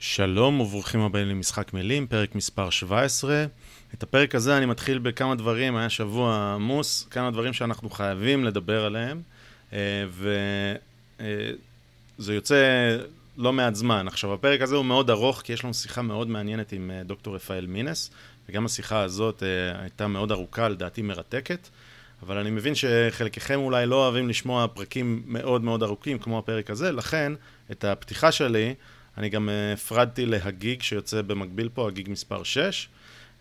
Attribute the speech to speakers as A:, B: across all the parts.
A: שלום וברוכים הבאים למשחק מילים, פרק מספר 17. את הפרק הזה אני מתחיל בכמה דברים, היה שבוע עמוס, כמה דברים שאנחנו חייבים לדבר עליהם, אה, וזה יוצא לא מעט זמן. עכשיו, הפרק הזה הוא מאוד ארוך, כי יש לנו שיחה מאוד מעניינת עם אה, דוקטור רפאל מינס, וגם השיחה הזאת אה, הייתה מאוד ארוכה, לדעתי מרתקת. אבל אני מבין שחלקכם אולי לא אוהבים לשמוע פרקים מאוד מאוד ארוכים כמו הפרק הזה, לכן את הפתיחה שלי אני גם אה, הפרדתי להגיג שיוצא במקביל פה, הגיג מספר 6,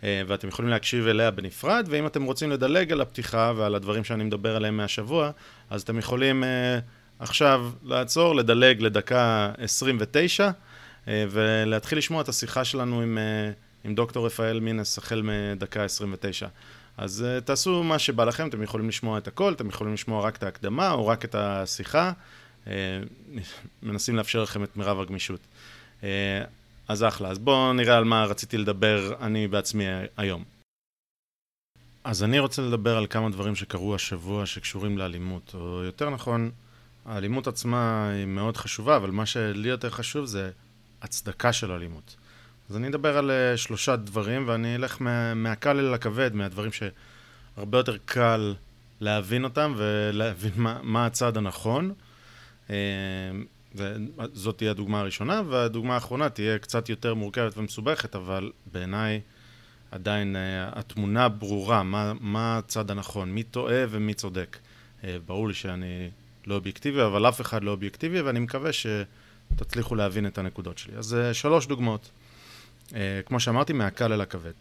A: אה, ואתם יכולים להקשיב אליה בנפרד, ואם אתם רוצים לדלג על הפתיחה ועל הדברים שאני מדבר עליהם מהשבוע, אז אתם יכולים אה, עכשיו לעצור, לדלג לדקה 29, ולהתחיל לשמוע את השיחה שלנו עם, עם דוקטור רפאל מינס החל מדקה 29. אז uh, תעשו מה שבא לכם, אתם יכולים לשמוע את הכל, אתם יכולים לשמוע רק את ההקדמה או רק את השיחה. Uh, מנסים לאפשר לכם את מירב הגמישות. Uh, אז אחלה, אז בואו נראה על מה רציתי לדבר אני בעצמי היום. אז אני רוצה לדבר על כמה דברים שקרו השבוע שקשורים לאלימות, או יותר נכון, האלימות עצמה היא מאוד חשובה, אבל מה שלי יותר חשוב זה הצדקה של אלימות. אז אני אדבר על uh, שלושה דברים, ואני אלך מה, מהקל אל הכבד, מהדברים שהרבה יותר קל להבין אותם ולהבין מה, מה הצעד הנכון. זאת תהיה הדוגמה הראשונה, והדוגמה האחרונה תהיה קצת יותר מורכבת ומסובכת, אבל בעיניי עדיין uh, התמונה ברורה, מה, מה הצד הנכון, מי טועה ומי צודק. Uh, ברור לי שאני לא אובייקטיבי, אבל אף אחד לא אובייקטיבי, ואני מקווה שתצליחו להבין את הנקודות שלי. אז uh, שלוש דוגמאות. אה, כמו שאמרתי, מהקל אל הכבד.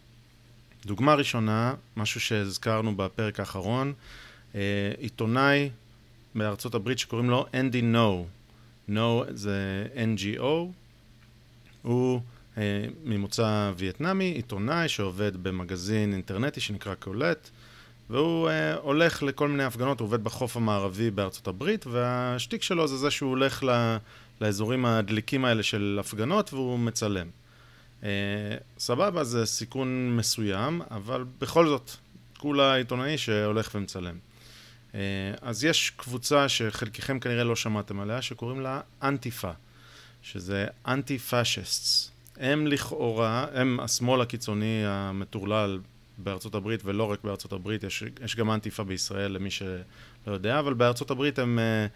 A: דוגמה ראשונה, משהו שהזכרנו בפרק האחרון, אה, עיתונאי בארצות הברית שקוראים לו אנדי נו. נו זה NGO, הוא uh, ממוצא וייטנאמי, עיתונאי שעובד במגזין אינטרנטי שנקרא קולט, והוא uh, הולך לכל מיני הפגנות, הוא עובד בחוף המערבי בארצות הברית, והשטיק שלו זה זה שהוא הולך ל, לאזורים הדליקים האלה של הפגנות והוא מצלם. אה, סבבה, זה סיכון מסוים, אבל בכל זאת, כולה עיתונאי שהולך ומצלם. אה, אז יש קבוצה שחלקכם כנראה לא שמעתם עליה, שקוראים לה אנטיפה, שזה אנטי פאשיסטס. הם לכאורה, הם השמאל הקיצוני המטורלל בארצות הברית, ולא רק בארצות הברית, יש, יש גם אנטיפה בישראל למי שלא יודע, אבל בארצות הברית הם, אה,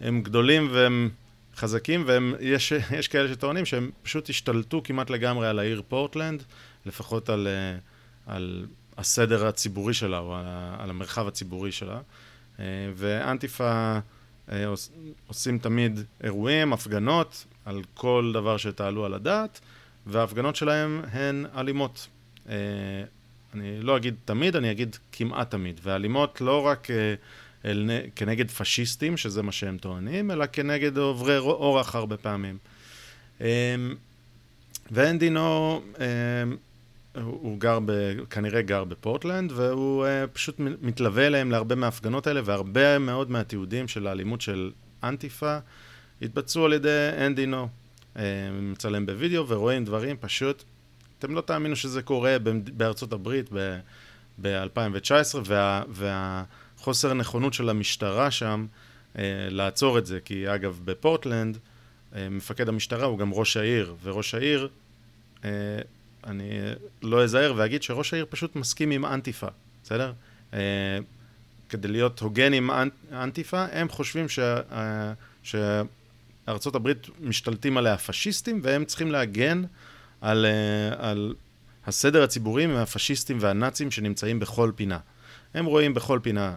A: הם גדולים והם חזקים, ויש כאלה שטוענים שהם פשוט השתלטו כמעט לגמרי על העיר פורטלנד, לפחות על, אה, על הסדר הציבורי שלה, או על, על המרחב הציבורי שלה. אה, ואנטיפה אה, עושים תמיד אירועים, הפגנות, על כל דבר שתעלו על הדעת, וההפגנות שלהם הן אלימות. אני לא אגיד תמיד, אני אגיד כמעט תמיד. ואלימות לא רק... כנגד פשיסטים, שזה מה שהם טוענים, אלא כנגד עוברי אורח הרבה פעמים. ואנדינו, אמ, הוא גר, ב, כנראה גר בפורטלנד, והוא אה, פשוט מתלווה אליהם להרבה מההפגנות האלה, והרבה מאוד מהתיעודים של האלימות של אנטיפה התבצעו על ידי אנדינו. אה, מצלם בווידאו ורואים דברים פשוט, אתם לא תאמינו שזה קורה בארצות הברית ב-2019, וה... וה חוסר נכונות של המשטרה שם אה, לעצור את זה, כי אגב בפורטלנד אה, מפקד המשטרה הוא גם ראש העיר, וראש העיר, אה, אני לא אזהר ואגיד שראש העיר פשוט מסכים עם אנטיפה, בסדר? אה, כדי להיות הוגן עם אנ, אנטיפה, הם חושבים ש, אה, שארצות הברית משתלטים עליה פשיסטים, והם צריכים להגן על, אה, על הסדר הציבורי מהפשיסטים והנאצים שנמצאים בכל פינה. הם רואים בכל פינה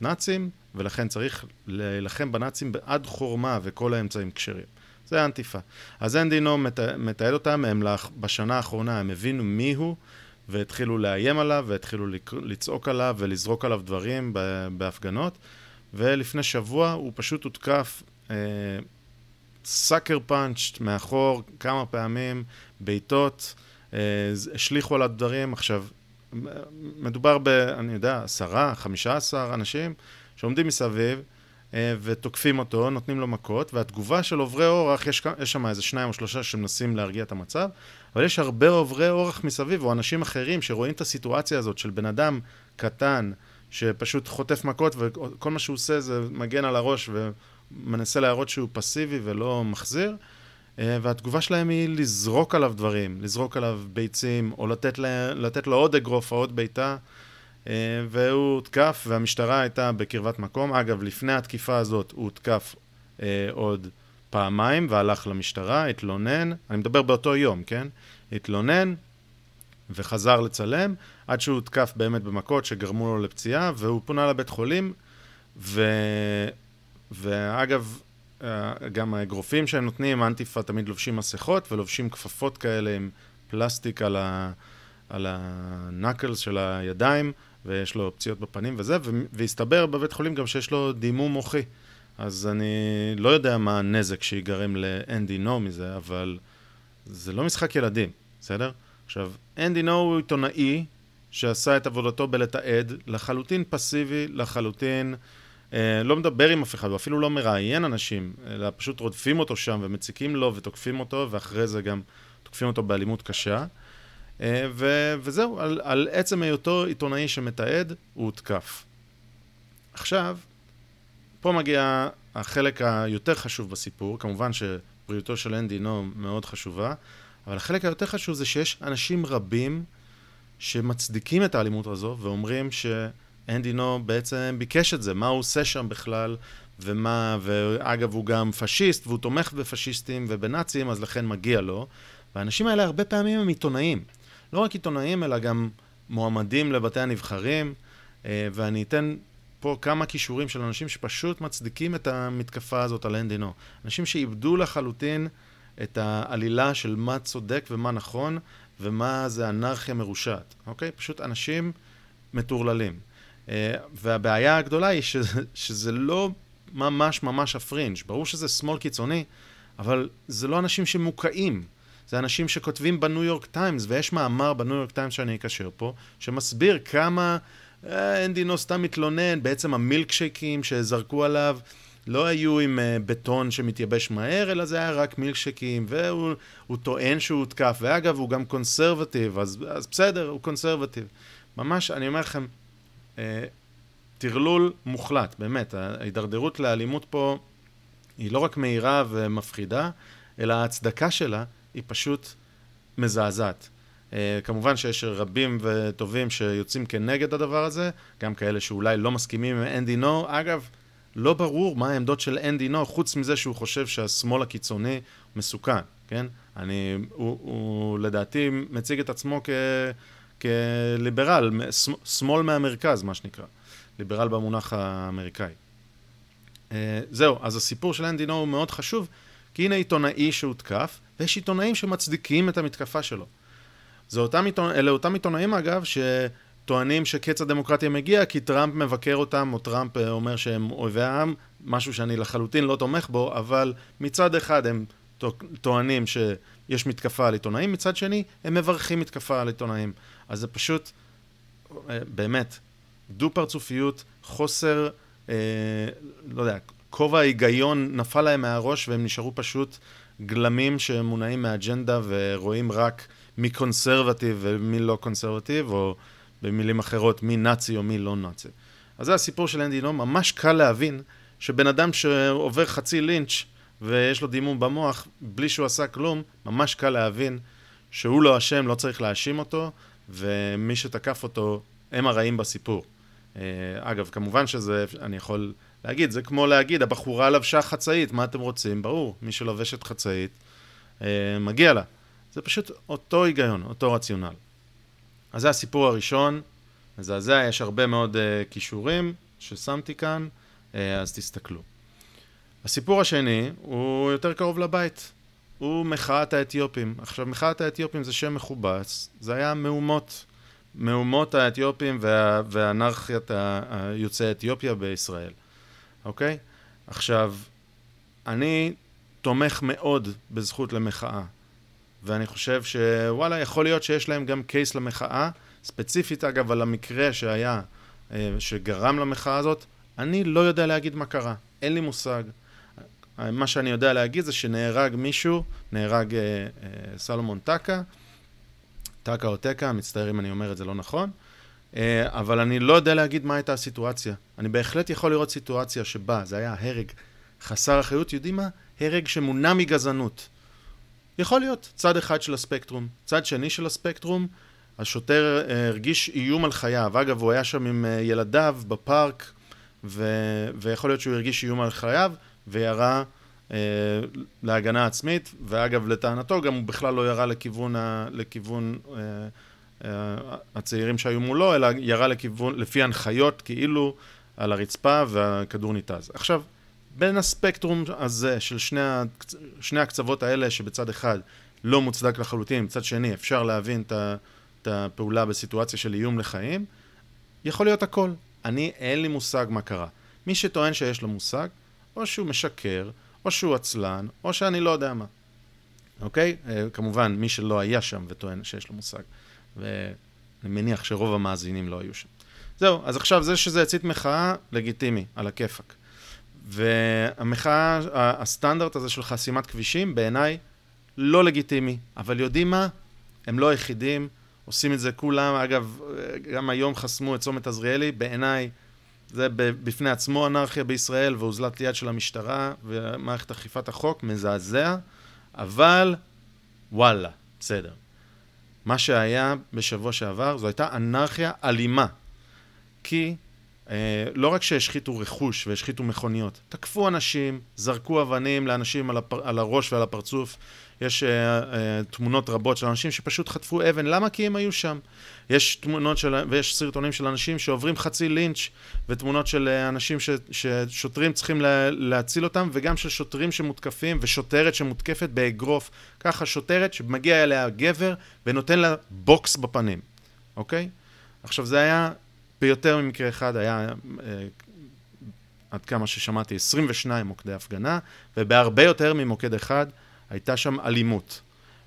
A: נאצים, ולכן צריך להילחם בנאצים עד חורמה וכל האמצעים כשרים. זה האנטיפה. אז אין דינו מתעד אותם, הם בשנה האחרונה הם הבינו מי הוא, והתחילו לאיים עליו, והתחילו לצעוק עליו ולזרוק עליו דברים בהפגנות, ולפני שבוע הוא פשוט הותקף סאקר פאנצ'ט מאחור כמה פעמים, בעיטות, אה, השליכו עליו דברים. עכשיו, מדובר ב, אני יודע, עשרה, חמישה עשר אנשים שעומדים מסביב אה, ותוקפים אותו, נותנים לו מכות, והתגובה של עוברי אורח, יש, יש שם איזה שניים או שלושה שמנסים להרגיע את המצב, אבל יש הרבה עוברי אורח מסביב, או אנשים אחרים שרואים את הסיטואציה הזאת של בן אדם קטן, שפשוט חוטף מכות, וכל מה שהוא עושה זה מגן על הראש ומנסה להראות שהוא פסיבי ולא מחזיר. והתגובה שלהם היא לזרוק עליו דברים, לזרוק עליו ביצים, או לתת, לה, לתת לו עוד אגרוף או עוד בעיטה, והוא הותקף, והמשטרה הייתה בקרבת מקום. אגב, לפני התקיפה הזאת הוא הותקף עוד פעמיים, והלך למשטרה, התלונן, אני מדבר באותו יום, כן? התלונן, וחזר לצלם, עד שהוא הותקף באמת במכות שגרמו לו לפציעה, והוא פונה לבית חולים, ו... ואגב, אה, גם האגרופים שהם נותנים, אנטיפה תמיד לובשים מסכות ולובשים כפפות כאלה עם פלסטיק על, ה... על הנקלס של הידיים, ויש לו פציעות בפנים וזה, והסתבר בבית חולים גם שיש לו דימום מוחי. אז אני לא יודע מה הנזק שיגרם לאנדי נו מזה, אבל זה לא משחק ילדים, בסדר? עכשיו, אנדי נו הוא עיתונאי שעשה את עבודתו בלתעד, לחלוטין פסיבי, לחלוטין אה, לא מדבר עם אף אחד, הוא אפילו לא מראיין אנשים, אלא פשוט רודפים אותו שם ומציקים לו ותוקפים אותו, ואחרי זה גם תוקפים אותו באלימות קשה. אה, ו- וזהו, על, על עצם היותו עיתונאי שמתעד, הוא הותקף. עכשיו, פה מגיע החלק היותר חשוב בסיפור, כמובן שבריאותו של אנדי נו מאוד חשובה, אבל החלק היותר חשוב זה שיש אנשים רבים שמצדיקים את האלימות הזו ואומרים שאנדי נו בעצם ביקש את זה, מה הוא עושה שם בכלל, ומה, ואגב הוא גם פשיסט והוא תומך בפשיסטים ובנאצים, אז לכן מגיע לו. והאנשים האלה הרבה פעמים הם עיתונאים. לא רק עיתונאים, אלא גם מועמדים לבתי הנבחרים, אה, ואני אתן פה כמה כישורים של אנשים שפשוט מצדיקים את המתקפה הזאת על אנדי נו. אנשים שאיבדו לחלוטין את העלילה של מה צודק ומה נכון, ומה זה אנרכיה מרושעת, אוקיי? פשוט אנשים מטורללים. אה, והבעיה הגדולה היא שזה, שזה לא ממש ממש הפרינג'. ברור שזה שמאל קיצוני, אבל זה לא אנשים שמוקעים. זה אנשים שכותבים בניו יורק טיימס, ויש מאמר בניו יורק טיימס שאני אקשר פה, שמסביר כמה אה, אנדי נו סתם מתלונן, בעצם המילקשייקים שזרקו עליו לא היו עם אה, בטון שמתייבש מהר, אלא זה היה רק מילקשקים, והוא טוען שהוא הותקף, ואגב, הוא גם conservative, אז, אז בסדר, הוא conservative. ממש, אני אומר לכם, uh, טרלול מוחלט, באמת, ההידרדרות לאלימות פה היא לא רק מהירה ומפחידה, אלא ההצדקה שלה היא פשוט מזעזעת. Uh, כמובן שיש רבים וטובים שיוצאים כנגד הדבר הזה, גם כאלה שאולי לא מסכימים עם אנדי נו. אגב, לא ברור מה העמדות של אנדי נו, חוץ מזה שהוא חושב שהשמאל הקיצוני מסוכן, כן? אני, הוא, הוא לדעתי מציג את עצמו כ, כליברל, שמאל מהמרכז, מה שנקרא. ליברל במונח האמריקאי. Uh, זהו, אז הסיפור של אנדי נו הוא מאוד חשוב, כי הנה עיתונאי שהותקף, ויש עיתונאים שמצדיקים את המתקפה שלו. אותם עיתונא, אלה אותם עיתונאים אגב, ש... טוענים שקץ הדמוקרטיה מגיע כי טראמפ מבקר אותם, או טראמפ אה, אומר שהם אויבי העם, משהו שאני לחלוטין לא תומך בו, אבל מצד אחד הם טוענים שיש מתקפה על עיתונאים, מצד שני הם מברכים מתקפה על עיתונאים. אז זה פשוט, אה, באמת, דו-פרצופיות, חוסר, אה, לא יודע, כובע ההיגיון נפל להם מהראש והם נשארו פשוט גלמים שמונעים מאג'נדה ורואים רק מי קונסרבטיב ומי לא קונסרבטיב, או... במילים אחרות, מי נאצי או מי לא נאצי. אז זה הסיפור של אנדי נו, ממש קל להבין שבן אדם שעובר חצי לינץ' ויש לו דימום במוח, בלי שהוא עשה כלום, ממש קל להבין שהוא לא אשם, לא צריך להאשים אותו, ומי שתקף אותו, הם הרעים בסיפור. אה, אגב, כמובן שזה, אני יכול להגיד, זה כמו להגיד, הבחורה לבשה חצאית, מה אתם רוצים? ברור, מי שלובשת חצאית, אה, מגיע לה. זה פשוט אותו היגיון, אותו רציונל. אז זה הסיפור הראשון, מזעזע, יש הרבה מאוד uh, כישורים ששמתי כאן, uh, אז תסתכלו. הסיפור השני הוא יותר קרוב לבית, הוא מחאת האתיופים. עכשיו, מחאת האתיופים זה שם מכובס, זה היה מהומות, מהומות האתיופים וה, ואנרכיית יוצאי אתיופיה בישראל, אוקיי? עכשיו, אני תומך מאוד בזכות למחאה. ואני חושב שוואלה, יכול להיות שיש להם גם קייס למחאה, ספציפית אגב על המקרה שהיה, אה, שגרם למחאה הזאת, אני לא יודע להגיד מה קרה, אין לי מושג. מה שאני יודע להגיד זה שנהרג מישהו, נהרג אה, אה, סלומון טקה, טקה או טקה, מצטער אם אני אומר את זה לא נכון, אבל אני לא יודע להגיד מה הייתה הסיטואציה. אני בהחלט יכול לראות סיטואציה שבה זה היה הרג חסר אחריות, יודעים מה? הרג שמונע מגזענות. יכול להיות, צד אחד של הספקטרום. צד שני של הספקטרום, השוטר אה, הרגיש איום על חייו. אגב, הוא היה שם עם אה, ילדיו בפארק, ו... ויכול להיות שהוא הרגיש איום על חייו, וירה אה, להגנה עצמית, ואגב, לטענתו, גם הוא בכלל לא ירה לכיוון, ה... לכיוון אה, אה, הצעירים שהיו מולו, אלא ירה לכיוון, לפי הנחיות, כאילו, על הרצפה, והכדור ניתז. עכשיו, בין הספקטרום הזה של שני, הקצ... שני הקצוות האלה, שבצד אחד לא מוצדק לחלוטין, מצד שני אפשר להבין. את הפעולה בסיטואציה של איום לחיים, יכול להיות הכל. אני, אין לי מושג מה קרה. מי שטוען שיש לו מושג, או שהוא משקר, או שהוא עצלן, או שאני לא יודע מה. אוקיי? אה, כמובן, מי שלא היה שם וטוען שיש לו מושג. ואני מניח שרוב המאזינים לא היו שם. זהו, אז עכשיו זה שזה הצית מחאה, לגיטימי, על הכיפאק. והמחאה, הסטנדרט הזה של חסימת כבישים, בעיניי לא לגיטימי. אבל יודעים מה? הם לא היחידים, עושים את זה כולם. אגב, גם היום חסמו את צומת עזריאלי, בעיניי זה בפני עצמו אנרכיה בישראל ואוזלת יד של המשטרה ומערכת אכיפת החוק, מזעזע, אבל וואלה, בסדר. מה שהיה בשבוע שעבר, זו הייתה אנרכיה אלימה. כי אה, לא רק שהשחיתו רכוש והשחיתו מכוניות, תקפו אנשים, זרקו אבנים לאנשים על, הפר, על הראש ועל הפרצוף. יש אה, אה, תמונות רבות של אנשים שפשוט חטפו אבן, למה? כי הם היו שם. יש תמונות של, ויש סרטונים של אנשים שעוברים חצי לינץ', ותמונות של אה, אנשים ש, ששוטרים צריכים לה, להציל אותם, וגם של שוטרים שמותקפים, ושוטרת שמותקפת באגרוף. ככה שוטרת שמגיע אליה גבר ונותן לה בוקס בפנים, אוקיי? עכשיו זה היה ביותר ממקרה אחד היה, אה, עד כמה ששמעתי, 22 מוקדי הפגנה, ובהרבה יותר ממוקד אחד הייתה שם אלימות.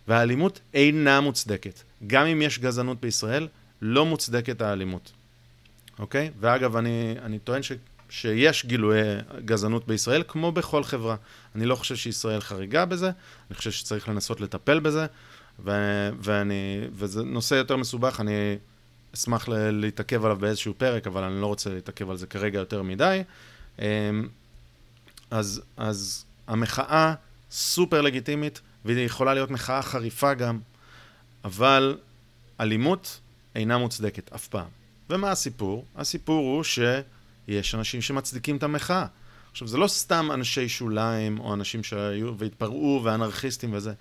A: והאלימות אינה מוצדקת. גם אם יש גזענות בישראל, לא מוצדקת האלימות. אוקיי? ואגב, אני, אני טוען ש, שיש גילויי גזענות בישראל, כמו בכל חברה. אני לא חושב שישראל חריגה בזה, אני חושב שצריך לנסות לטפל בזה, ו, ואני, וזה נושא יותר מסובך, אני אשמח להתעכב עליו באיזשהו פרק, אבל אני לא רוצה להתעכב על זה כרגע יותר מדי. אמ, אז, אז המחאה סופר לגיטימית, והיא יכולה להיות מחאה חריפה גם, אבל אלימות אינה מוצדקת אף פעם. ומה הסיפור? הסיפור הוא שיש אנשים שמצדיקים את המחאה. עכשיו, זה לא סתם אנשי שוליים, או אנשים שהיו והתפרעו, ואנרכיסטים וזה.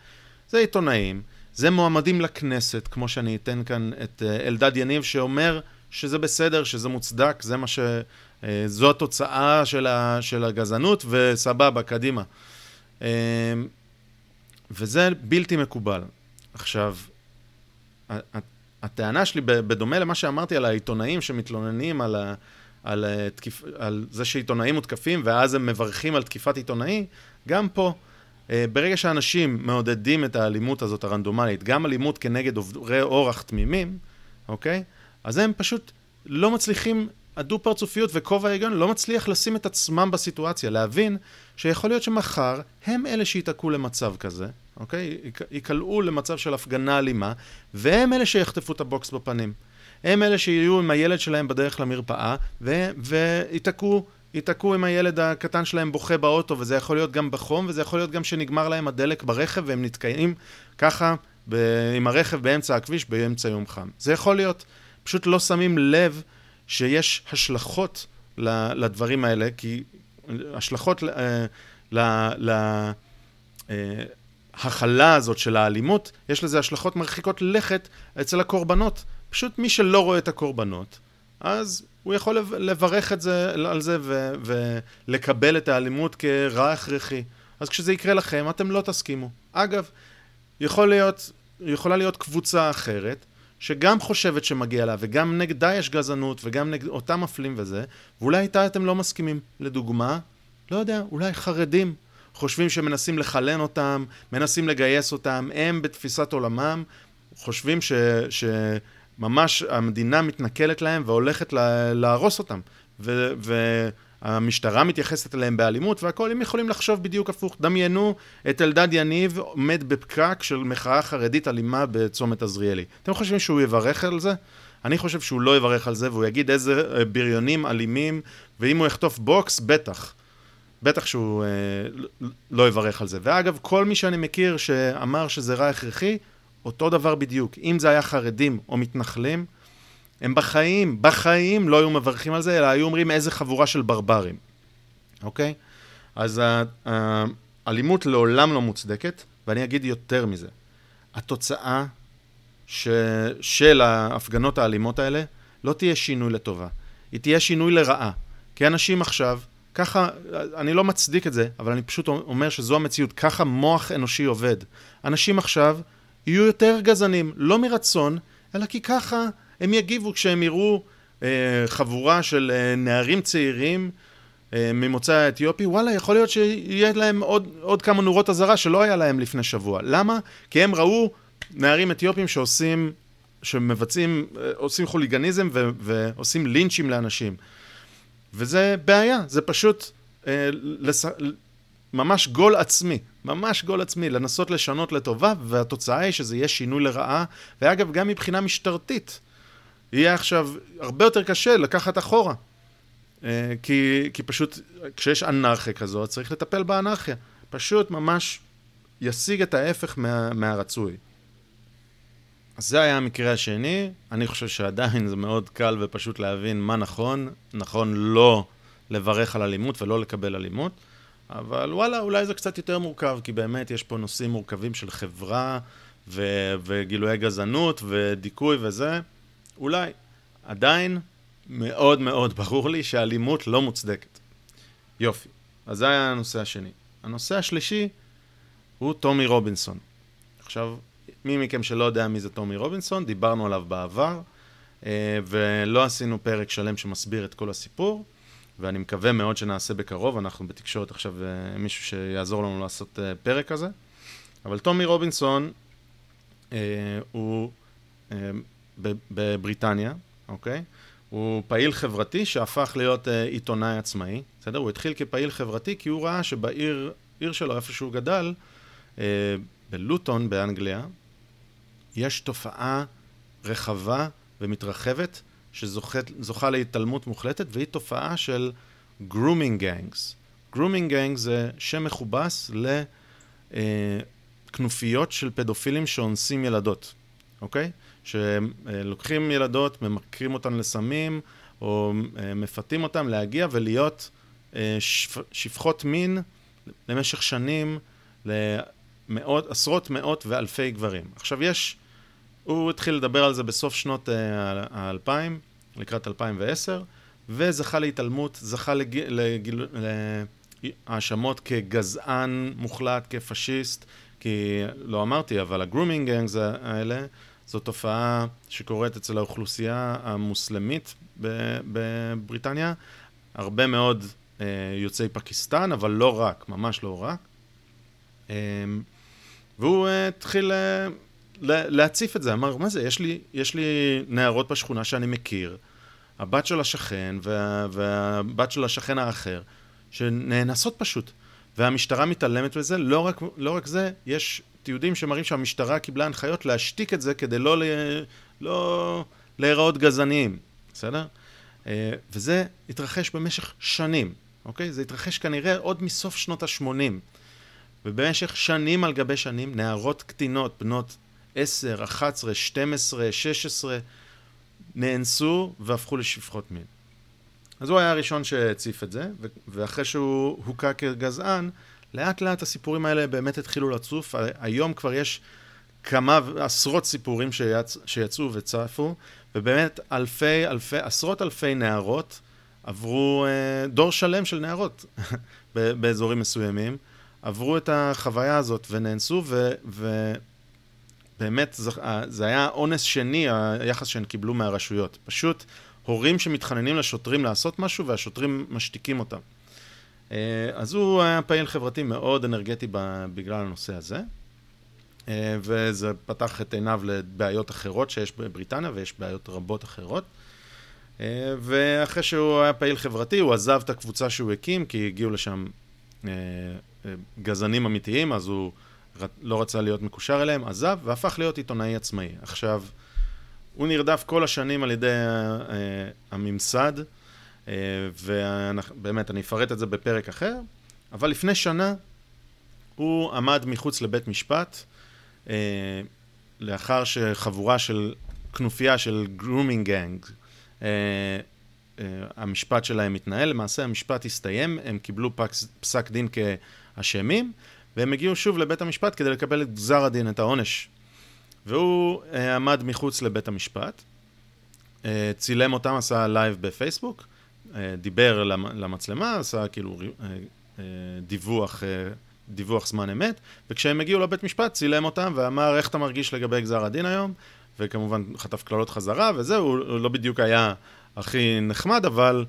A: זה עיתונאים, זה מועמדים לכנסת, כמו שאני אתן כאן את אה, אלדד יניב, שאומר שזה בסדר, שזה מוצדק, זה מה ש... אה, זו התוצאה של, ה... של הגזענות, וסבבה, קדימה. אה, וזה בלתי מקובל. עכשיו, הטענה שלי, בדומה למה שאמרתי על העיתונאים שמתלוננים על, ה, על, תקיפ, על זה שעיתונאים מותקפים ואז הם מברכים על תקיפת עיתונאי, גם פה, אה, ברגע שאנשים מעודדים את האלימות הזאת הרנדומלית, גם אלימות כנגד עוברי אורח תמימים, אוקיי? אז הם פשוט לא מצליחים, הדו-פרצופיות וכובע ההיגיון לא מצליח לשים את עצמם בסיטואציה, להבין שיכול להיות שמחר הם אלה שייתקעו למצב כזה, אוקיי? ייקלעו למצב של הפגנה אלימה, והם אלה שיחטפו את הבוקס בפנים. הם אלה שיהיו עם הילד שלהם בדרך למרפאה, וייתקעו ייתקעו עם הילד הקטן שלהם בוכה באוטו, וזה יכול להיות גם בחום, וזה יכול להיות גם שנגמר להם הדלק ברכב, והם נתקעים ככה ב- עם הרכב באמצע הכביש באמצע יום חם. זה יכול להיות. פשוט לא שמים לב שיש השלכות לדברים האלה, כי השלכות להכלה אה, הזאת של האלימות, יש לזה השלכות מרחיקות לכת אצל הקורבנות. פשוט מי שלא רואה את הקורבנות, אז הוא יכול לברך את זה, על זה ו, ולקבל את האלימות כרע הכרחי. אז כשזה יקרה לכם, אתם לא תסכימו. אגב, יכול להיות, יכולה להיות קבוצה אחרת, שגם חושבת שמגיע לה, וגם נגדה יש גזענות, וגם נגד אותם מפלים וזה, ואולי איתה אתם לא מסכימים. לדוגמה, לא יודע, אולי חרדים חושבים שמנסים לחלן אותם, מנסים לגייס אותם, הם בתפיסת עולמם חושבים ש... ש ממש המדינה מתנכלת להם והולכת להרוס אותם. ו- והמשטרה מתייחסת אליהם באלימות והכל, הם יכולים לחשוב בדיוק הפוך. דמיינו את אלדד יניב עומד בפקק של מחאה חרדית אלימה בצומת עזריאלי. אתם חושבים שהוא יברך על זה? אני חושב שהוא לא יברך על זה והוא יגיד איזה בריונים אלימים, ואם הוא יחטוף בוקס, בטח. בטח שהוא אה, לא יברך על זה. ואגב, כל מי שאני מכיר שאמר שזה רע הכרחי, אותו דבר בדיוק. אם זה היה חרדים או מתנחלים, הם בחיים, בחיים לא היו מברכים על זה, אלא היו אומרים איזה חבורה של ברברים, אוקיי? אז האלימות לעולם לא מוצדקת, ואני אגיד יותר מזה. התוצאה ש... של ההפגנות האלימות האלה לא תהיה שינוי לטובה, היא תהיה שינוי לרעה. כי אנשים עכשיו, ככה, אני לא מצדיק את זה, אבל אני פשוט אומר שזו המציאות, ככה מוח אנושי עובד. אנשים עכשיו יהיו יותר גזענים, לא מרצון, אלא כי ככה הם יגיבו כשהם יראו אה, חבורה של אה, נערים צעירים אה, ממוצא האתיופי, וואלה, יכול להיות שיהיה להם עוד, עוד כמה נורות אזהרה שלא היה להם לפני שבוע. למה? כי הם ראו נערים אתיופים שעושים, שמבצעים, אה, עושים חוליגניזם ו, ועושים לינצ'ים לאנשים. וזה בעיה, זה פשוט אה, לס... ממש גול עצמי, ממש גול עצמי, לנסות לשנות לטובה, והתוצאה היא שזה יהיה שינוי לרעה, ואגב, גם מבחינה משטרתית, יהיה עכשיו הרבה יותר קשה לקחת אחורה. אה, כי, כי פשוט, כשיש אנרכיה כזאת, צריך לטפל באנרכיה. פשוט ממש ישיג את ההפך מה, מהרצוי. אז זה היה המקרה השני. אני חושב שעדיין זה מאוד קל ופשוט להבין מה נכון. נכון לא לברך על אלימות ולא לקבל אלימות, אבל וואלה, אולי זה קצת יותר מורכב, כי באמת יש פה נושאים מורכבים של חברה ו- וגילויי גזענות ודיכוי וזה. אולי. עדיין, מאוד מאוד ברור לי שאלימות לא מוצדקת. יופי. אז זה היה הנושא השני. הנושא השלישי הוא טומי רובינסון. עכשיו, מי מכם שלא יודע מי זה טומי רובינסון, דיברנו עליו בעבר, אה, ולא עשינו פרק שלם שמסביר את כל הסיפור, ואני מקווה מאוד שנעשה בקרוב, אנחנו בתקשורת עכשיו אה, מישהו שיעזור לנו לעשות אה, פרק כזה. אבל טומי רובינסון הוא בבריטניה, אוקיי? הוא פעיל חברתי שהפך להיות עיתונאי עצמאי, בסדר? הוא התחיל כפעיל חברתי כי הוא ראה שבעיר שלו, איפה שהוא גדל, בלוטון באנגליה, יש תופעה רחבה ומתרחבת שזוכה להתעלמות מוחלטת, והיא תופעה של grooming gangs. grooming gangs זה שם מכובס לכנופיות של פדופילים שאונסים ילדות, אוקיי? שלוקחים ילדות, ממכרים אותן לסמים, או אה, מפתים אותן להגיע ולהיות אה, שפחות מין למשך שנים למאות, עשרות, מאות ואלפי גברים. עכשיו יש הוא התחיל לדבר על זה בסוף שנות אה, האלפיים, לקראת 2010, וזכה להתעלמות, זכה להאשמות כגזען מוחלט, כפשיסט, כי לא אמרתי, אבל הגרומינג גנגס האלה זו תופעה שקורית אצל האוכלוסייה המוסלמית בבריטניה, הרבה מאוד אה, יוצאי פקיסטן, אבל לא רק, ממש לא רק. אה, והוא אה, התחיל... אה, להציף את זה, אמר, מה זה, יש לי, יש לי נערות בשכונה שאני מכיר, הבת של השכן וה, והבת של השכן האחר, שנאנסות פשוט. והמשטרה מתעלמת מזה, לא רק, לא רק זה, יש תיעודים שמראים שהמשטרה קיבלה הנחיות להשתיק את זה כדי לא, ל, לא להיראות גזעניים, בסדר? אה, וזה התרחש במשך שנים, אוקיי? זה התרחש כנראה עוד מסוף שנות ה-80. ובמשך שנים על גבי שנים, נערות קטינות, בנות 10, 11, 12, 16, נאנסו והפכו לשפחות מין. אז הוא היה הראשון שהציף את זה, ואחרי שהוא הוכה כגזען, לאט לאט הסיפורים האלה באמת התחילו לצוף. היום כבר יש כמה, עשרות סיפורים שיצ... שיצאו וצפו, ובאמת אלפי, אלפי, עשרות אלפי נערות עברו, אה, דור שלם של נערות באזורים מסוימים, עברו את החוויה הזאת ונאנסו, ו... ו... באמת, זה, זה היה אונס שני, היחס שהן קיבלו מהרשויות. פשוט הורים שמתחננים לשוטרים לעשות משהו והשוטרים משתיקים אותם. אה, אז הוא היה פעיל חברתי מאוד אנרגטי בגלל הנושא הזה, אה, וזה פתח את עיניו לבעיות אחרות שיש בבריטניה, ויש בעיות רבות אחרות. אה, ואחרי שהוא היה פעיל חברתי, הוא עזב את הקבוצה שהוא הקים, כי הגיעו לשם גזענים אמיתיים, אז הוא... לא רצה להיות מקושר אליהם, עזב והפך להיות עיתונאי עצמאי. עכשיו, הוא נרדף כל השנים על ידי הממסד, ובאמת, אני אפרט את זה בפרק אחר, אבל לפני שנה הוא עמד מחוץ לבית משפט, אה, לאחר שחבורה של, כנופיה של grooming gang, אה, אה, המשפט שלהם מתנהל, למעשה המשפט הסתיים, הם קיבלו פס, פסק דין כאשמים, והם הגיעו שוב לבית המשפט כדי לקבל את גזר הדין, את העונש. והוא אה, עמד מחוץ לבית המשפט, אה, צילם אותם, עשה live בפייסבוק, אה, דיבר למצלמה, עשה כאילו אה, אה, דיווח, דיווח זמן אמת, וכשהם הגיעו לבית משפט צילם אותם ואמר איך אתה מרגיש לגבי גזר הדין היום, וכמובן חטף קללות חזרה וזהו, הוא לא בדיוק היה הכי נחמד, אבל,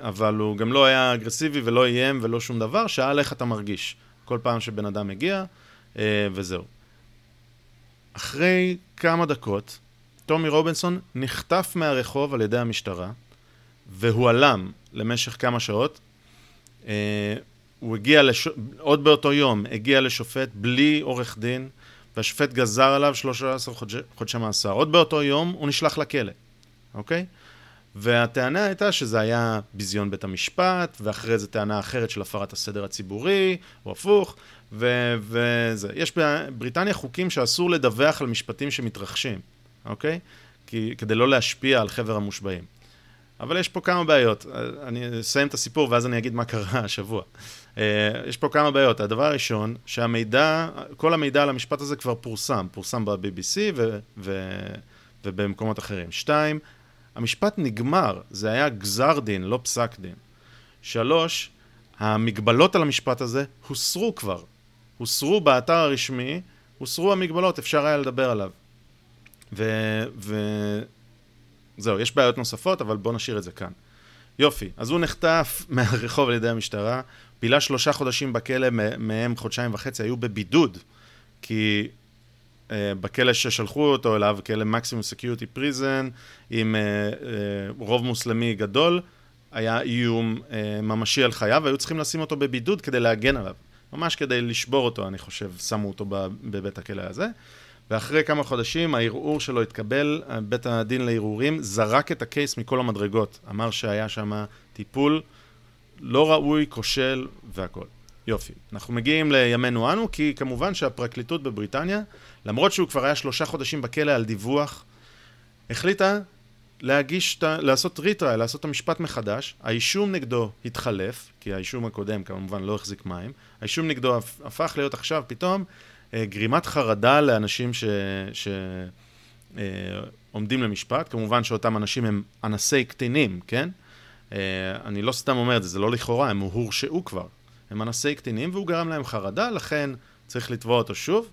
A: אבל הוא גם לא היה אגרסיבי ולא איים ולא שום דבר, שאל איך אתה מרגיש כל פעם שבן אדם מגיע, וזהו. אחרי כמה דקות, טומי רובינסון נחטף מהרחוב על ידי המשטרה, והועלם למשך כמה שעות. אה, הוא הגיע, לש... עוד באותו יום, הגיע לשופט בלי עורך דין, והשופט גזר עליו 13 חודשי, חודשי מאסר. עוד באותו יום הוא נשלח לכלא, אוקיי? והטענה הייתה שזה היה ביזיון בית המשפט, ואחרי זה טענה אחרת של הפרת הסדר הציבורי, או הפוך, ו- וזה. יש בבריטניה חוקים שאסור לדווח על משפטים שמתרחשים, אוקיי? כי, כדי לא להשפיע על חבר המושבעים. אבל יש פה כמה בעיות. אני אסיים את הסיפור ואז אני אגיד מה קרה השבוע. אה, יש פה כמה בעיות. הדבר הראשון, שהמידע, כל המידע על המשפט הזה כבר פורסם. פורסם ב-BBC ו- ו- ובמקומות אחרים. שתיים, המשפט נגמר, זה היה גזר דין, לא פסק דין. שלוש, המגבלות על המשפט הזה הוסרו כבר. הוסרו באתר הרשמי, הוסרו המגבלות, אפשר היה לדבר עליו. ו... ו... זהו, יש בעיות נוספות, אבל בואו נשאיר את זה כאן. יופי, אז הוא נחטף מהרחוב על ידי המשטרה, בילה שלושה חודשים בכלא, מהם חודשיים וחצי היו בבידוד, כי אה, בכלא ששלחו אותו אליו, כלא maximum security prison, עם אה, אה, רוב מוסלמי גדול, היה איום אה, ממשי על חייו, והיו צריכים לשים אותו בבידוד כדי להגן עליו. ממש כדי לשבור אותו, אני חושב, שמו אותו בבית הכלא הזה. ואחרי כמה חודשים הערעור שלו התקבל, בית הדין לערעורים זרק את ה case מכל המדרגות. אמר שהיה שם טיפול לא ראוי, כושל והכול. יופי. אנחנו מגיעים לימינו אנו, כי כמובן שהפרקליטות בבריטניה, למרות שהוא כבר היה שלושה חודשים בכלא על דיווח, החליטה להגיש, לעשות ריטריי, לעשות את המשפט מחדש. האישום נגדו התחלף, כי האישום הקודם כמובן לא החזיק מים. האישום נגדו הפך להיות עכשיו פתאום גרימת חרדה לאנשים שעומדים אה, למשפט. כמובן שאותם אנשים הם אנסי קטינים, כן? אה, אני לא סתם אומר את זה, זה לא לכאורה, הם הורשעו כבר. הם אנסי קטינים והוא גרם להם חרדה, לכן צריך לתבוע אותו שוב.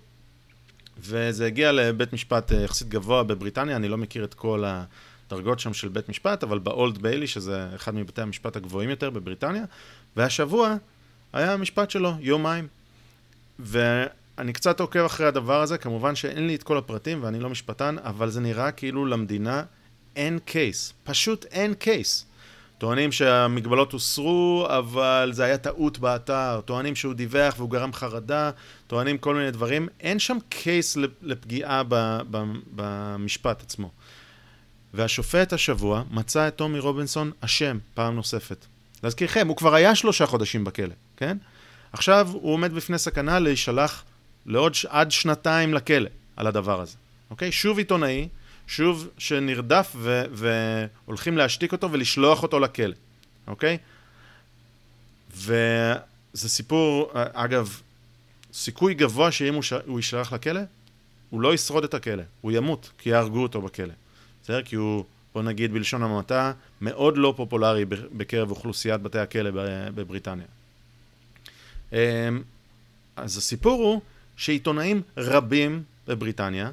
A: וזה הגיע לבית משפט יחסית גבוה בבריטניה, אני לא מכיר את כל הדרגות שם של בית משפט, אבל באולד ביילי, שזה אחד מבתי המשפט הגבוהים יותר בבריטניה, והשבוע היה המשפט שלו, יומיים. ואני קצת עוקב אחרי הדבר הזה, כמובן שאין לי את כל הפרטים ואני לא משפטן, אבל זה נראה כאילו למדינה אין קייס, פשוט אין קייס. טוענים שהמגבלות הוסרו, אבל זה היה טעות באתר, טוענים שהוא דיווח והוא גרם חרדה, טוענים כל מיני דברים. אין שם קייס לפגיעה במשפט עצמו. והשופט השבוע מצא את טומי רובינסון אשם פעם נוספת. להזכירכם, הוא כבר היה שלושה חודשים בכלא, כן? עכשיו הוא עומד בפני סכנה להישלח לעוד ש... עד שנתיים לכלא על הדבר הזה, אוקיי? שוב עיתונאי, שוב שנרדף ו... והולכים להשתיק אותו ולשלוח אותו לכלא, אוקיי? וזה סיפור, אגב, סיכוי גבוה שאם הוא, ש... הוא יישלח לכלא, הוא לא ישרוד את הכלא, הוא ימות, כי יהרגו אותו בכלא. בסדר? כי הוא, בוא נגיד בלשון המעטה, מאוד לא פופולרי בקרב אוכלוסיית בתי הכלא בבריטניה. אמ, אז הסיפור הוא שעיתונאים רבים בבריטניה,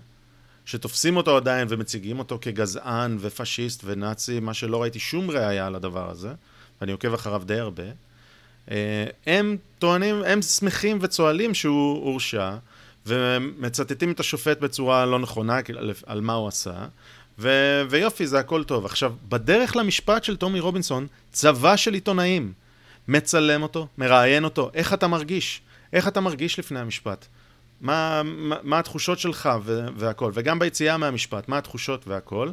A: שתופסים אותו עדיין ומציגים אותו כגזען ופשיסט ונאצי, מה שלא ראיתי שום ראייה על הדבר הזה, ואני עוקב אחריו די הרבה, אה, הם טוענים, הם שמחים וצוהלים שהוא הורשע, ומצטטים את השופט בצורה לא נכונה על מה הוא עשה, ו- ויופי, זה הכל טוב. עכשיו, בדרך למשפט של טומי רובינסון, צבא של עיתונאים מצלם אותו, מראיין אותו, איך אתה מרגיש? איך אתה מרגיש לפני המשפט? מה, מה, מה התחושות שלך ו- והכל? וגם ביציאה מהמשפט, מה התחושות והכל?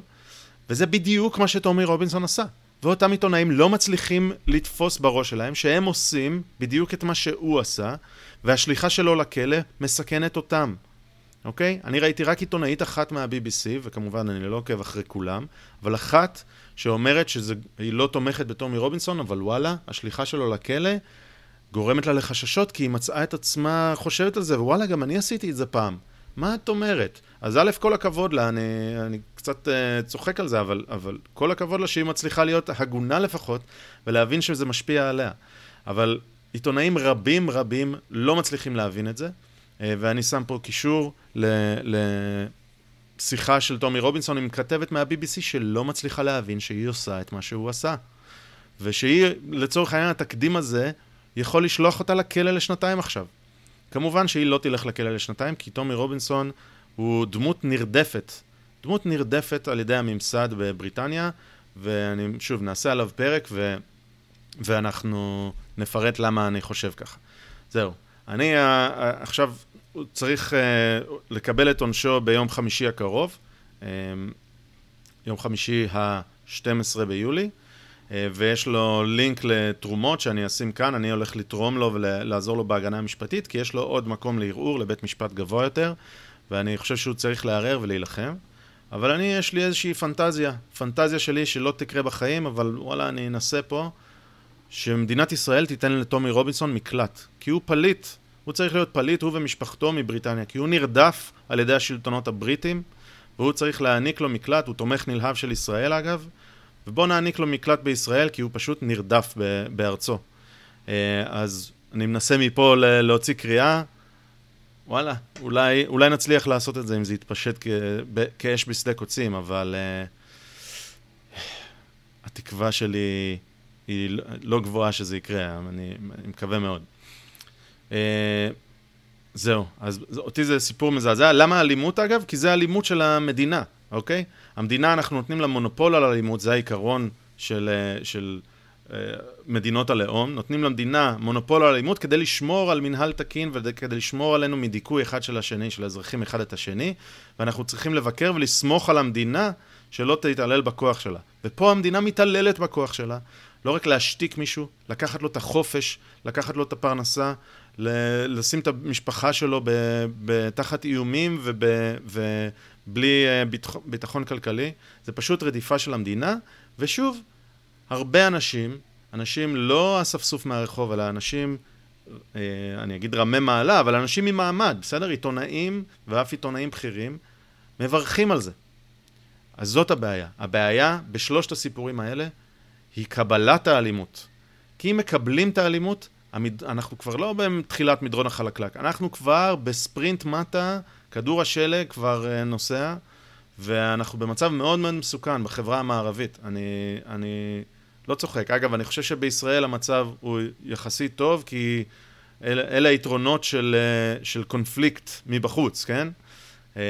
A: וזה בדיוק מה שטומי רובינסון עשה. ואותם עיתונאים לא מצליחים לתפוס בראש שלהם שהם עושים בדיוק את מה שהוא עשה, והשליחה שלו לכלא מסכנת אותם. אוקיי? אני ראיתי רק עיתונאית אחת מה-BBC, וכמובן אני לא עוקב אחרי כולם, אבל אחת שאומרת שהיא לא תומכת בטומי רובינסון, אבל וואלה, השליחה שלו לכלא גורמת לה לחששות, כי היא מצאה את עצמה חושבת על זה, ווואלה, גם אני עשיתי את זה פעם. מה את אומרת? אז א', כל הכבוד לה, אני, אני קצת uh, צוחק על זה, אבל, אבל כל הכבוד לה שהיא מצליחה להיות הגונה לפחות, ולהבין שזה משפיע עליה. אבל עיתונאים רבים רבים לא מצליחים להבין את זה, uh, ואני שם פה קישור לשיחה של טומי רובינסון עם כתבת מה-BBC שלא מצליחה להבין שהיא עושה את מה שהוא עשה. ושהיא, לצורך העניין, התקדים הזה יכול לשלוח אותה לכלא לשנתיים עכשיו. כמובן שהיא לא תלך לכלא לשנתיים, כי טומי רובינסון הוא דמות נרדפת. דמות נרדפת על ידי הממסד בבריטניה, ואני, שוב, נעשה עליו פרק, ו, ואנחנו נפרט למה אני חושב ככה. זהו. אני uh, עכשיו צריך uh, לקבל את עונשו ביום חמישי הקרוב, יום חמישי ה-12 ביולי. אה, ויש לו לינק לתרומות שאני אשים כאן, אני הולך לתרום לו ולעזור לו בהגנה המשפטית, כי יש לו עוד מקום לערעור לבית משפט גבוה יותר, ואני חושב שהוא צריך לערער ולהילחם. אבל אני, יש לי איזושהי פנטזיה, פנטזיה שלי שלא תקרה בחיים, אבל וואלה, אני אנסה פה, שמדינת ישראל תיתן לטומי רובינסון מקלט, כי הוא פליט, הוא צריך להיות פליט, הוא ומשפחתו מבריטניה, כי הוא נרדף על ידי השלטונות הבריטים, והוא צריך להעניק לו מקלט, הוא תומך נלהב של ישראל אגב, ובוא נעניק לו מקלט בישראל, כי הוא פשוט נרדף בארצו. אה, אז אני מנסה מפה להוציא קריאה, וואלה, אולי, אולי נצליח לעשות את זה אם זה יתפשט כאש בשדה קוצים, אבל uh, התקווה שלי היא לא, גבוהה שזה יקרה, אני, אני מקווה מאוד. Uh, זהו, אז אותי זה סיפור מזעזע. למה אלימות אגב? כי זה אלימות של המדינה. אוקיי? המדינה, אנחנו נותנים לה מונופול על אלימות, זה העיקרון של, אה, של uh, מדינות הלאום. נותנים למדינה מונופול על אלימות כדי לשמור על מנהל תקין וכדי לשמור עלינו מדיכוי אחד של השני, של האזרחים אחד את השני, ואנחנו צריכים לבקר ולסמוך על המדינה שלא תתעלל בכוח שלה. ופה המדינה מתעללת בכוח שלה. לא רק להשתיק מישהו, לקחת לו את החופש, לקחת לו את הפרנסה, לשים את המשפחה שלו תחת איומים וב, בלי אה, ביטחון, ביטחון כלכלי, זה פשוט רדיפה של המדינה, ושוב, הרבה אנשים, אנשים לא אספסוף מהרחוב, אלא אנשים, אה, אני אגיד רמי מעלה, אבל אנשים ממעמד, בסדר? עיתונאים ואף עיתונאים בכירים, מברכים על זה. אז זאת הבעיה. הבעיה בשלושת הסיפורים האלה היא קבלת האלימות. כי אם מקבלים את האלימות, אנחנו כבר לא בתחילת מדרון החלקלק, אנחנו כבר בספרינט מטה כדור השלג כבר אה, נוסע, ואנחנו במצב מאוד מאוד מסוכן בחברה המערבית. אני, אני לא צוחק. אגב, אני חושב שבישראל המצב הוא יחסית טוב, כי אל, אלה היתרונות של, אה, של קונפליקט מבחוץ, כן? אה,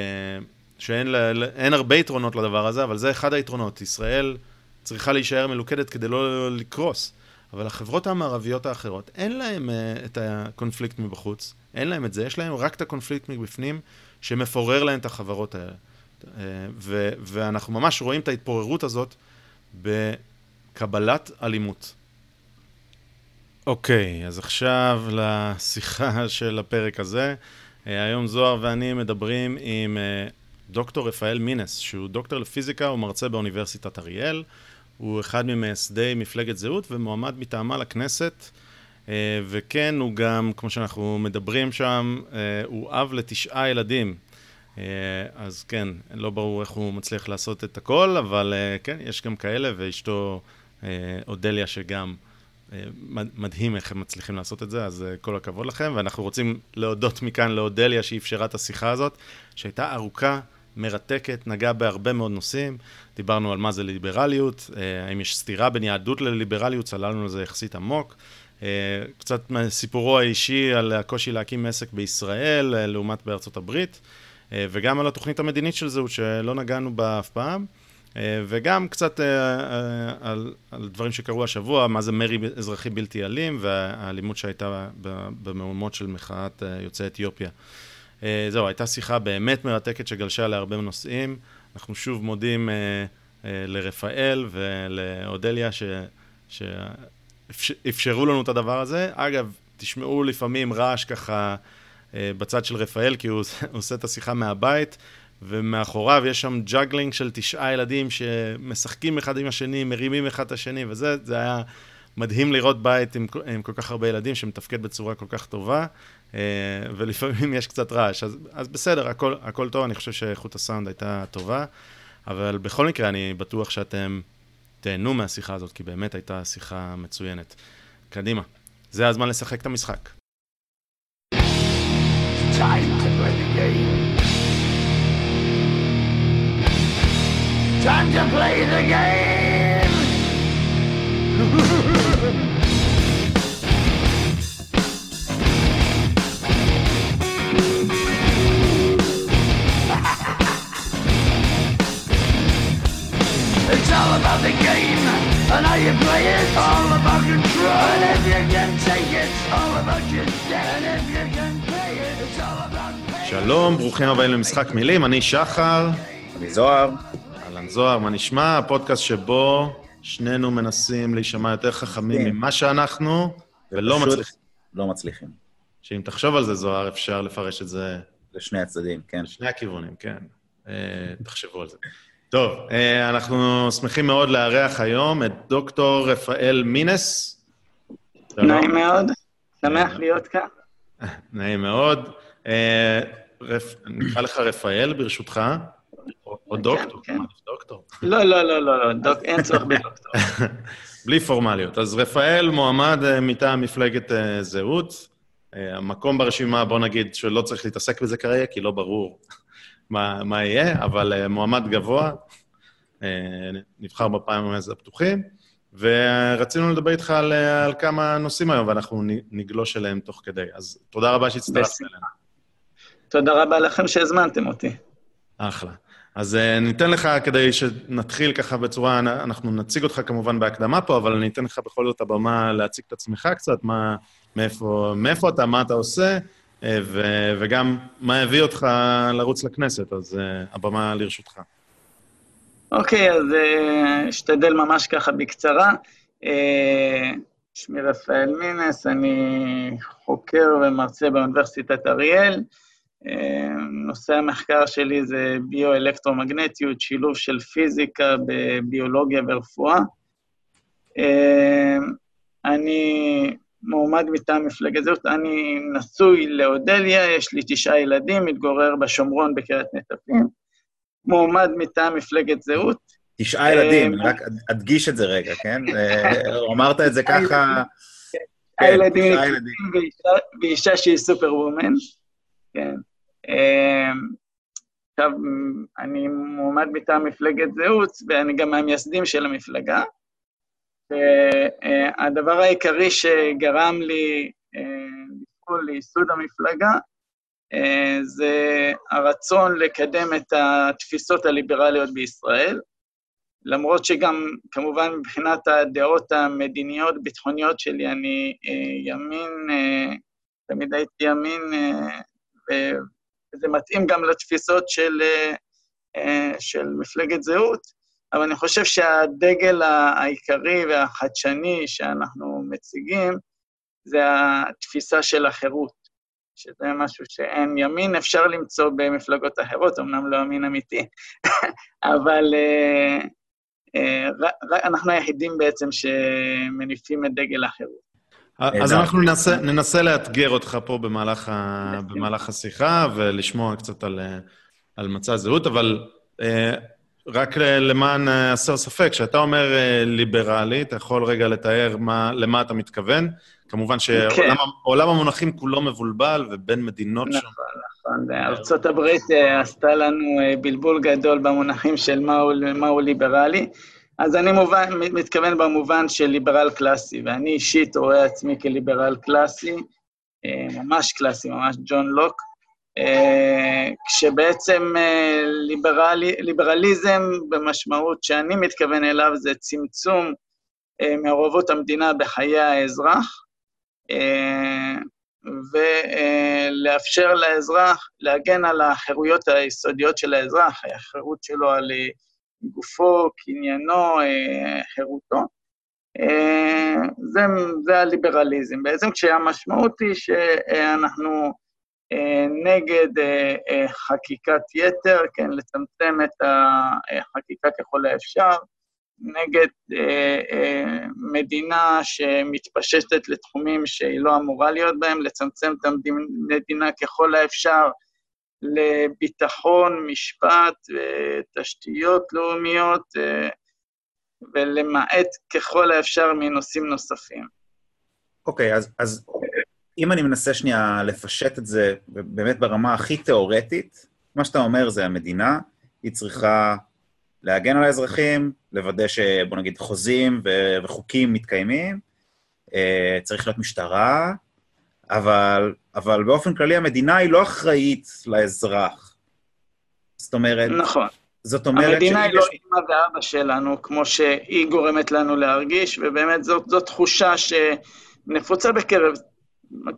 A: שאין הרבה יתרונות לדבר הזה, אבל זה אחד היתרונות. ישראל צריכה להישאר מלוכדת כדי לא לקרוס. אבל החברות המערביות האחרות, אין uh, את הקונפליקט מבחוץ, אין להם את זה, יש להם רק את הקונפליקט מבפנים, שמפורר להם את החברות האלה. ו- ואנחנו ממש רואים את ההתפוררות הזאת בקבלת אלימות. אוקיי, okay, אז עכשיו לשיחה של הפרק הזה. אה, היום זוהר ואני מדברים עם אה, דוקטור רפאל מינס, שהוא דוקטור לפיזיקה ומרצה באוניברסיטת אריאל. הוא אחד ממייסדי מפלגת זהות ומועמד מטעמה לכנסת. אה, וכן, הוא גם, כמו שאנחנו מדברים שם, אה, הוא אב לתשעה ילדים. אה, אז כן, לא ברור איך הוא מצליח לעשות את הכל, אבל כן, יש גם כאלה, ואשתו אודליה שגם מדהים איך הם מצליחים לעשות את זה, אז כל הכבוד לכם. ואנחנו רוצים להודות מכאן לאודליה שאפשרה את השיחה הזאת, שהייתה ארוכה, מרתקת, נגעה בהרבה מאוד נושאים. דיברנו על מה זה ליברליות, האם יש סתירה בין יהדות לליברליות, צללנו על זה יחסית עמוק. אה, קצת מסיפורו האישי על הקושי להקים עסק בישראל אה, לעומת בארצות הברית, אה, וגם על התוכנית המדינית של זהות שלא נגענו בה אף פעם, וגם קצת על, על דברים שקרו השבוע, מה זה מרי אזרחי בלתי אלים והאלימות שהייתה במהומות של מחאת יוצאי אתיופיה. זהו, הייתה שיחה באמת מרתקת שגלשה להרבה נושאים. אנחנו שוב מודים לרפאל ולאודליה ש... שאפשרו לנו את הדבר הזה. אגב, תשמעו לפעמים רעש ככה בצד של רפאל, כי הוא עושה את השיחה מהבית. ומאחוריו יש שם juggling של תשעה ילדים שמשחקים אחד עם השני, מרימים אחד את השני, וזה זה היה מדהים לראות בית עם, עם כל כך הרבה ילדים שמתפקד בצורה כל כך טובה, אה, ולפעמים יש קצת רעש. אז, אז בסדר, הכל, הכל טוב, אני חושב שאיכות הסאונד הייתה טובה, אבל בכל מקרה אני בטוח שאתם תהנו מהשיחה הזאת, כי באמת הייתה שיחה מצוינת. קדימה, זה הזמן לשחק את המשחק. Time to play the game. Time to play the game! It's all about the game and how you play it. All about control. And if you can take it, all about your debt. And if you can play it, it's all about שלום, ברוכים הבאים למשחק מילים, אני שחר.
B: אני זוהר.
A: אהלן זוהר, מה נשמע? הפודקאסט שבו שנינו מנסים להישמע יותר חכמים כן. ממה שאנחנו, ולא מצליחים.
B: לא מצליחים.
A: שאם תחשוב על זה, זוהר, אפשר לפרש את זה...
B: לשני הצדדים, כן.
A: לשני הכיוונים, כן. אה, תחשבו על זה. טוב, אה, אנחנו שמחים מאוד לארח היום את דוקטור רפאל מינס.
C: נעים מאוד, שמח להיות כאן.
A: נעים מאוד. אה, נקרא לך רפאל, ברשותך. או דוקטור, כן, כן. דוקטור.
C: לא, לא, לא, לא, לא, אין צורך בדוקטור.
A: בלי פורמליות. אז רפאל מועמד אה, מטעם מפלגת זהות. המקום ברשימה, בוא נגיד שלא צריך להתעסק בזה כרגע, כי לא ברור מה, מה יהיה, אבל מועמד גבוה, נבחר בפעמים הפתוחים, ורצינו לדבר איתך על, על כמה נושאים היום, ואנחנו נגלוש אליהם תוך כדי. אז תודה רבה שהצטרפת אלינו.
C: תודה רבה לכם שהזמנתם אותי.
A: אחלה. אז uh, ניתן לך, כדי שנתחיל ככה בצורה, אנחנו נציג אותך כמובן בהקדמה פה, אבל אני אתן לך בכל זאת הבמה להציג את עצמך קצת, מה, מאיפה, מאיפה אתה, מה אתה עושה, uh, ו, וגם מה הביא אותך לרוץ לכנסת, אז uh, הבמה לרשותך.
C: אוקיי, okay, אז uh, אשתדל ממש ככה בקצרה. Uh, שמי רפאל מינס, אני חוקר ומרצה באוניברסיטת אריאל. נושא המחקר שלי זה ביו-אלקטרומגנטיות, שילוב של פיזיקה בביולוגיה ורפואה. אני מועמד מטעם מפלגת זהות, אני נשוי לאודליה, יש לי תשעה ילדים, מתגורר בשומרון בקריית נטפים. מועמד מטעם מפלגת זהות.
B: תשעה ילדים, אני רק אדגיש את זה רגע, כן? אמרת את זה ככה...
C: הילדים ואישה שהיא סופר וומן. כן. אמ, עכשיו, אני מועמד מטעם מפלגת זהות, ואני גם מהמייסדים של המפלגה. והדבר העיקרי שגרם לי אה, לפעול לייסוד המפלגה אה, זה הרצון לקדם את התפיסות הליברליות בישראל, למרות שגם, כמובן, מבחינת הדעות המדיניות-ביטחוניות שלי, אני אה, ימין, תמיד הייתי ימין וזה מתאים גם לתפיסות של, של מפלגת זהות, אבל אני חושב שהדגל העיקרי והחדשני שאנחנו מציגים זה התפיסה של החירות, שזה משהו שאין ימין, אפשר למצוא במפלגות אחרות, אמנם לא ימין אמיתי, אבל uh, uh, אנחנו היחידים בעצם שמניפים את דגל החירות.
A: אז אנחנו ננסה, ננסה לאתגר אותך פה במהלך, ה, במהלך השיחה ולשמוע קצת על, על מצע זהות, אבל אה, רק למען הסר ספק, כשאתה אומר אה, ליברלי, אתה יכול רגע לתאר מה, למה אתה מתכוון? כמובן שעולם כן. המונחים כולו מבולבל, ובין מדינות
C: נכון, שם... נכון, נכון. ארצות הברית אה, עשתה לנו בלבול גדול במונחים של מהו, מהו ליברלי. אז אני מובן, מתכוון במובן של ליברל קלאסי, ואני אישית רואה עצמי כליברל קלאסי, אה, ממש קלאסי, ממש ג'ון לוק, אה, כשבעצם אה, ליברלי, ליברליזם במשמעות שאני מתכוון אליו זה צמצום מעורבות המדינה בחיי האזרח, ולאפשר לאזרח להגן על החירויות היסודיות של האזרח, החירות שלו על גופו, קניינו, חירותו. זה, זה הליברליזם. בעצם כשהמשמעות היא שאנחנו נגד חקיקת יתר, כן, לצמצם את החקיקה ככל האפשר, נגד אה, אה, מדינה שמתפשטת לתחומים שהיא לא אמורה להיות בהם, לצמצם את המדינה ככל האפשר לביטחון, משפט, תשתיות לאומיות, אה, ולמעט ככל האפשר מנושאים נוספים.
B: אוקיי, okay, אז, אז אם אני מנסה שנייה לפשט את זה באמת ברמה הכי תיאורטית, מה שאתה אומר זה המדינה, היא צריכה להגן על האזרחים, לוודא שבוא נגיד חוזים ו- וחוקים מתקיימים, אה, צריך להיות משטרה, אבל, אבל באופן כללי המדינה היא לא אחראית לאזרח. זאת אומרת...
C: נכון.
B: זאת אומרת...
C: המדינה היא לא אימא ואבא שלנו, כמו שהיא גורמת לנו להרגיש, ובאמת זאת, זאת תחושה שנפוצה בקרב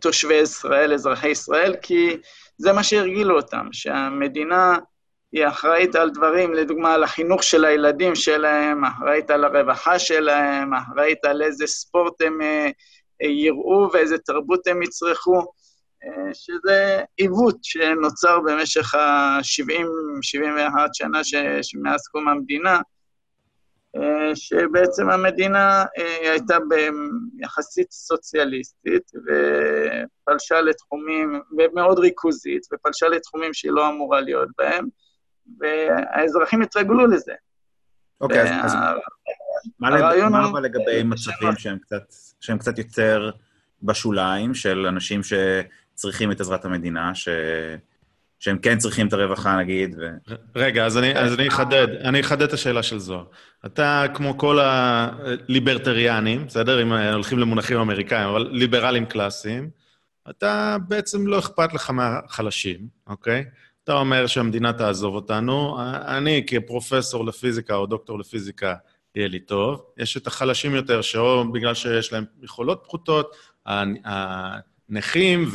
C: תושבי ישראל, אזרחי ישראל, כי זה מה שהרגילו אותם, שהמדינה היא אחראית על דברים, לדוגמה, על החינוך של הילדים שלהם, אחראית על הרווחה שלהם, אחראית על איזה ספורט הם אה, אה, יראו ואיזה תרבות הם יצרכו, אה, שזה עיוות שנוצר במשך ה-70-71 שנה שמאז קום המדינה, שבעצם המדינה הייתה יחסית סוציאליסטית ופלשה לתחומים, ומאוד ריכוזית, ופלשה לתחומים שהיא לא אמורה להיות בהם. והאזרחים התרגלו לזה.
B: אוקיי, אז, אז. מה אבל לגבי מצבים שהם קצת, שהם קצת יותר בשוליים, של אנשים שצריכים את עזרת המדינה, ש... שהם כן צריכים את הרווחה, נגיד, ו...
A: רגע, אז אני, אז אני אחדד, אני אחדד את השאלה של זוהר. אתה, כמו כל הליברטריאנים, בסדר? אם הולכים למונחים אמריקאים, אבל ליברלים קלאסיים, אתה בעצם לא אכפת לך מהחלשים, אוקיי? אתה אומר שהמדינה תעזוב אותנו, אני כפרופסור לפיזיקה או דוקטור לפיזיקה, יהיה לי טוב. יש את החלשים יותר, שאו בגלל שיש להם יכולות פחותות, הנכים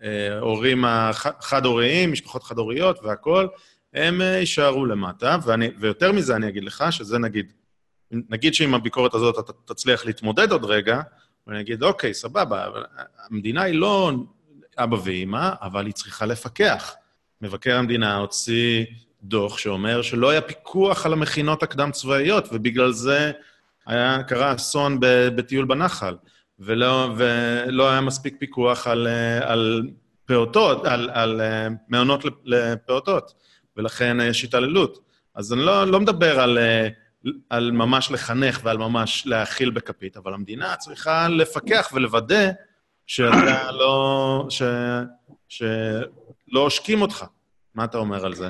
A: וההורים החד-הוריים, משפחות חד-הוריות והכול, הם יישארו למטה, ואני, ויותר מזה אני אגיד לך, שזה נגיד, נגיד שעם הביקורת הזאת אתה תצליח להתמודד עוד רגע, ואני אגיד, אוקיי, סבבה, המדינה היא לא אבא ואימא, אבל היא צריכה לפקח. מבקר המדינה הוציא דוח שאומר שלא היה פיקוח על המכינות הקדם-צבאיות, ובגלל זה היה, קרה אסון בטיול בנחל, ולא, ולא היה מספיק פיקוח על, על פעוטות, על, על מעונות לפעוטות, ולכן יש התעללות. אז אני לא, לא מדבר על, על ממש לחנך ועל ממש להאכיל בכפית, אבל המדינה צריכה לפקח ולוודא שאתה לא... ש, ש, לא עושקים אותך. מה אתה אומר על זה?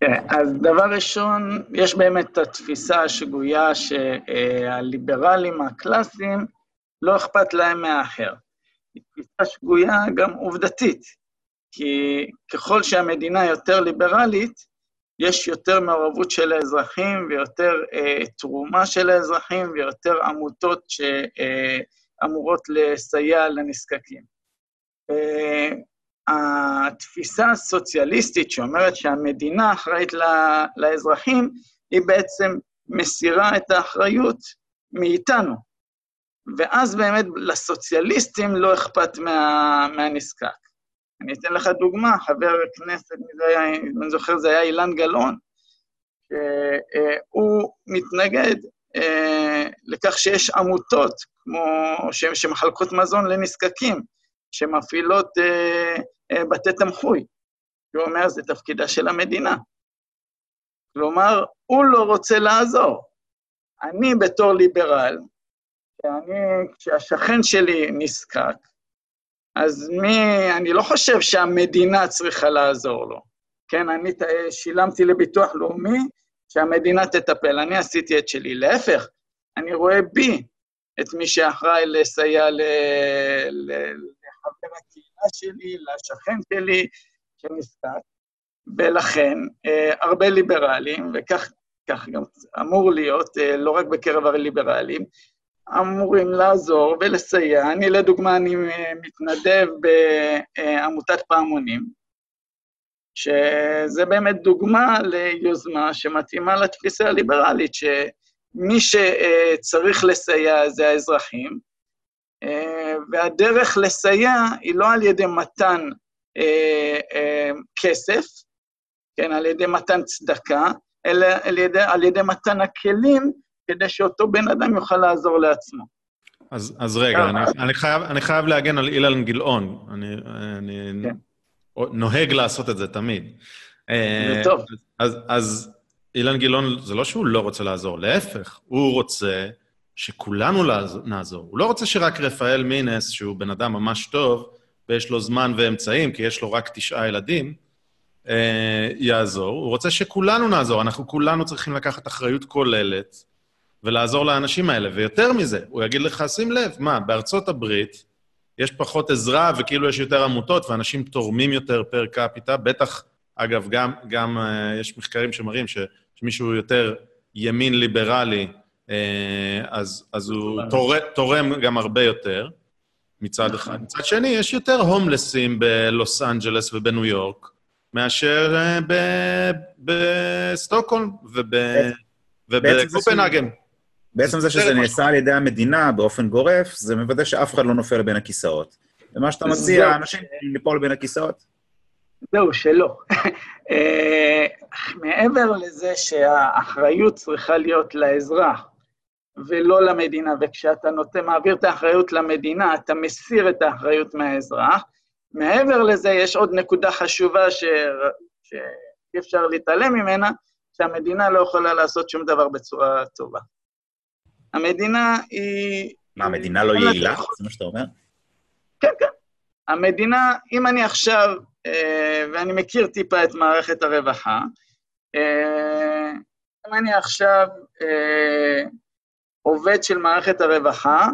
C: כן, אז דבר ראשון, יש באמת את התפיסה השגויה שהליברלים הקלאסיים, לא אכפת להם מהאחר. היא תפיסה שגויה גם עובדתית, כי ככל שהמדינה יותר ליברלית, יש יותר מעורבות של האזרחים ויותר אה, תרומה של האזרחים ויותר עמותות שאמורות לסייע לנזקקים. אה, התפיסה הסוציאליסטית שאומרת שהמדינה אחראית לאזרחים, היא בעצם מסירה את האחריות מאיתנו. ואז באמת לסוציאליסטים לא אכפת מה, מהנזקק. אני אתן לך דוגמה, חבר הכנסת, אני זוכר, זה היה אילן גלאון, שהוא מתנגד אה, לכך שיש עמותות כמו, שמחלקות מזון לנזקקים. שמפעילות אה, אה, בתי תמחוי. הוא אומר, זה תפקידה של המדינה. כלומר, הוא לא רוצה לעזור. אני בתור ליברל, שאני, כשהשכן שלי נזקק, אז מי, אני לא חושב שהמדינה צריכה לעזור לו. כן, אני שילמתי לביטוח לאומי שהמדינה תטפל, אני עשיתי את שלי. להפך, אני רואה בי את מי שאחראי לסייע ל, ל, לחבר הקהילה שלי, לשכן שלי שנזקק, ולכן אה, הרבה ליברלים, וכך גם אמור להיות, אה, לא רק בקרב הליברלים, אמורים לעזור ולסייע. אני, לדוגמה, אני מתנדב בעמותת פעמונים, שזה באמת דוגמה ליוזמה שמתאימה לתפיסה הליברלית, שמי שצריך לסייע זה האזרחים, והדרך לסייע היא לא על ידי מתן כסף, כן, על ידי מתן צדקה, אלא על ידי, על ידי מתן הכלים כדי שאותו בן אדם יוכל לעזור לעצמו.
A: אז, אז רגע, אני, אני, חייב, אני חייב להגן על אילן גילאון. אני, אני כן. נוהג לעשות את זה תמיד.
C: זה אה, טוב.
A: אז, אז אילן גילאון, זה לא שהוא לא רוצה לעזור, להפך, הוא רוצה שכולנו נעזור. הוא לא רוצה שרק רפאל מינס, שהוא בן אדם ממש טוב, ויש לו זמן ואמצעים, כי יש לו רק תשעה ילדים, אה, יעזור. הוא רוצה שכולנו נעזור. אנחנו כולנו צריכים לקחת אחריות כוללת ולעזור לאנשים האלה. ויותר מזה, הוא יגיד לך, שים לב, מה, בארצות הברית יש פחות עזרה וכאילו יש יותר עמותות ואנשים תורמים יותר פר קפיטה. בטח, אגב, גם, גם uh, יש מחקרים שמראים ש, שמישהו יותר ימין ליברלי, uh, אז, אז הוא תור, תורם גם הרבה יותר, מצד אחד. נכון. מצד שני, יש יותר הומלסים בלוס אנג'לס ובניו יורק מאשר uh, בסטוקהולם ובקופנהגן.
B: בעצם זה שזה נעשה על ידי המדינה באופן גורף, זה מוודא שאף אחד לא נופל בין הכיסאות. ומה שאתה מציע, אנשים ליפול בין הכיסאות?
C: זהו, שלא. אה, מעבר לזה שהאחריות צריכה להיות לאזרח ולא למדינה, וכשאתה נותן, מעביר את האחריות למדינה, אתה מסיר את האחריות מהאזרח. מעבר לזה, יש עוד נקודה חשובה ש... שאי אפשר להתעלם ממנה, שהמדינה לא יכולה לעשות שום דבר בצורה טובה. המדינה היא...
B: מה, המדינה לא יעילה? זה מה שאתה אומר?
C: כן, כן. המדינה, אם אני עכשיו, אה, ואני מכיר טיפה את מערכת הרווחה, אה, אם אני עכשיו אה, עובד של מערכת הרווחה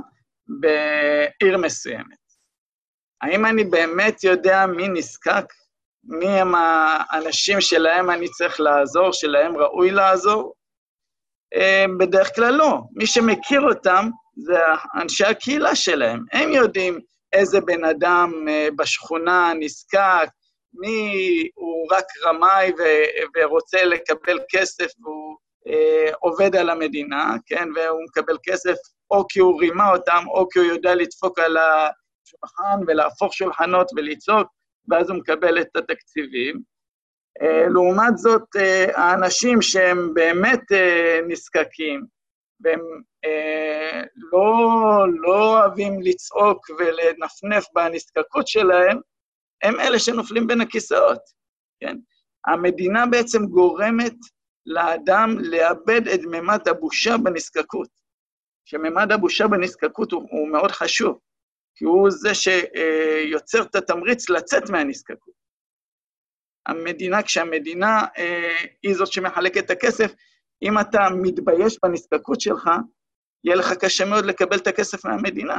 C: בעיר מסוימת, האם אני באמת יודע מי נזקק? מי הם האנשים שלהם אני צריך לעזור, שלהם ראוי לעזור? אה, בדרך כלל לא. מי שמכיר אותם זה אנשי הקהילה שלהם. הם יודעים איזה בן אדם אה, בשכונה נזקק, מי הוא רק רמאי ורוצה לקבל כסף והוא אה, עובד על המדינה, כן, והוא מקבל כסף או כי הוא רימה אותם, או כי הוא יודע לדפוק על השולחן ולהפוך שולחנות ולצעוק, ואז הוא מקבל את התקציבים. אה, לעומת זאת, אה, האנשים שהם באמת אה, נזקקים, והם לא, לא אוהבים לצעוק ולנפנף בנזקקות שלהם, הם אלה שנופלים בין הכיסאות, כן? המדינה בעצם גורמת לאדם לאבד את ממד הבושה בנזקקות. שממד הבושה בנזקקות הוא, הוא מאוד חשוב, כי הוא זה שיוצר את התמריץ לצאת מהנזקקות. המדינה, כשהמדינה אה, היא זאת שמחלקת את הכסף, אם אתה מתבייש בנזקקות שלך, יהיה לך קשה מאוד לקבל את הכסף מהמדינה.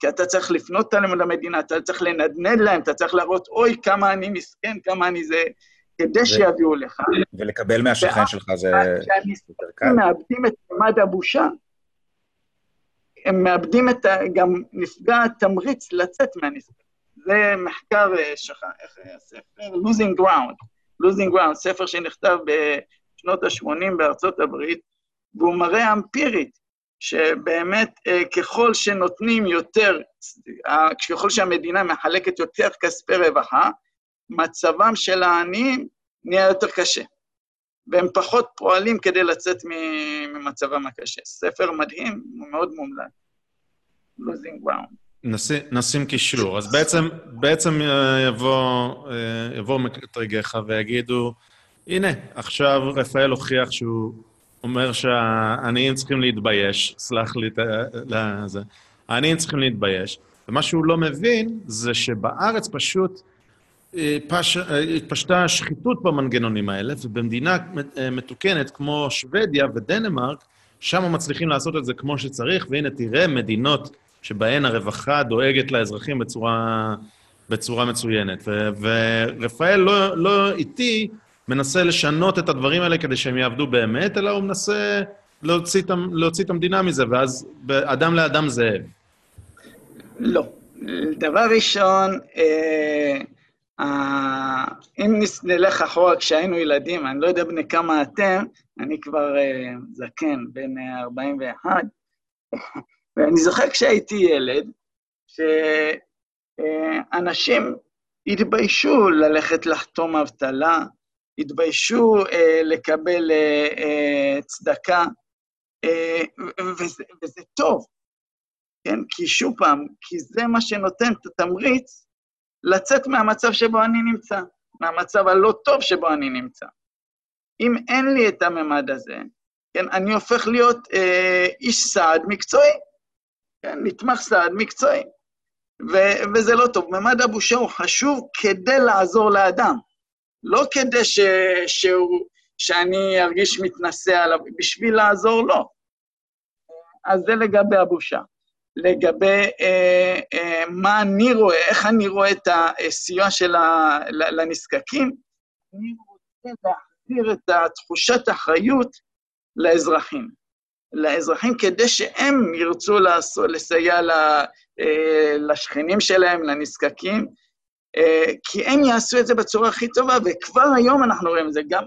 C: כי אתה צריך לפנות עליהם למדינה, אתה צריך לנדנד להם, אתה צריך להראות, אוי, כמה אני מסכן, כמה אני זה, כדי ו... שיביאו לך.
B: ולקבל מהשכן שלך זה
C: יותר קל. כשהנזקקים מאבדים את מעמד הבושה, הם מאבדים את ה... גם נפגע התמריץ לצאת מהנזקקים. זה מחקר, אה, שכח, איך הספר? Losing Ground. Losing Ground, ספר שנכתב בשנות ה-80 בארצות הברית, והוא מראה אמפירית שבאמת אה, ככל שנותנים יותר, אה, ככל שהמדינה מחלקת יותר כספי רווחה, מצבם של העניים נהיה יותר קשה, והם פחות פועלים כדי לצאת ממצבם הקשה. ספר מדהים, מאוד מומלץ. Losing Ground.
A: נשים, נשים קישור. אז בעצם, בעצם אה, יבוא, אה, יבוא מקטרגיך ויגידו, הנה, עכשיו רפאל הוכיח שהוא אומר שהעניים צריכים להתבייש, סלח לי את זה, העניים צריכים להתבייש. ומה שהוא לא מבין זה שבארץ פשוט אה, פש... התפשטה שחיתות במנגנונים האלה, ובמדינה מתוקנת כמו שוודיה ודנמרק, שם מצליחים לעשות את זה כמו שצריך, והנה תראה, מדינות שבהן הרווחה דואגת לאזרחים בצורה, בצורה מצוינת. ו, ורפאל לא, לא איתי מנסה לשנות את הדברים האלה כדי שהם יעבדו באמת, אלא הוא מנסה להוציא, להוציא את המדינה מזה, ואז אדם לאדם זאב.
C: לא. דבר ראשון, אה, אם נלך אחורה כשהיינו ילדים, אני לא יודע בני כמה אתם, אני כבר זקן, בן 41, ואני זוכר כשהייתי ילד, שאנשים התביישו ללכת לחתום אבטלה, התביישו אה, לקבל אה, אה, צדקה, אה, וזה, וזה טוב, כן? כי שוב פעם, כי זה מה שנותן את התמריץ לצאת מהמצב שבו אני נמצא, מהמצב הלא טוב שבו אני נמצא. אם אין לי את הממד הזה, כן, אני הופך להיות אה, איש סעד מקצועי, כן, נתמך סעד מקצועי. ו- וזה לא טוב. ממד הבושה הוא חשוב כדי לעזור לאדם, לא כדי ש- שהוא, שאני ארגיש מתנשא עליו, בשביל לעזור לו. אז זה לגבי הבושה. לגבי אה, אה, מה אני רואה, איך אני רואה את הסיוע של ה, לנזקקים, אני רוצה להחזיר את תחושת האחריות לאזרחים. לאזרחים כדי שהם ירצו לעשות, לסייע אה, לשכנים שלהם, לנזקקים, אה, כי הם יעשו את זה בצורה הכי טובה, וכבר היום אנחנו רואים את זה, גם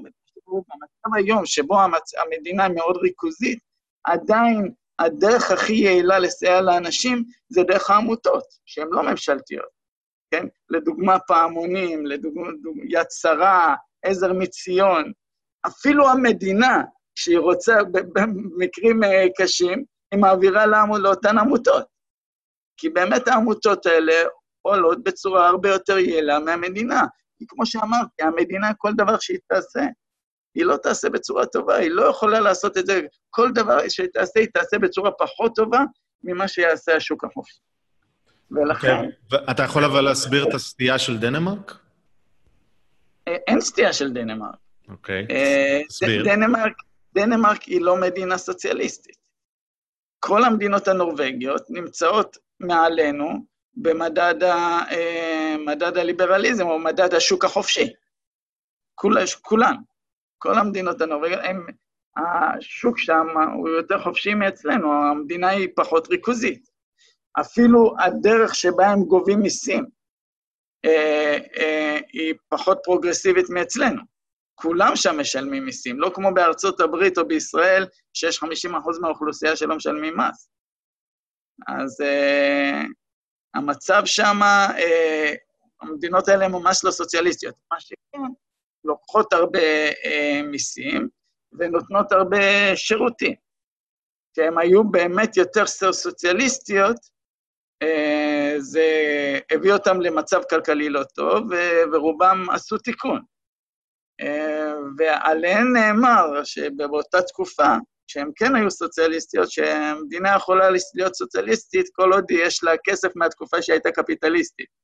C: במצב היום, שבו המדינה מאוד ריכוזית, עדיין הדרך הכי יעילה לסייע לאנשים זה דרך העמותות, שהן לא ממשלתיות, כן? לדוגמה פעמונים, לדוגמה יד שרה, עזר מציון, אפילו המדינה, כשהיא רוצה, במקרים אה, קשים, היא מעבירה לאותן עמותות. כי באמת העמותות האלה עולות בצורה הרבה יותר יעילה מהמדינה. כי כמו שאמרתי, המדינה, כל דבר שהיא תעשה, היא לא תעשה בצורה טובה, היא לא יכולה לעשות את זה, כל דבר שהיא תעשה, היא תעשה בצורה פחות טובה ממה שיעשה השוק החופשי. ולכן...
A: Okay. אוקיי. אתה יכול אבל להסביר את הסטייה של דנמרק?
C: אה, אין סטייה של דנמרק.
A: אוקיי, okay. אה, תסביר.
C: דנמרק, דנמרק היא לא מדינה סוציאליסטית. כל המדינות הנורבגיות נמצאות מעלינו במדד ה, אה, מדד הליברליזם או מדד השוק החופשי. כול, כולן, כל המדינות הנורבגיות, הם, השוק שם הוא יותר חופשי מאצלנו, המדינה היא פחות ריכוזית. אפילו הדרך שבה הם גובים מיסים אה, אה, היא פחות פרוגרסיבית מאצלנו. כולם שם משלמים מיסים, לא כמו בארצות הברית או בישראל, שיש 50% מהאוכלוסייה שלא משלמים מס. אז uh, המצב שם, uh, המדינות האלה הן ממש לא סוציאליסטיות. מה שכן, לוקחות הרבה uh, מיסים ונותנות הרבה שירותים. כשהן היו באמת יותר סוציאליסטיות, uh, זה הביא אותם למצב כלכלי לא טוב, ורובם עשו תיקון. ועליהן נאמר שבאותה תקופה, שהן כן היו סוציאליסטיות, שהמדינה יכולה להיות סוציאליסטית כל עוד יש לה כסף מהתקופה שהיא הייתה קפיטליסטית.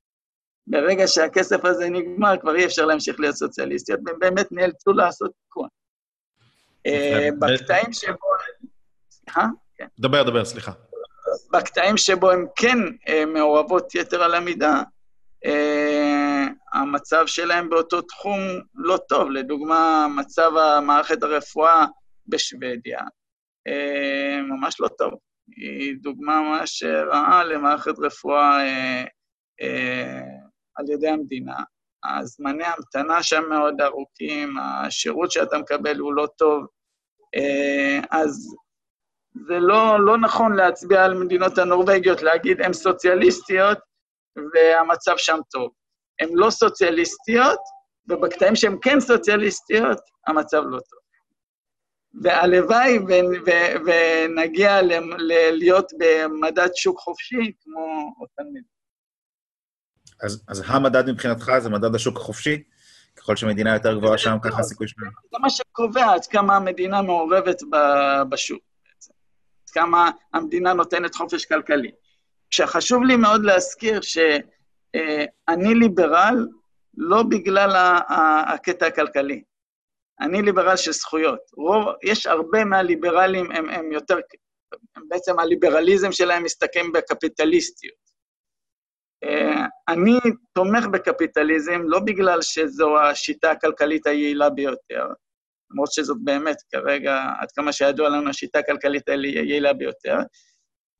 C: ברגע שהכסף הזה נגמר, כבר אי אפשר להמשיך להיות סוציאליסטיות, והם באמת נאלצו לעשות תיקון. אה, בקטעים שבו...
A: סליחה? כן. דבר, דבר, סליחה.
C: בקטעים שבו הן כן אה, מעורבות יתר על המידה, אה, המצב שלהם באותו תחום לא טוב. לדוגמה, מצב המערכת הרפואה בשוודיה אה, ממש לא טוב. היא דוגמה ממש רעה למערכת רפואה אה, על ידי המדינה. הזמני ההמתנה שם מאוד ארוכים, השירות שאתה מקבל הוא לא טוב. אז זה לא, לא נכון להצביע על מדינות הנורבגיות, להגיד הן סוציאליסטיות, והמצב שם טוב. הן לא סוציאליסטיות, ובקטעים שהן כן סוציאליסטיות, המצב לא טוב. והלוואי ונגיע להיות במדד שוק חופשי כמו אותן מדינות.
B: אז, אז המדד מבחינתך זה מדד השוק החופשי? ככל שמדינה יותר גבוהה שם, ככה הסיכוי שלנו.
C: זה מה שקובע עד כמה המדינה מעורבת בשוק בעצם. עד כמה המדינה נותנת חופש כלכלי. כשחשוב לי מאוד להזכיר שאני ליברל לא בגלל הקטע הכלכלי. אני ליברל של זכויות. רוב, יש הרבה מהליברלים, הם, הם יותר, הם בעצם הליברליזם שלהם מסתכם בקפיטליסטיות. אני תומך בקפיטליזם לא בגלל שזו השיטה הכלכלית היעילה ביותר, למרות שזאת באמת כרגע, עד כמה שידוע לנו, השיטה הכלכלית היעילה ביותר,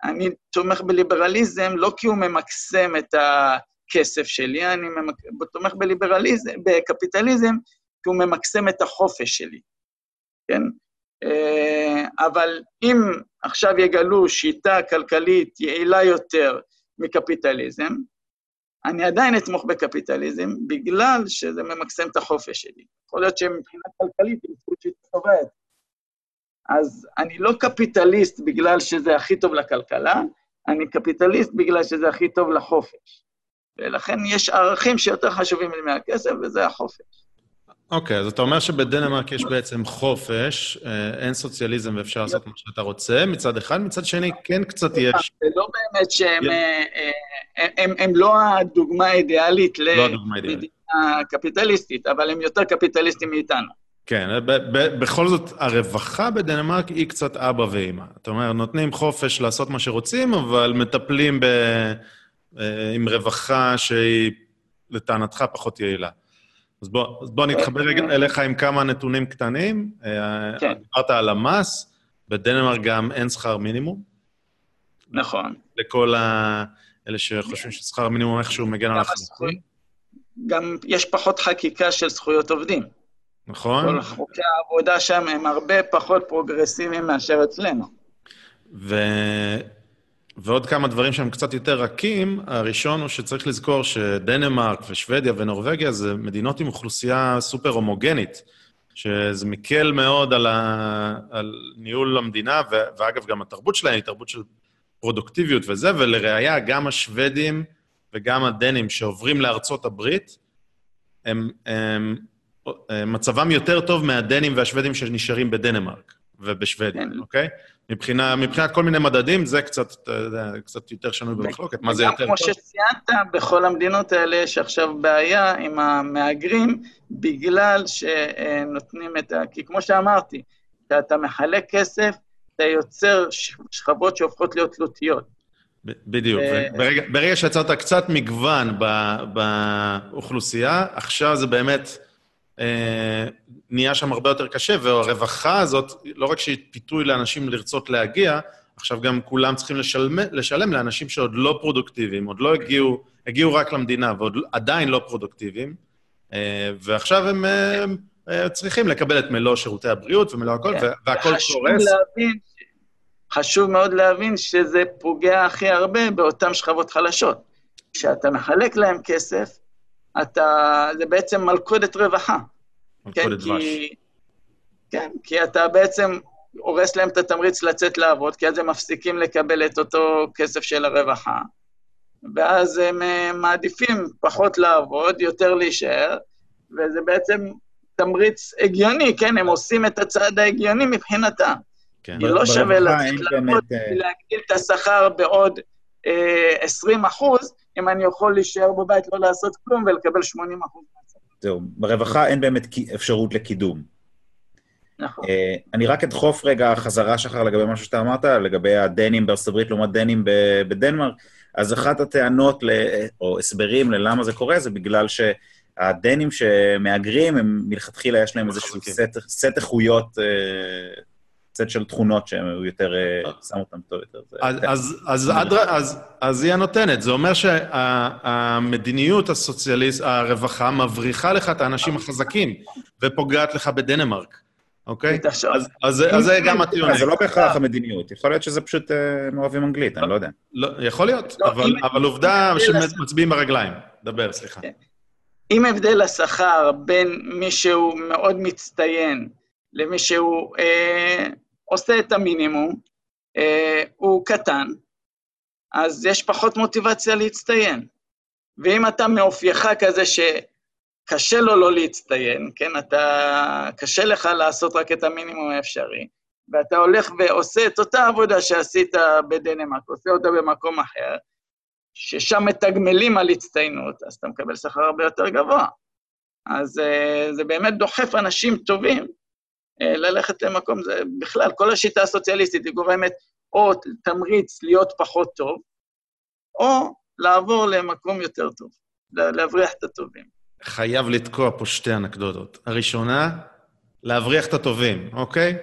C: אני תומך בליברליזם לא כי הוא ממקסם את, ה, הכסף שלי, אני ממק... תומך בליברליזם, בקפיטליזם, כי הוא ממקסם את החופש שלי, כן? אה, אבל אם עכשיו יגלו שיטה כלכלית יעילה יותר מקפיטליזם, אני עדיין אתמוך בקפיטליזם, בגלל שזה ממקסם את החופש שלי. יכול להיות שמבחינה כלכלית היא זכות שיטה טובה אז אני לא קפיטליסט בגלל שזה הכי טוב לכלכלה, אני קפיטליסט בגלל שזה הכי טוב לחופש. ולכן יש ערכים שיותר חשובים לי מהכסף, וזה החופש.
A: אוקיי, okay, אז אתה אומר שבדנמרק יש בעצם חופש, אה, אין סוציאליזם ואפשר לעשות מה שאתה רוצה, מצד אחד, מצד שני כן קצת יש...
C: זה לא באמת שהם אה, אה, הם, הם לא הדוגמה האידיאלית
A: לא
C: למדינה קפיטליסטית, אבל הם יותר קפיטליסטים מאיתנו.
A: כן, בכל זאת, הרווחה בדנמרק היא קצת אבא ואימא. אתה אומר, נותנים חופש לעשות מה שרוצים, אבל מטפלים ב... עם רווחה שהיא לטענתך פחות יעילה. אז בוא, אז בוא נתחבר רגע אליך עם כמה נתונים קטנים. אה, כן. דיברת על המס, בדנמרק גם אין שכר מינימום.
C: נכון.
A: לכל ה... אלה שחושבים ששכר מינימום איכשהו מגן על החלטים.
C: גם יש פחות חקיקה של זכויות עובדים.
A: נכון.
C: כל חוקי העבודה שם הם הרבה פחות פרוגרסיביים מאשר אצלנו.
A: ו... ועוד כמה דברים שהם קצת יותר רכים. הראשון הוא שצריך לזכור שדנמרק ושוודיה ונורבגיה זה מדינות עם אוכלוסייה סופר הומוגנית, שזה מקל מאוד על, ה... על ניהול המדינה, ו... ואגב, גם התרבות שלהם היא תרבות של פרודוקטיביות וזה, ולראיה, גם השוודים וגם הדנים שעוברים לארצות הברית, הם, הם, הם מצבם יותר טוב מהדנים והשוודים שנשארים בדנמרק ובשוודיה, כן. אוקיי? מבחינה, מבחינת כל מיני מדדים, זה קצת, קצת יותר שנוי במחלוקת, מה זה יותר טוב.
C: כמו שציינת, בכל המדינות האלה יש עכשיו בעיה עם המהגרים, בגלל שנותנים את ה... כי כמו שאמרתי, כשאתה מחלק כסף, אתה יוצר שכבות שהופכות להיות תלותיות.
A: בדיוק. ברגע, ברגע שיצרת קצת מגוון באוכלוסייה, עכשיו זה באמת אה, נהיה שם הרבה יותר קשה, והרווחה הזאת, לא רק שהיא פיתוי לאנשים לרצות להגיע, עכשיו גם כולם צריכים לשלם, לשלם לאנשים שעוד לא פרודוקטיביים, עוד לא הגיעו, הגיעו רק למדינה ועדיין לא פרודוקטיביים, אה, ועכשיו הם, הם, אה, הם צריכים לקבל את מלוא שירותי הבריאות ומלוא הכל, כן. והכל קורס.
C: להבין, חשוב מאוד להבין שזה פוגע הכי הרבה באותן שכבות חלשות. כשאתה מחלק להם כסף, אתה, זה בעצם מלכודת רווחה.
A: מלכודת כן, דבש.
C: כי, כן, כי אתה בעצם הורס להם את התמריץ לצאת לעבוד, כי אז הם מפסיקים לקבל את אותו כסף של הרווחה, ואז הם אה, מעדיפים פחות לעבוד, יותר להישאר, וזה בעצם תמריץ הגיוני, כן? הם עושים את הצעד ההגיוני מבחינתם. כן. כי לא שווה לצאת לעבוד, אה, להגדיל את השכר בעוד אה, 20 אחוז, אם אני יכול להישאר בבית, לא לעשות כלום ולקבל 80 אחוז
B: זהו, ברווחה אין באמת אפשרות לקידום.
C: נכון. Uh,
B: אני רק אדחוף רגע חזרה שחר לגבי משהו שאתה אמרת, לגבי הדנים בארצות הברית לעומת דנים בדנמרק. אז אחת הטענות, או הסברים ללמה זה קורה, זה בגלל שהדנים שמהגרים, הם מלכתחילה יש להם איזשהו סט, סט איכויות uh, סט של תכונות שהוא יותר, אה, שם אותם טוב יותר.
A: אז היא הנותנת. זה אומר שהמדיניות הסוציאליסט, הרווחה, מבריחה לך את האנשים החזקים ופוגעת לך בדנמרק. אוקיי? אז זה גם הטיעון.
B: זה לא בהכרח המדיניות, יכול להיות שזה פשוט הם אה, אוהבים אנגלית, אני לא יודע.
A: לא, יכול להיות, לא, אבל עובדה שמצביעים ברגליים. דבר, סליחה. כן.
C: אם הבדל השכר בין מי שהוא מאוד מצטיין למי שהוא אה, עושה את המינימום, אה, הוא קטן, אז יש פחות מוטיבציה להצטיין. ואם אתה מאופייך כזה שקשה לו לא להצטיין, כן, אתה, קשה לך לעשות רק את המינימום האפשרי, ואתה הולך ועושה את אותה עבודה שעשית בדנמרק, עושה אותה במקום אחר, ששם מתגמלים על הצטיינות, אז אתה מקבל שכר הרבה יותר גבוה. אז uh, זה באמת דוחף אנשים טובים אה, ללכת למקום, זה בכלל, כל השיטה הסוציאליסטית היא גורמת או תמריץ להיות פחות טוב, או לעבור למקום יותר טוב, להבריח את הטובים.
A: חייב לתקוע פה שתי אנקדוטות. הראשונה, להבריח את הטובים, אוקיי?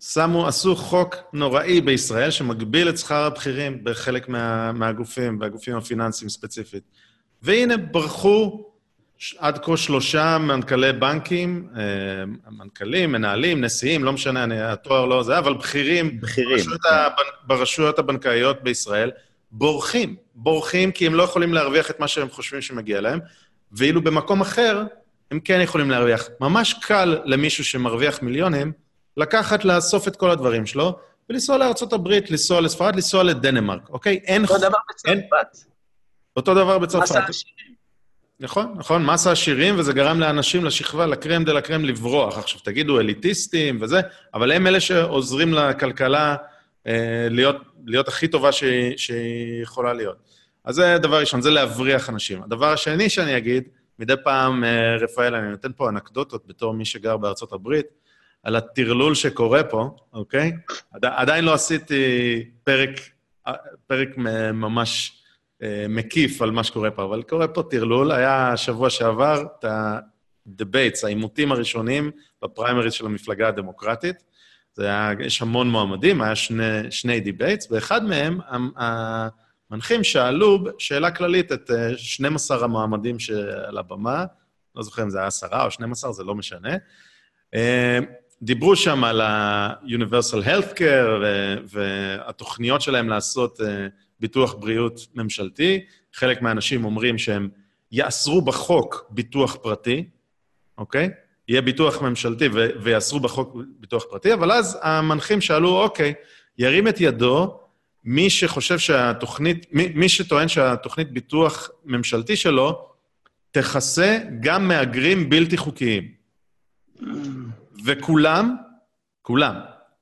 A: שמו, עשו חוק נוראי בישראל שמגביל את שכר הבכירים בחלק מה, מהגופים, והגופים הפיננסיים ספציפית. והנה, ברחו עד כה שלושה מנכ"לי בנקים, אה, מנכ"לים, מנהלים, נשיאים, לא משנה, התואר לא זה, אבל בכירים,
B: בכירים.
A: ברשויות, הבנ... ברשויות הבנקאיות בישראל, בורחים. בורחים כי הם לא יכולים להרוויח את מה שהם חושבים שמגיע להם, ואילו במקום אחר, הם כן יכולים להרוויח. ממש קל למישהו שמרוויח מיליונים לקחת, לאסוף את כל הדברים שלו, ולנסוע הברית, לנסוע לספרד, לנסוע לדנמרק, אוקיי? אין...
C: אותו דבר בצרפת.
A: אותו דבר בצרפת.
C: מסע עשירים.
A: נכון, נכון, מסה עשירים, וזה גרם לאנשים, לשכבה, לקרם דה לקרם, לברוח. עכשיו, תגידו אליטיסטים וזה, אבל הם אלה שעוזרים לכלכלה אה, להיות, להיות הכי טובה שהיא, שהיא יכולה להיות. אז זה דבר ראשון, זה להבריח אנשים. הדבר השני שאני אגיד, מדי פעם, אה, רפאל, אני נותן פה אנקדוטות בתור מי שגר בארצות הברית, על הטרלול שקורה פה, אוקיי? עד, עדיין לא עשיתי פרק, אה, פרק ממש מקיף על מה שקורה פה, אבל קורה פה טרלול. היה שבוע שעבר את ה debates, העימותים הראשונים בפריימריז של המפלגה הדמוקרטית. זה היה, יש המון מועמדים, היה שני, שני debates, ואחד מהם, המ- המנחים שאלו שאלה כללית את אה, 12 המועמדים שעל הבמה, לא זוכר אם זה היה עשרה או 12, זה לא משנה. אה, דיברו שם על ה Universal Healthcare והתוכניות שלהם לעשות אה, ביטוח בריאות ממשלתי. חלק מהאנשים אומרים שהם יאסרו בחוק ביטוח פרטי, אוקיי? יהיה ביטוח ממשלתי ו- ויאסרו בחוק ביטוח פרטי, אבל אז המנחים שאלו, אוקיי, ירים את ידו מי שחושב שהתוכנית, מי, מי שטוען שהתוכנית ביטוח ממשלתי שלו תכסה גם מהגרים בלתי חוקיים. וכולם, כולם,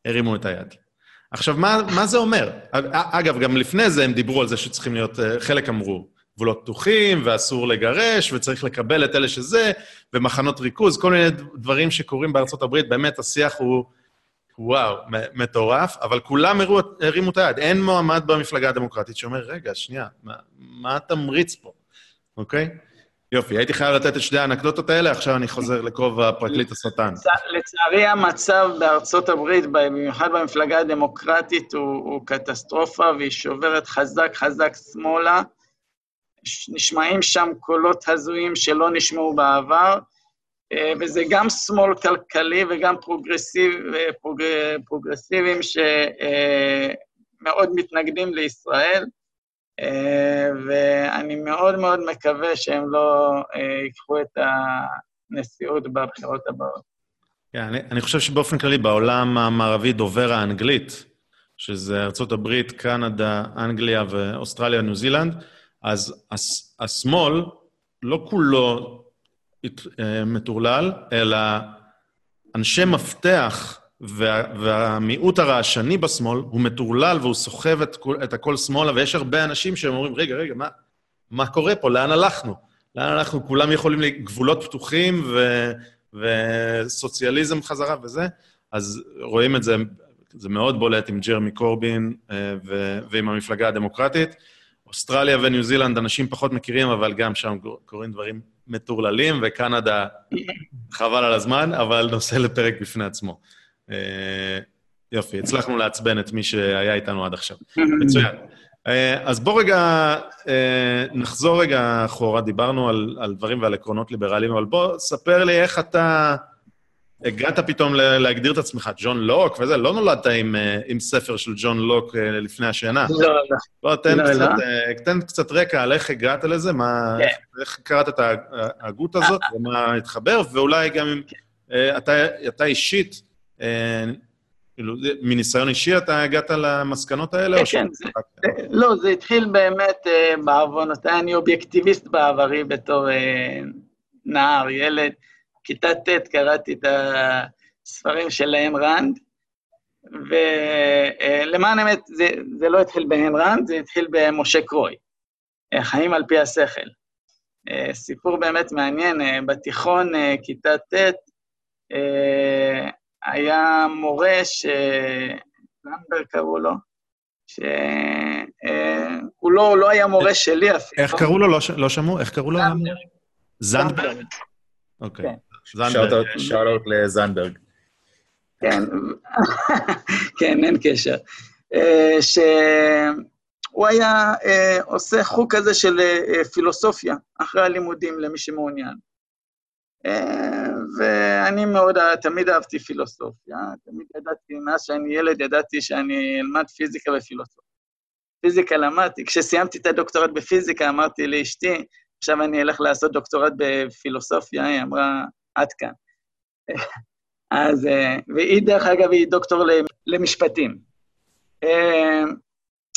A: הרימו את היד. עכשיו, מה, מה זה אומר? אגב, גם לפני זה הם דיברו על זה שצריכים להיות, אה, חלק אמרו, גבולות פתוחים, ואסור לגרש, וצריך לקבל את אלה שזה, ומחנות ריכוז, כל מיני דברים שקורים בארצות הברית, באמת השיח הוא, וואו, מטורף, אבל כולם הראו, הרימו את היד. אין מועמד במפלגה הדמוקרטית שאומר, רגע, שנייה, מה, מה התמריץ פה, אוקיי? יופי, הייתי חייב לתת את שתי האנקדוטות האלה, עכשיו אני חוזר לכובע פרקליט השטן.
C: לצ- לצערי המצב בארצות הברית, במיוחד במפלגה הדמוקרטית, הוא, הוא קטסטרופה והיא שוברת חזק חזק שמאלה. נשמעים שם קולות הזויים שלא נשמעו בעבר, אה, וזה גם שמאל כלכלי וגם פרוגרסיב, פרוג, פרוגרסיבים שמאוד מתנגדים לישראל. אה, ואני מאוד מאוד מקווה שהם לא אה, ייקחו את הנשיאות בבחירות הבאות.
A: כן, אני, אני חושב שבאופן כללי בעולם המערבי דובר האנגלית, שזה ארה"ב, קנדה, אנגליה ואוסטרליה, ניו זילנד, אז הס, השמאל לא כולו אה, מטורלל, אלא אנשי מפתח וה, והמיעוט הרעשני בשמאל הוא מטורלל והוא סוחב את, את הכל שמאלה, ויש הרבה אנשים שהם אומרים, רגע, רגע, מה, מה קורה פה? לאן הלכנו? לאן אנחנו? כולם יכולים, גבולות פתוחים ו, וסוציאליזם חזרה וזה, אז רואים את זה, זה מאוד בולט עם ג'רמי קורבין אה, ו, ועם המפלגה הדמוקרטית. אוסטרליה וניו זילנד, אנשים פחות מכירים, אבל גם שם קורים דברים מטורללים, וקנדה, חבל על הזמן, אבל נושא לפרק בפני עצמו. אה, יופי, הצלחנו לעצבן את מי שהיה איתנו עד עכשיו. מצוין. אה, אז בוא רגע, אה, נחזור רגע אחורה, דיברנו על, על דברים ועל עקרונות ליברליים, אבל בוא, ספר לי איך אתה הגעת פתאום להגדיר את עצמך, ג'ון לוק וזה, לא נולדת עם, עם ספר של ג'ון לוק לפני השינה.
C: לא, לא.
A: בוא, תן,
C: לא,
A: קצת,
C: לא.
A: תן קצת רקע על איך הגעת לזה, מה,
C: כן.
A: איך, איך קראת את ההגות הזאת, ומה התחבר, ואולי גם אם אתה, אתה אישית, כאילו, זה- מניסיון אישי אתה הגעת למסקנות האלה?
C: כן,
A: ש-
C: כן, זה- לא, זה התחיל באמת אה, בעוונותיי, אני אובייקטיביסט בעברי בתור אה, נער, ילד. כיתה ט' קראתי את הספרים של איין ראנד, ולמען האמת, זה, זה לא התחיל באיין ראנד, זה התחיל במשה קרוי, אה, חיים על פי השכל. אה, סיפור באמת מעניין, אה, בתיכון, אה, כיתה ט', אה, היה מורה ש... לנברג קראו לו, שהוא לא, הוא לא היה מורה שלי אפילו.
A: איך קראו לו? לא, ש... לא שמעו? איך קראו לו?
C: זנדברג.
A: זנדברג? אוקיי.
C: כן.
A: זנדברג.
B: שאלות לזנדברג.
C: כן, כן, אין קשר. אה, הוא היה אה, עושה חוג כזה של אה, פילוסופיה אחרי הלימודים, למי שמעוניין. אה, ואני מאוד, תמיד אהבתי פילוסופיה, תמיד ידעתי, מאז שאני ילד ידעתי שאני אלמד פיזיקה ופילוסופיה. פיזיקה למדתי, כשסיימתי את הדוקטורט בפיזיקה אמרתי לאשתי, עכשיו אני אלך לעשות דוקטורט בפילוסופיה, היא אמרה, עד כאן. אז, אה, והיא, דרך אגב, היא דוקטור למשפטים. אה,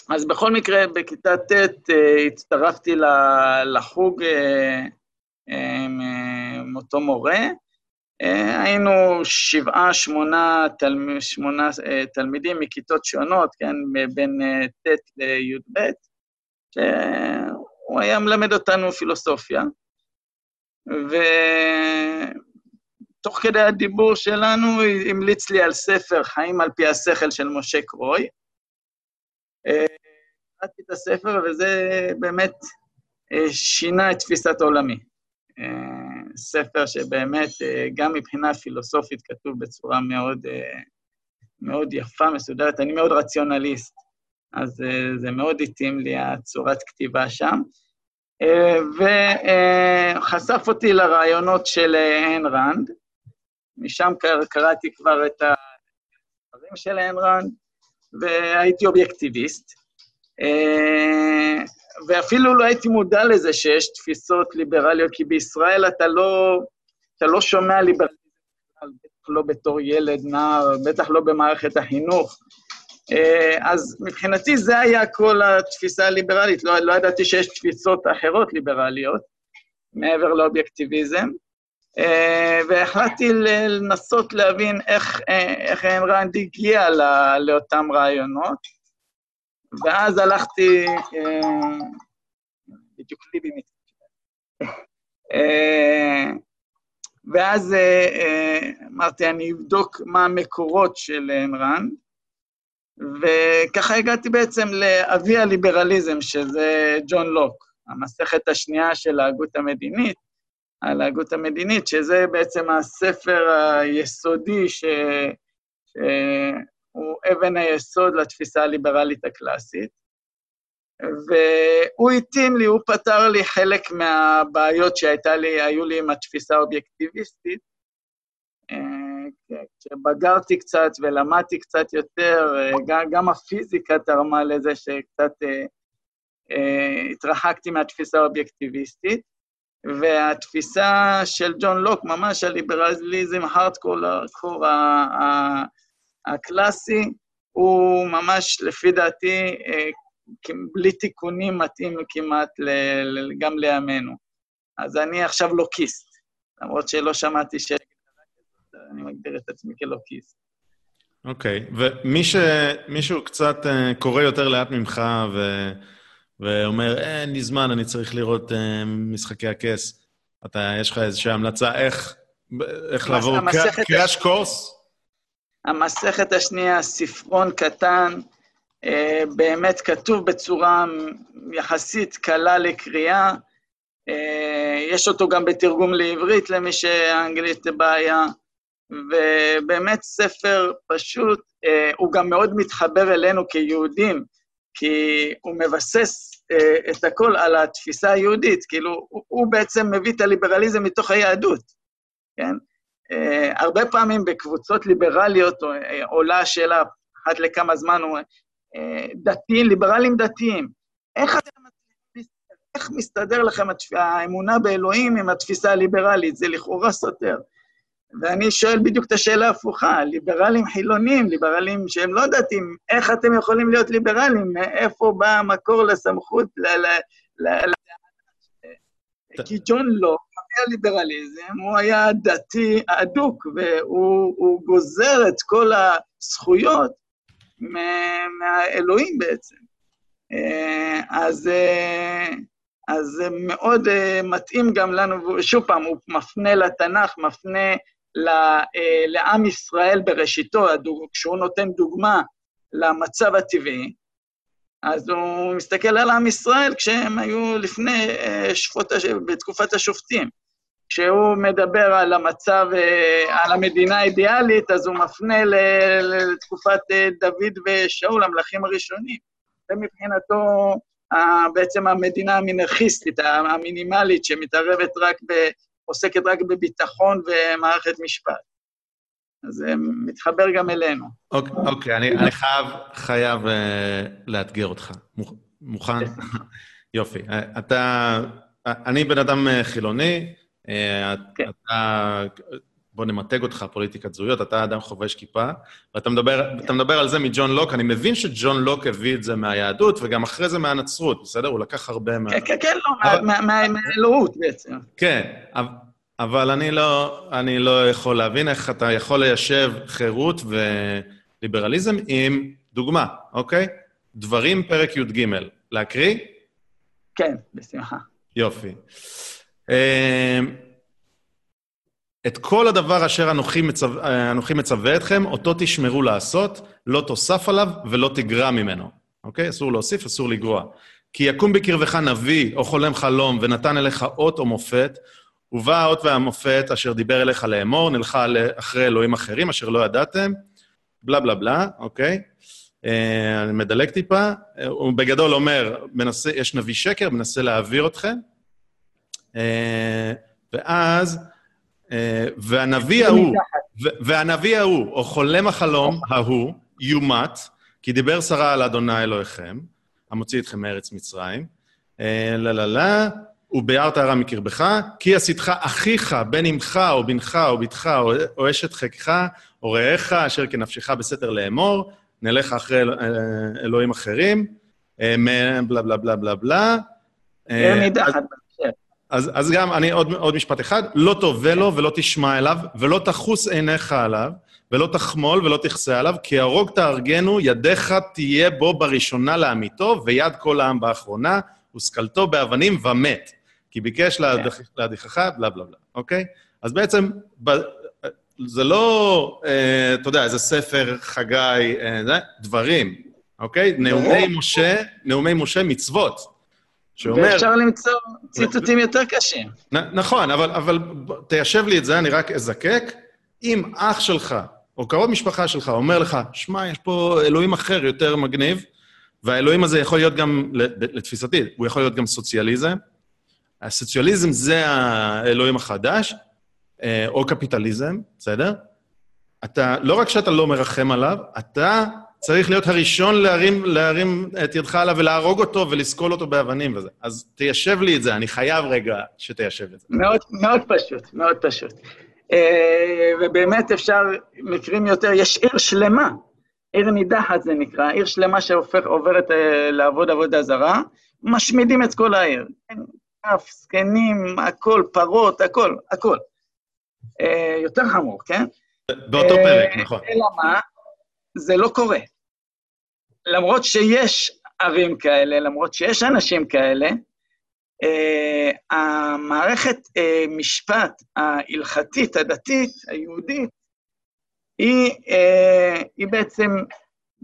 C: אז בכל מקרה, בכיתה ט' אה, הצטרפתי לחוג עם אותו מורה. היינו שבעה, שמונה, תלמ... שמונה תלמידים מכיתות שונות, כן, בין ט' לי"ב, שהוא היה מלמד אותנו פילוסופיה. ו... תוך כדי הדיבור שלנו, המליץ לי על ספר חיים על פי השכל של משה קרוי. אה, קראתי את הספר, וזה באמת אה, שינה את תפיסת עולמי. אה, ספר שבאמת, גם מבחינה פילוסופית, כתוב בצורה מאוד, מאוד יפה, מסודרת. אני מאוד רציונליסט, אז זה מאוד התאים לי, הצורת כתיבה שם. וחשף אותי לרעיונות של איין רנד, משם קראתי כבר את הדברים של איין רנד, והייתי אובייקטיביסט. ואפילו לא הייתי מודע לזה שיש תפיסות ליברליות, כי בישראל אתה לא, אתה לא שומע ליברליזם, בטח לא בתור ילד, נער, בטח לא במערכת החינוך. אה, אז מבחינתי זה היה כל התפיסה הליברלית, לא, לא ידעתי שיש תפיסות אחרות ליברליות, מעבר לאובייקטיביזם. אה, והחלטתי לנסות להבין איך, אה, איך איין רנד הגיע לאותם רעיונות, ואז הלכתי, אה, בדיוק ליבי מתקשר. ואז אמרתי, אני אבדוק מה המקורות של רנד, וככה הגעתי בעצם לאבי הליברליזם, שזה ג'ון לוק, המסכת השנייה של ההגות המדינית, על ההגות המדינית, שזה בעצם הספר היסודי ש... שהוא אבן היסוד לתפיסה הליברלית הקלאסית. והוא התאים לי, הוא פתר לי חלק מהבעיות שהייתה לי, היו לי עם התפיסה האובייקטיביסטית. כשבגרתי קצת ולמדתי קצת יותר, גם הפיזיקה תרמה לזה שקצת אה, אה, התרחקתי מהתפיסה האובייקטיביסטית. והתפיסה של ג'ון לוק, ממש הליברליזם הארדקור הקלאסי, הוא ממש, לפי דעתי, אה, בלי תיקונים מתאים כמעט גם לימינו. אז אני עכשיו לוקיסט, למרות שלא שמעתי ש... אני מגדיר את עצמי כלוקיסט.
A: אוקיי, okay. ומישהו קצת אה, קורא יותר לאט ממך, ו... ואומר, אין לי זמן, אני צריך לראות משחקי הכס. אתה, יש לך איזושהי המלצה איך, איך לעבור קראש קורס?
C: המסכת השנייה, ספרון קטן, uh, באמת כתוב בצורה יחסית קלה לקריאה. Uh, יש אותו גם בתרגום לעברית למי שהאנגלית בעיה, ובאמת ספר פשוט, uh, הוא גם מאוד מתחבר אלינו כיהודים. כי הוא מבסס אה, את הכל על התפיסה היהודית, כאילו, הוא, בעצם מביא את הליברליזם מתוך היהדות? אה, הרבה פעמים בקבוצות ליברליות אה, עולה השאלה, אחת לכמה זמן, הוא, אה, דתיים, ליברלים דתיים, איך אתם... איך מסתדר לכם האמונה באלוהים עם התפיסה הליברלית? זה לכאורה סותר. ואני שואל בדיוק את השאלה ההפוכה, ליברלים חילונים, ליברלים שהם לא דתיים, איך אתם יכולים להיות ליברלים? מאיפה בא המקור לסמכות. ל, ל, ל כי ג'ון לוק, הליברליזם, הוא היה דתי אדוק, והוא גוזר את כל הזכויות מהאלוהים בעצם. אה, אז, אה, אז זה מאוד אה, מתאים גם לנו, ושוב פעם, הוא מפנה לתנ"ך, מפנה אה, לעם ישראל בראשיתו, כשהוא נותן דוגמה למצב הטבעי, אז הוא מסתכל על עם ישראל כשהם היו לפני אה, שפוט, בתקופת השופטים. כשהוא מדבר על המצב, אה, על המדינה האידיאלית, אז הוא מפנה לתקופת דוד ושאול, המלכים הראשונים. זה מבחינתו בעצם המדינה המנרכיסטית, המינימלית, שמתערבת רק. עוסקת רק בביטחון ומערכת משפט. אז זה מתחבר גם אלינו.
A: אוקיי, okay, okay, אני, אני חייב, חייב uh, לאתגר אותך. מוכן? כן. יופי. אתה, אני בן אדם חילוני, כן. אתה בוא נמתג אותך, פוליטיקת זהויות, אתה אדם חובש כיפה, ואתה מדבר, אתה מדבר על זה מג'ון לוק, אני מבין שג'ון לוק הביא את זה מהיהדות, וגם אחרי זה מהנצרות, בסדר? הוא לקח הרבה מה...
C: כן, כן, כן, לא, מהאלוהות בעצם.
A: כן, אבל אני לא, אני לא יכול להבין איך אתה יכול ליישב חירות וליברליזם עם דוגמה, אוקיי? דברים, פרק י"ג. להקריא?
C: כן, בשמחה.
A: יופי. אמ, את כל הדבר אשר אנוכי מצו... אנוכי מצווה אתכם, אותו תשמרו לעשות, לא תוסף עליו ולא תגרע ממנו. אוקיי? אסור להוסיף, אסור לגרוע. כי יקום בקרבך נביא או חולם חלום ונתן אליך אות או מופת, ובא האות והמופת אשר דיבר אליך לאמור, נלכה אחרי אלוהים אחרים אשר לא ידעתם, בלה בלה בלה, אוקיי? אה, אני מדלג טיפה. הוא בגדול אומר, מנסה, יש נביא שקר, מנסה להעביר אתכם. אה, ואז... אה, והנביא ההוא, והנביא ההוא, או חולם החלום ההוא, יומת, כי דיבר שרה על אדוני אלוהיכם, המוציא אתכם מארץ מצרים. לה לה לה, וביערת הרע מקרבך, כי עשיתך אחיך, בן אמך, או בנך, או בתך, או, או אשת חיקך, או רעך, אשר כנפשך בסתר לאמור, נלך אחרי אל, אלוהים אחרים, בלה בלה בלה בלה בלה. אז, אז גם, אני עוד, עוד משפט אחד, לא תובא לו ולא תשמע אליו, ולא תחוס עיניך עליו, ולא תחמול ולא תכסה עליו, כי הרוג תהרגנו, ידיך תהיה בו בראשונה לאמיתו, ויד כל העם באחרונה, ושכלתו באבנים ומת. כי ביקש להדיח, להדיחך, בלה בלה בלה, אוקיי? אז בעצם, זה לא, אה, אתה יודע, איזה ספר חגי, אה, דברים, אוקיי? נאומי משה, נאומי משה מצוות.
C: שאומר... ואפשר למצוא ציטוטים יותר קשים.
A: נכון, אבל, אבל תיישב לי את זה, אני רק אזקק. אם אח שלך, או קרוב משפחה שלך, אומר לך, שמע, יש פה אלוהים אחר יותר מגניב, והאלוהים הזה יכול להיות גם, לתפיסתי, הוא יכול להיות גם סוציאליזם. הסוציאליזם זה האלוהים החדש, אה, או קפיטליזם, בסדר? אתה, לא רק שאתה לא מרחם עליו, אתה צריך להיות הראשון להרים, להרים את ידך עליו ולהרוג אותו ולסקול אותו באבנים וזה. אז תיישב לי את זה, אני חייב רגע שתיישב את זה.
C: מאוד, מאוד פשוט, מאוד פשוט. אה, ובאמת אפשר מקרים יותר, יש עיר שלמה, עיר נידחת זה נקרא, עיר שלמה שעוברת אה, לעבוד עבודה זרה, משמידים את כל העיר. אף, זקנים, הכל, פרות, הכל, הכל. אה, יותר חמור, כן?
A: באותו פרק, נכון.
C: אלא מה? זה לא קורה. למרות שיש ערים כאלה, למרות שיש אנשים כאלה, uh, המערכת uh, משפט ההלכתית, הדתית, היהודית, היא, uh, היא בעצם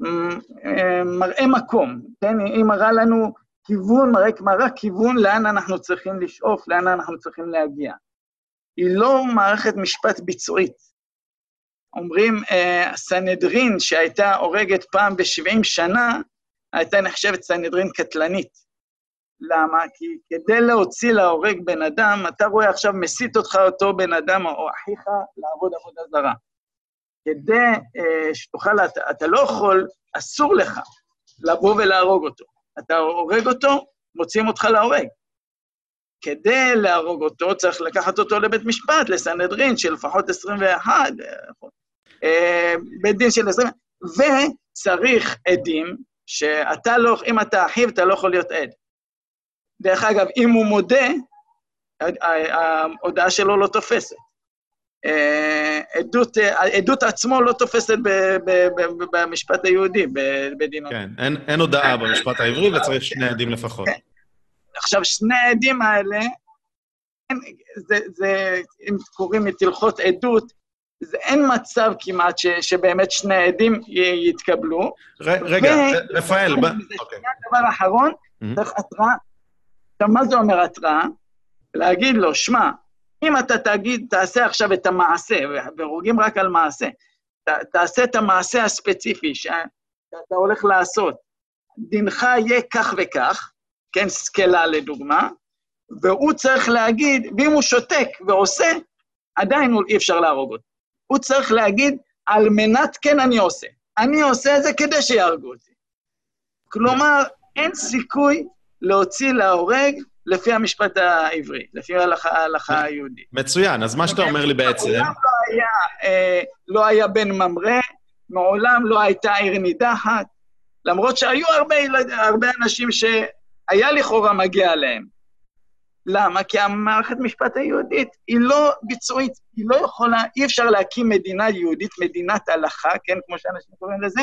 C: uh, מראה מקום, כן? היא מראה לנו כיוון, מראה, מראה כיוון לאן אנחנו צריכים לשאוף, לאן אנחנו צריכים להגיע. היא לא מערכת משפט ביצועית. אומרים, אה, סנהדרין שהייתה הורגת פעם ב-70 שנה, הייתה נחשבת סנהדרין קטלנית. למה? כי כדי להוציא להורג בן אדם, אתה רואה עכשיו מסית אותך אותו בן אדם או אחיך לעבוד עבודה זרה. כדי uh, שתוכל, אתה, אתה לא יכול, אסור לך לבוא ולהרוג אותו. אתה הורג אותו, מוציאים אותך להורג. כדי להרוג אותו, צריך לקחת אותו לבית משפט, לסנהדרין, של לפחות 21, אה, בית דין של עשרים, וצריך עדים, שאתה לא, אם אתה אחיו, אתה לא יכול להיות עד. דרך אגב, אם הוא מודה, ההודעה שלו לא תופסת. עדות, עדות עצמו לא תופסת במשפט היהודי, בדינו.
A: כן, אין, אין הודעה במשפט העברי וצריך שני עדים לפחות. כן.
C: עכשיו, שני העדים האלה, זה, זה, אם קוראים את הלכות עדות, זה אין מצב כמעט ש, שבאמת שני העדים יתקבלו.
A: רגע, רפאל, ב...
C: אוקיי. דבר אחרון, צריך התראה. עכשיו, מה זה אומר התראה? להגיד לו, שמע, אם אתה תגיד, תעשה עכשיו את המעשה, והרוגים רק על מעשה, ת, תעשה את המעשה הספציפי שאתה הולך לעשות. דינך יהיה כך וכך, כן, סקלה לדוגמה, והוא צריך להגיד, ואם הוא שותק ועושה, עדיין אי אפשר להרוג אותו. הוא צריך להגיד, על מנת כן אני עושה. אני עושה את זה כדי שיהרגו אותי. כלומר, אין סיכוי להוציא להורג לפי המשפט העברי, לפי ההלכה היהודית.
A: מצוין, אז מה שאתה אומר לי בעצם...
C: מעולם לא היה, אה, לא היה בן ממרא, מעולם לא הייתה עיר נידחת, למרות שהיו הרבה, הרבה אנשים שהיה לכאורה מגיע להם. למה? כי המערכת משפט היהודית היא לא ביצועית, היא לא יכולה, אי אפשר להקים מדינה יהודית, מדינת הלכה, כן, כמו שאנשים קוראים לזה,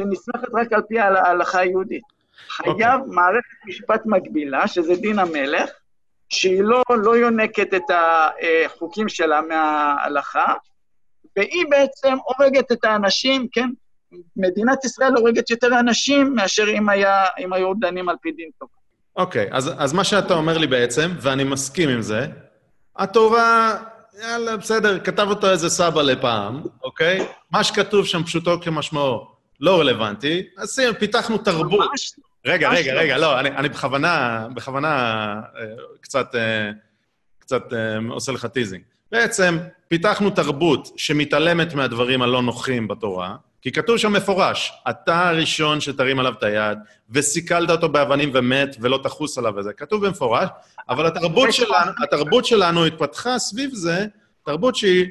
C: שנסמכת רק על פי ההלכה היהודית. Okay. אוקיי. חייב מערכת משפט מקבילה, שזה דין המלך, שהיא לא, לא יונקת את החוקים שלה מההלכה, והיא בעצם הורגת את האנשים, כן? מדינת ישראל הורגת יותר אנשים מאשר אם, היה, אם היו דנים על פי דין טוב.
A: אוקיי, okay, אז, אז מה שאתה אומר לי בעצם, ואני מסכים עם זה, התורה, יאללה, בסדר, כתב אותו איזה סבא לפעם, אוקיי? Okay? מה שכתוב שם פשוטו כמשמעו לא רלוונטי, אז פיתחנו תרבות. ממש רגע, רגע, לא. רגע, לא, אני, אני בכוונה, בכוונה אה, קצת, אה, קצת אה, עושה לך טיזינג. בעצם פיתחנו תרבות שמתעלמת מהדברים הלא נוחים בתורה, כי כתוב שם מפורש, אתה הראשון שתרים עליו את היד, וסיכלת אותו באבנים ומת, ולא תחוס עליו וזה. כתוב במפורש, אבל התרבות שלנו, התרבות שלנו התפתחה סביב זה, תרבות שהיא,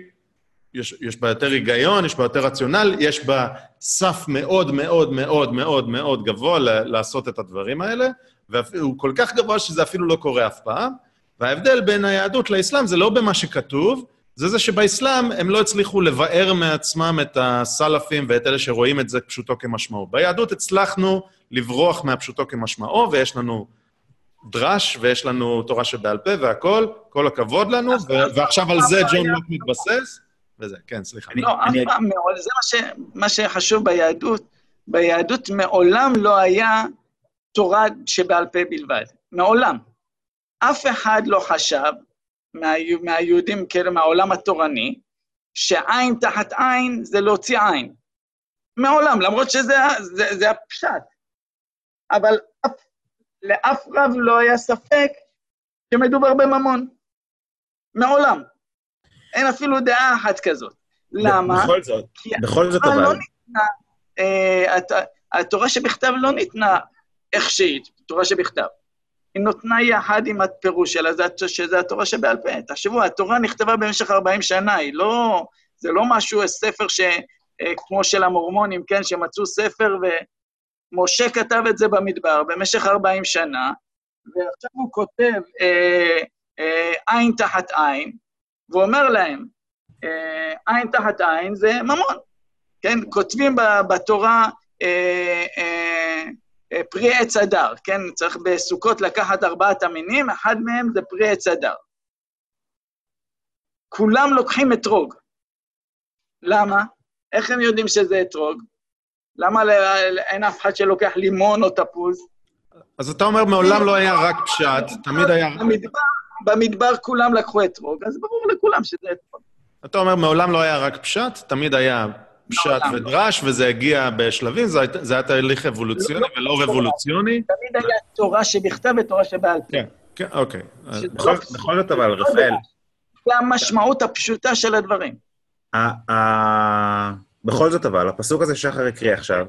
A: יש, יש בה יותר היגיון, יש בה יותר רציונל, יש בה סף מאוד מאוד מאוד מאוד מאוד גבוה לעשות את הדברים האלה, והוא כל כך גבוה שזה אפילו לא קורה אף פעם. וההבדל בין היהדות לאסלאם זה לא במה שכתוב, זה זה שבאסלאם הם לא הצליחו לבאר מעצמם את הסלאפים ואת אלה שרואים את זה פשוטו כמשמעו. ביהדות הצלחנו לברוח מהפשוטו כמשמעו, ויש לנו דרש, ויש לנו תורה שבעל פה והכול, כל הכבוד לנו, ועכשיו על זה ג'ון לוק מתבסס, וזה, כן, סליחה.
C: לא, אף פעם מעולם, זה מה שחשוב ביהדות. ביהדות מעולם לא היה תורה שבעל פה בלבד. מעולם. אף אחד לא חשב מה, מהיהודים, כאילו מהעולם התורני, שעין תחת עין זה להוציא עין. מעולם, למרות שזה זה, זה הפשט. אבל אף, לאף רב לא היה ספק שמדובר בממון. מעולם. אין אפילו דעה אחת כזאת. למה?
B: בכל זאת, בכל זאת אבל. לא ניתנה,
C: אה, התורה שבכתב לא ניתנה איך שהיא, תורה שבכתב. היא נותנה יחד עם הפירוש שלה, שזה התורה שבעל פה. תחשבו, התורה נכתבה במשך 40 שנה, היא לא... זה לא משהו, ספר ש... אה, כמו של המורמונים, כן, שמצאו ספר ומשה כתב את זה במדבר במשך 40 שנה, ועכשיו הוא כותב אה, אה, עין תחת עין, ואומר להם, אה, עין תחת עין זה ממון, כן? כותבים בתורה אה, אה, פרי עץ אדר, כן? צריך בסוכות לקחת ארבעת המינים, אחד מהם זה פרי עץ אדר. כולם לוקחים אתרוג. למה? איך הם יודעים שזה אתרוג? למה אין אף אחד שלוקח לימון או תפוז?
A: אז אתה אומר, מעולם לא היה רק פשט, תמיד היה...
C: במדבר, במדבר כולם לקחו אתרוג, אז ברור לכולם שזה אתרוג.
A: אתה אומר, מעולם לא היה רק פשט, תמיד היה פשט ודרש, וזה הגיע בשלבים, זה, זה היה תהליך אבולוציוני לא, ולא לא רבולוציוני.
C: תמיד היה תורה שבכתב ותורה שבעל פה.
A: כן, כן, אוקיי.
B: בכל זאת אבל, רפאל...
C: זה המשמעות הפשוטה של הדברים.
B: בכל זאת אבל, הפסוק הזה שחר הקריא עכשיו,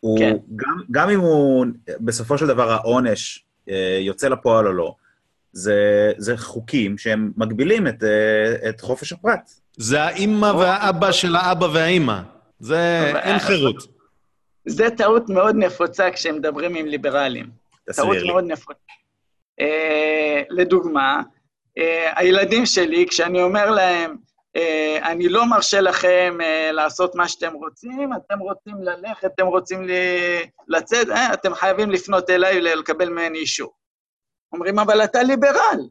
B: הוא, כן. גם, גם אם הוא, בסופו של דבר העונש אה, יוצא לפועל או לא, זה, זה חוקים שהם מגבילים את, אה, את חופש הפרט.
A: זה האימא והאבא של האבא והאימא. זה, אין חירות.
C: זה טעות מאוד נפוצה כשמדברים עם ליברלים. טעות לי. מאוד נפוצה. Uh, לדוגמה, uh, הילדים שלי, כשאני אומר להם, uh, אני לא מרשה לכם uh, לעשות מה שאתם רוצים, אתם רוצים ללכת, אתם רוצים לצאת, uh, אתם חייבים לפנות אליי ולקבל ממני אישור. אומרים, אבל אתה ליברל.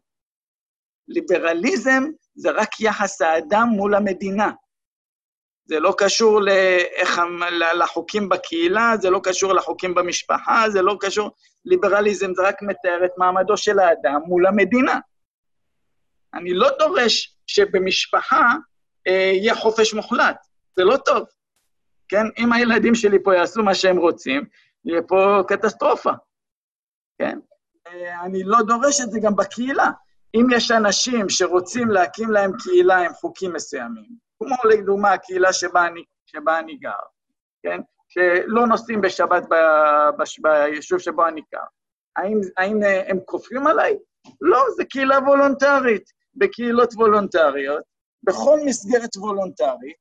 C: ליברליזם זה רק יחס האדם מול המדינה. זה לא קשור לאיך, לחוקים בקהילה, זה לא קשור לחוקים במשפחה, זה לא קשור... ליברליזם זה רק מתאר את מעמדו של האדם מול המדינה. אני לא דורש שבמשפחה אה, יהיה חופש מוחלט, זה לא טוב. כן? אם הילדים שלי פה יעשו מה שהם רוצים, יהיה פה קטסטרופה, כן? אני לא דורש את זה גם בקהילה. אם יש אנשים שרוצים להקים להם קהילה עם חוקים מסוימים, כמו לדוגמה הקהילה שבה אני, שבה אני גר, כן? שלא נוסעים בשבת ב, בש, ביישוב שבו אני גר, האם, האם הם כופרים עליי? לא, זו קהילה וולונטרית. בקהילות וולונטריות, בכל מסגרת וולונטרית,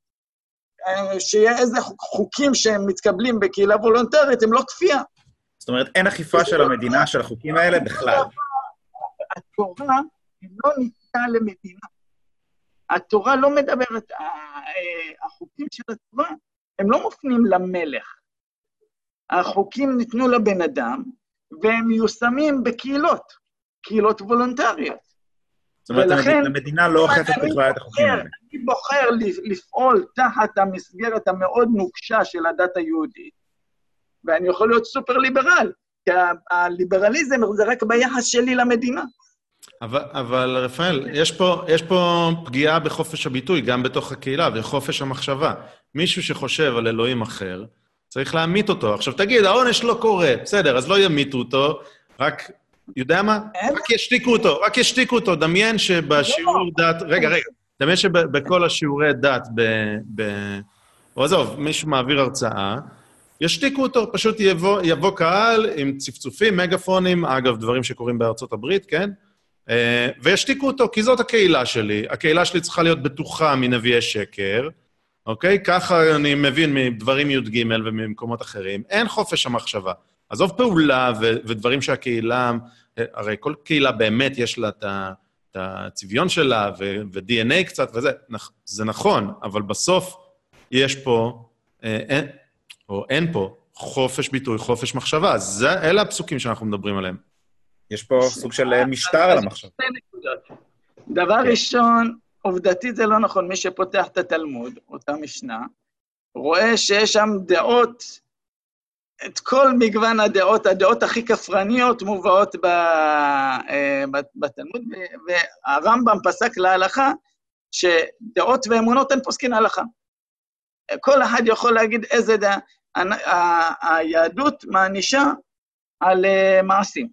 C: שיהיה איזה חוקים שהם מתקבלים בקהילה וולונטרית, הם לא כפייה.
B: זאת אומרת, אין אכיפה של המדינה של החוקים האלה בכלל.
C: התורה לא ניתנה למדינה. התורה לא מדברת, החוקים של התורה, הם לא מופנים למלך. החוקים ניתנו לבן אדם, והם מיושמים בקהילות, קהילות וולונטריות.
B: זאת אומרת, ולכן, המדינה לא אוכפת בכלל את החוקים האלה.
C: אני בוחר לפעול תחת המסגרת המאוד נוקשה של הדת היהודית, ואני יכול להיות סופר ליברל, כי הליברליזם זה רק ביחס שלי למדינה.
A: אבל, אבל רפאל, יש פה, יש פה פגיעה בחופש הביטוי, גם בתוך הקהילה, וחופש המחשבה. מישהו שחושב על אלוהים אחר, צריך להמית אותו. עכשיו תגיד, העונש לא קורה, בסדר, אז לא ימיתו אותו, רק יודע מה? רק ישתיקו אותו, רק ישתיקו אותו. דמיין שבשיעור לא. דת... רגע, רגע. דמיין שבכל השיעורי דת, ב... ב... או עזוב, מישהו מעביר הרצאה, ישתיקו אותו, פשוט יבוא, יבוא קהל עם צפצופים, מגפונים, אגב, דברים שקורים בארצות הברית, כן? אה, וישתיקו אותו, כי זאת הקהילה שלי. הקהילה שלי צריכה להיות בטוחה מנביאי שקר, אוקיי? ככה אני מבין מדברים י"ג וממקומות אחרים. אין חופש המחשבה. עזוב פעולה ו- ודברים שהקהילה, הרי כל קהילה באמת יש לה את הצביון שלה ו- ו-DNA קצת וזה, זה נכון, אבל בסוף יש פה, אה, אין, או אין פה, חופש ביטוי, חופש מחשבה. זה, אלה הפסוקים שאנחנו מדברים עליהם.
B: יש פה סוג של אה, משטר על המחשב.
C: דבר כן. ראשון, עובדתית זה לא נכון. מי שפותח את התלמוד, אותה משנה, רואה שיש שם דעות את כל מגוון הדעות, הדעות הכי כפרניות מובאות אה, בתלמוד, והרמב"ם פסק להלכה שדעות ואמונות הן פוסקין הלכה. כל אחד יכול להגיד איזה דעה. היהדות מענישה על אה, מעשים,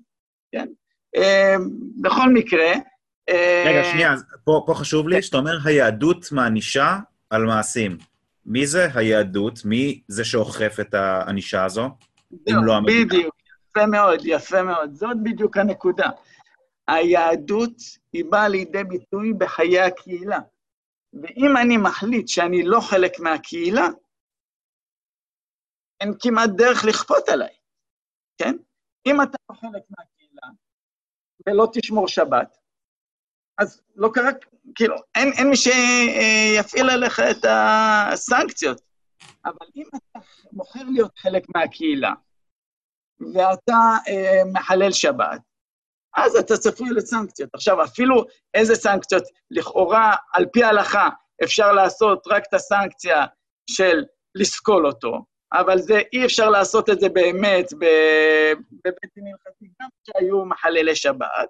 C: כן? אה, בכל מקרה...
B: רגע, שנייה, פה, פה חשוב לי, שאתה אומר היהדות מענישה על מעשים. מי זה היהדות? מי זה שאוכף את הענישה הזו,
C: אם לא המדינה? בדיוק, יפה מאוד, יפה מאוד. זאת בדיוק הנקודה. היהדות היא באה לידי ביטוי בחיי הקהילה. ואם אני מחליט שאני לא חלק מהקהילה, אין כמעט דרך לכפות עליי, כן? אם אתה לא חלק מהקהילה ולא תשמור שבת, אז לא קרה, כאילו, אין, אין מי שיפעיל עליך את הסנקציות. אבל אם אתה בוחר להיות חלק מהקהילה, ואתה אה, מחלל שבת, אז אתה צפוי לסנקציות. עכשיו, אפילו איזה סנקציות, לכאורה, על פי ההלכה, אפשר לעשות רק את הסנקציה של לסקול אותו, אבל זה, אי אפשר לעשות את זה באמת בבית דין הלכתי, גם כשהיו מחללי שבת.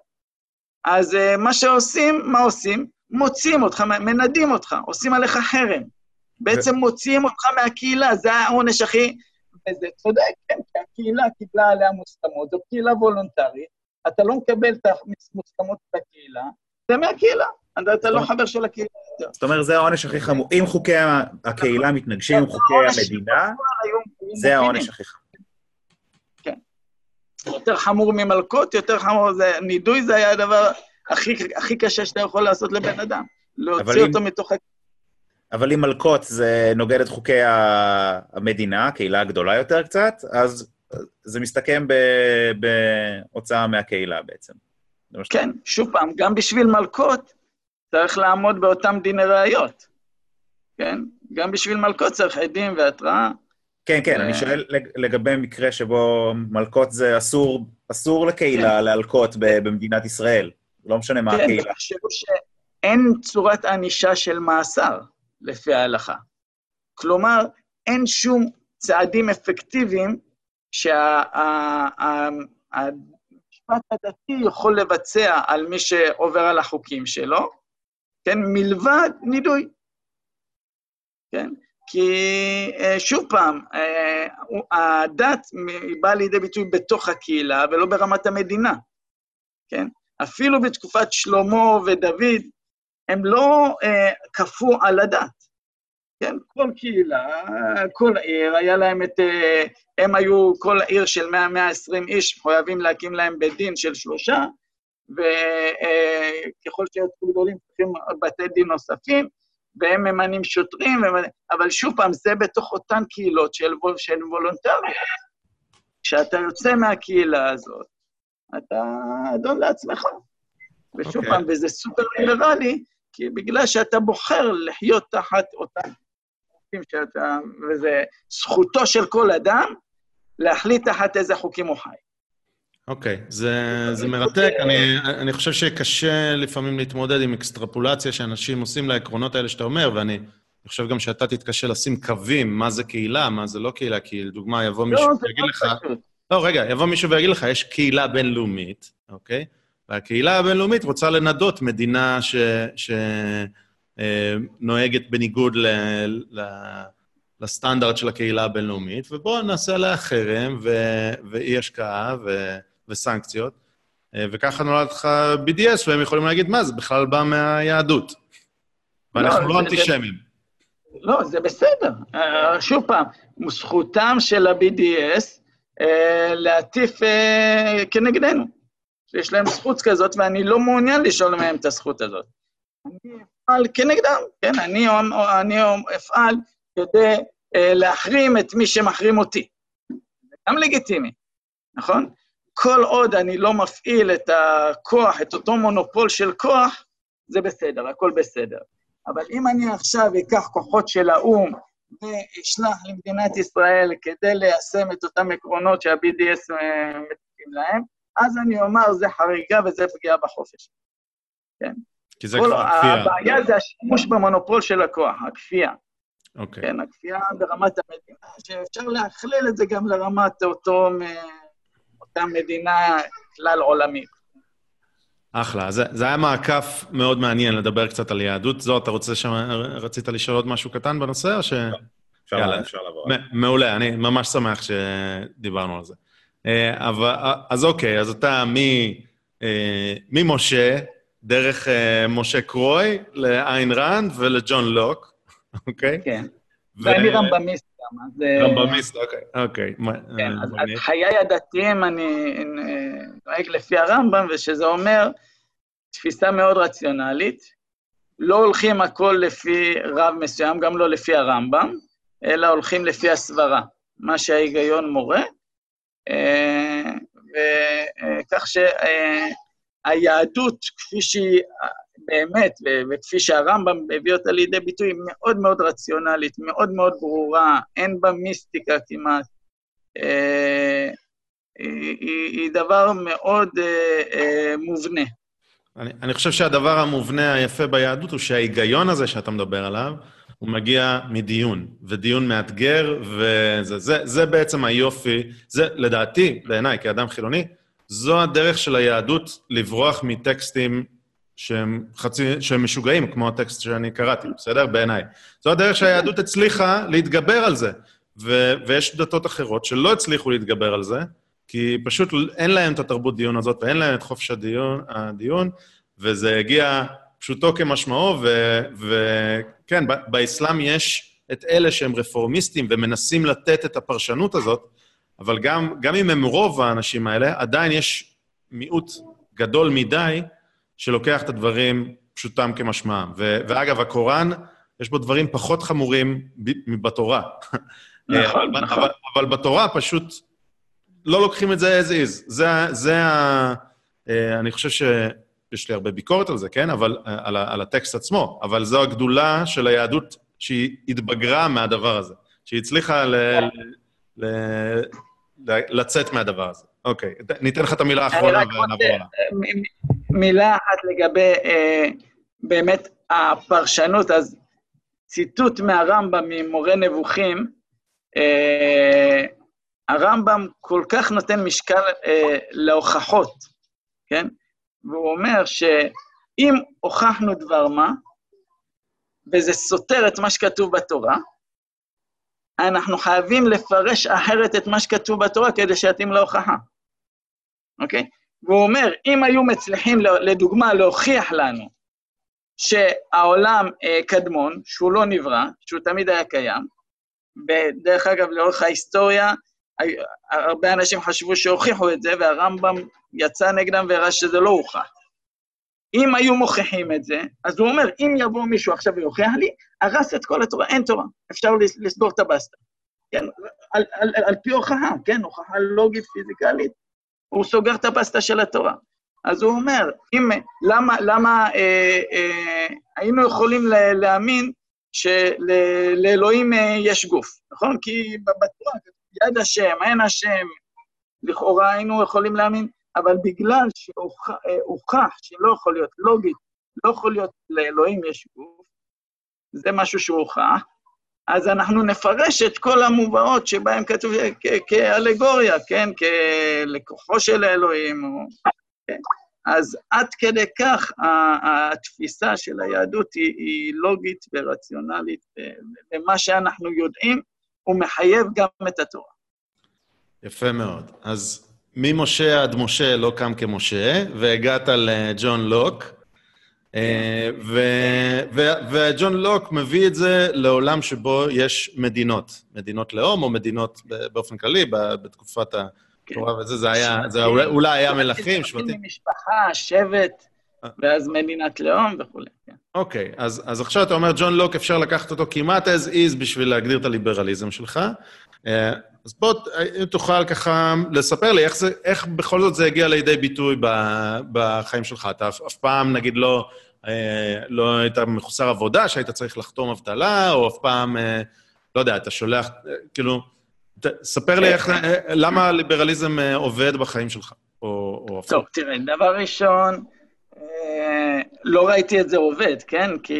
C: אז uh, מה שעושים, מה עושים? מוציאים אותך, מנדים אותך, עושים עליך חרם. בעצם מוציאים אותך מהקהילה, זה העונש הכי... וזה צודק, כן, כי הקהילה קיבלה עליה מוסכמות, זו קהילה וולונטרית, אתה לא מקבל את המוסכמות בקהילה, זה מהקהילה, אתה לא חבר של הקהילה.
B: זאת אומרת, זה העונש הכי חמור. אם חוקי הקהילה מתנגשים עם חוקי המדינה, זה העונש הכי חמור.
C: יותר חמור ממלקות, יותר חמור, זה, נידוי זה היה הדבר הכי, הכי קשה שאתה יכול לעשות לבן אדם, להוציא אותו אם, מתוך...
B: אבל אם מלקות זה נוגד את חוקי המדינה, הקהילה הגדולה יותר קצת, אז זה מסתכם בהוצאה מהקהילה בעצם.
C: כן, שוב פעם, גם בשביל מלקות צריך לעמוד באותם דיני ראיות, כן? גם בשביל מלקות צריך עדים והתראה.
B: כן, כן, אני שואל לגבי מקרה שבו מלקות זה אסור, אסור לקהילה כן. להלקות במדינת ישראל. לא משנה מה
C: כן,
B: הקהילה.
C: כן, תחשבו שאין צורת ענישה של מאסר, לפי ההלכה. כלומר, אין שום צעדים אפקטיביים שהמשפט הדתי יכול לבצע על מי שעובר על החוקים שלו, כן, מלבד נידוי. כן? כי אה, שוב פעם, אה, הדת באה לידי ביטוי בתוך הקהילה ולא ברמת המדינה, כן? אפילו בתקופת שלמה ודוד, הם לא אה, כפו על הדת, כן? כל קהילה, כל עיר, היה להם את... הם היו, כל עיר של 100-120 איש, חייבים להקים להם בית דין של שלושה, וככל שיוצאו גדולים צריכים בתי דין נוספים, והם ממנים שוטרים, אבל שוב פעם, זה בתוך אותן קהילות של, של וולונטריות. כשאתה יוצא מהקהילה הזאת, אתה אדון לעצמך. ושוב okay. אוקיי. פעם, וזה סופר ליברלי, כי בגלל שאתה בוחר לחיות תחת אותם חוקים שאתה... וזה זכותו של כל אדם להחליט תחת איזה חוקים הוא חי.
A: אוקיי, okay, זה, זה מרתק. אני, אני חושב שקשה לפעמים להתמודד עם אקסטרפולציה שאנשים עושים לעקרונות האלה שאתה אומר, ואני חושב גם שאתה תתקשה לשים קווים, מה זה קהילה, מה זה לא קהילה, כי לדוגמה, יבוא מישהו לא, ויגיד לא לך... לא, רגע, יבוא מישהו ויגיד לך, יש קהילה בינלאומית, אוקיי? והקהילה הבינלאומית רוצה לנדות מדינה שנוהגת אה, בניגוד ל, ל, לסטנדרט של הקהילה הבינלאומית, ובואו נעשה עליה חרם ואי השקעה ו... וסנקציות, אה, וככה נולד לך BDS, והם יכולים להגיד, מה, זה בכלל בא מהיהדות. ואנחנו לא, לא אנטישמים.
C: לא, זה בסדר. אה, שוב פעם, זכותם של ה-BDS אה, להטיף כנגדנו. יש להם זכות כזאת, ואני לא מעוניין לשאול מהם את הזכות הזאת. אני אפעל כנגדם, כן? אני, אני אפעל כדי להחרים את מי שמחרים אותי. זה גם לגיטימי, נכון? כל עוד אני לא מפעיל את הכוח, את אותו מונופול של כוח, זה בסדר, הכל בסדר. אבל אם אני עכשיו אקח כוחות של האו"ם ואשלח למדינת ישראל כדי ליישם את אותם עקרונות שה-BDS אה, מטיפים להם, אז אני אומר, זה חריגה וזה פגיעה בחופש. כן?
A: כי זה כבר כפייה.
C: הבעיה זה השימוש במונופול של הכוח, הכפייה.
A: אוקיי.
C: כן, הכפייה ברמת המדינה, שאפשר להכליל את זה גם לרמת אותו... אותה מדינה כלל עולמית.
A: אחלה. זה, זה היה מעקף מאוד מעניין לדבר קצת על יהדות. זו, אתה רוצה ש... רצית לשאול עוד משהו קטן בנושא, או ש... לא,
B: אפשר, יאללה, אפשר לעבור.
A: מעולה, אני ממש שמח שדיברנו על זה. אה, אבל, אז אוקיי, אז אתה מ, אה, ממשה, דרך אה, משה קרוי, לאיין ראנד ולג'ון לוק, אוקיי?
C: כן. ואני רמב"מיסט. אה,
A: רמב"מיסט, אוקיי, אוקיי.
C: כן, אז חיי הדתיים אני נוהג לפי הרמב"ם, ושזה אומר תפיסה מאוד רציונלית. לא הולכים הכל לפי רב מסוים, גם לא לפי הרמב"ם, אלא הולכים לפי הסברה, מה שההיגיון מורה, אה, וכך שהיהדות, כפי שהיא באמת, וכפי שהרמב"ם הביא אותה לידי ביטוי, היא מאוד מאוד רציונלית, מאוד מאוד ברורה, אין בה מיסטיקה כמעט. אה, היא, היא, היא דבר מאוד אה, אה, מובנה.
A: אני, אני חושב שהדבר המובנה היפה ביהדות הוא שההיגיון הזה שאתה מדבר עליו, הוא מגיע מדיון, ודיון מאתגר, וזה זה, זה בעצם היופי, זה לדעתי, בעיניי, כאדם חילוני, זו הדרך של היהדות לברוח מטקסטים שהם חצי, שהם משוגעים, כמו הטקסט שאני קראתי, בסדר? בעיניי. זו הדרך שהיהדות הצליחה להתגבר על זה. ו- ויש דתות אחרות שלא הצליחו להתגבר על זה, כי פשוט אין להם את התרבות דיון הזאת ואין להם את חופש הדיון, הדיון וזה הגיע פשוטו כמשמעו, וכן, ב- באסלאם יש את אלה שהם רפורמיסטים ומנסים לתת את הפרשנות הזאת, אבל גם, גם אם הם רוב האנשים האלה, עדיין יש מיעוט גדול מדי שלוקח את הדברים פשוטם כמשמעם. ו- ואגב, הקוראן, יש בו דברים פחות חמורים מבתורה.
C: נכון,
A: נכון. אבל, אבל בתורה פשוט לא לוקחים את זה as is. זה, זה ה... אה, אני חושב שיש לי הרבה ביקורת על זה, כן? אבל, אה, על, על הטקסט עצמו, אבל זו הגדולה של היהדות שהיא התבגרה מהדבר הזה, שהיא הצליחה ל, ל, ל, לצאת מהדבר הזה. אוקיי, ניתן לך את המילה האחרונה ונעבור הלאה.
C: מילה אחת לגבי אה, באמת הפרשנות, אז ציטוט מהרמב"ם ממורה נבוכים, אה, הרמב"ם כל כך נותן משקל אה, להוכחות, כן? והוא אומר שאם הוכחנו דבר מה, וזה סותר את מה שכתוב בתורה, אנחנו חייבים לפרש אחרת את מה שכתוב בתורה כדי שיתאים להוכחה, אוקיי? והוא אומר, אם היו מצליחים, לדוגמה, להוכיח לנו שהעולם אה, קדמון, שהוא לא נברא, שהוא תמיד היה קיים, ודרך אגב, לאורך ההיסטוריה, הרבה אנשים חשבו שהוכיחו את זה, והרמב"ם יצא נגדם והראה שזה לא הוכח. אם היו מוכיחים את זה, אז הוא אומר, אם יבוא מישהו עכשיו ויוכיח לי, הרס את כל התורה, אין תורה, אפשר לסגור את הבסטה. כן, על, על, על, על פי הוכחה, כן, הוכחה לוגית, פיזיקלית, הוא סוגר את הבסטה של התורה. אז הוא אומר, אם, למה, למה אה, אה, היינו יכולים להאמין שלאלוהים אה, יש גוף, נכון? כי בתורה, יד השם, אין השם, לכאורה היינו יכולים להאמין, אבל בגלל שהוכח שלא יכול להיות לוגית, לא יכול להיות לאלוהים יש גוף, זה משהו שהוכח, אז אנחנו נפרש את כל המובאות שבהן כתוב כאלגוריה, כן? כלקוחו של האלוהים, או... כן? אז עד כדי כך התפיסה של היהדות היא, היא לוגית ורציונלית, ומה שאנחנו יודעים, הוא מחייב גם את התורה.
A: יפה מאוד. אז ממשה עד משה לא קם כמשה, והגעת לג'ון לוק, וג'ון לוק מביא את זה לעולם שבו יש מדינות, מדינות לאום או מדינות באופן כללי, בתקופת התורה וזה, זה היה, זה אולי היה מלכים, שבטים.
C: משפחה, שבט, אה. ואז מדינת לאום וכולי, כן.
A: אוקיי, אז עכשיו אתה אומר, ג'ון לוק, אפשר לקחת אותו כמעט as is בשביל להגדיר את הליברליזם שלך. אה, אז בוא, אם תוכל ככה לספר לי איך, זה, איך בכל זאת זה הגיע לידי ביטוי בחיים שלך. אתה אף, אף פעם, נגיד, לא, אה, לא היית מחוסר עבודה, שהיית צריך לחתום אבטלה, או אף פעם, אה, לא יודע, אתה שולח, כאילו, ת, ספר לי איך, למה הליברליזם עובד בחיים שלך, או, או
C: טוב, תראה, דבר ראשון, לא ראיתי את זה עובד, כן? כי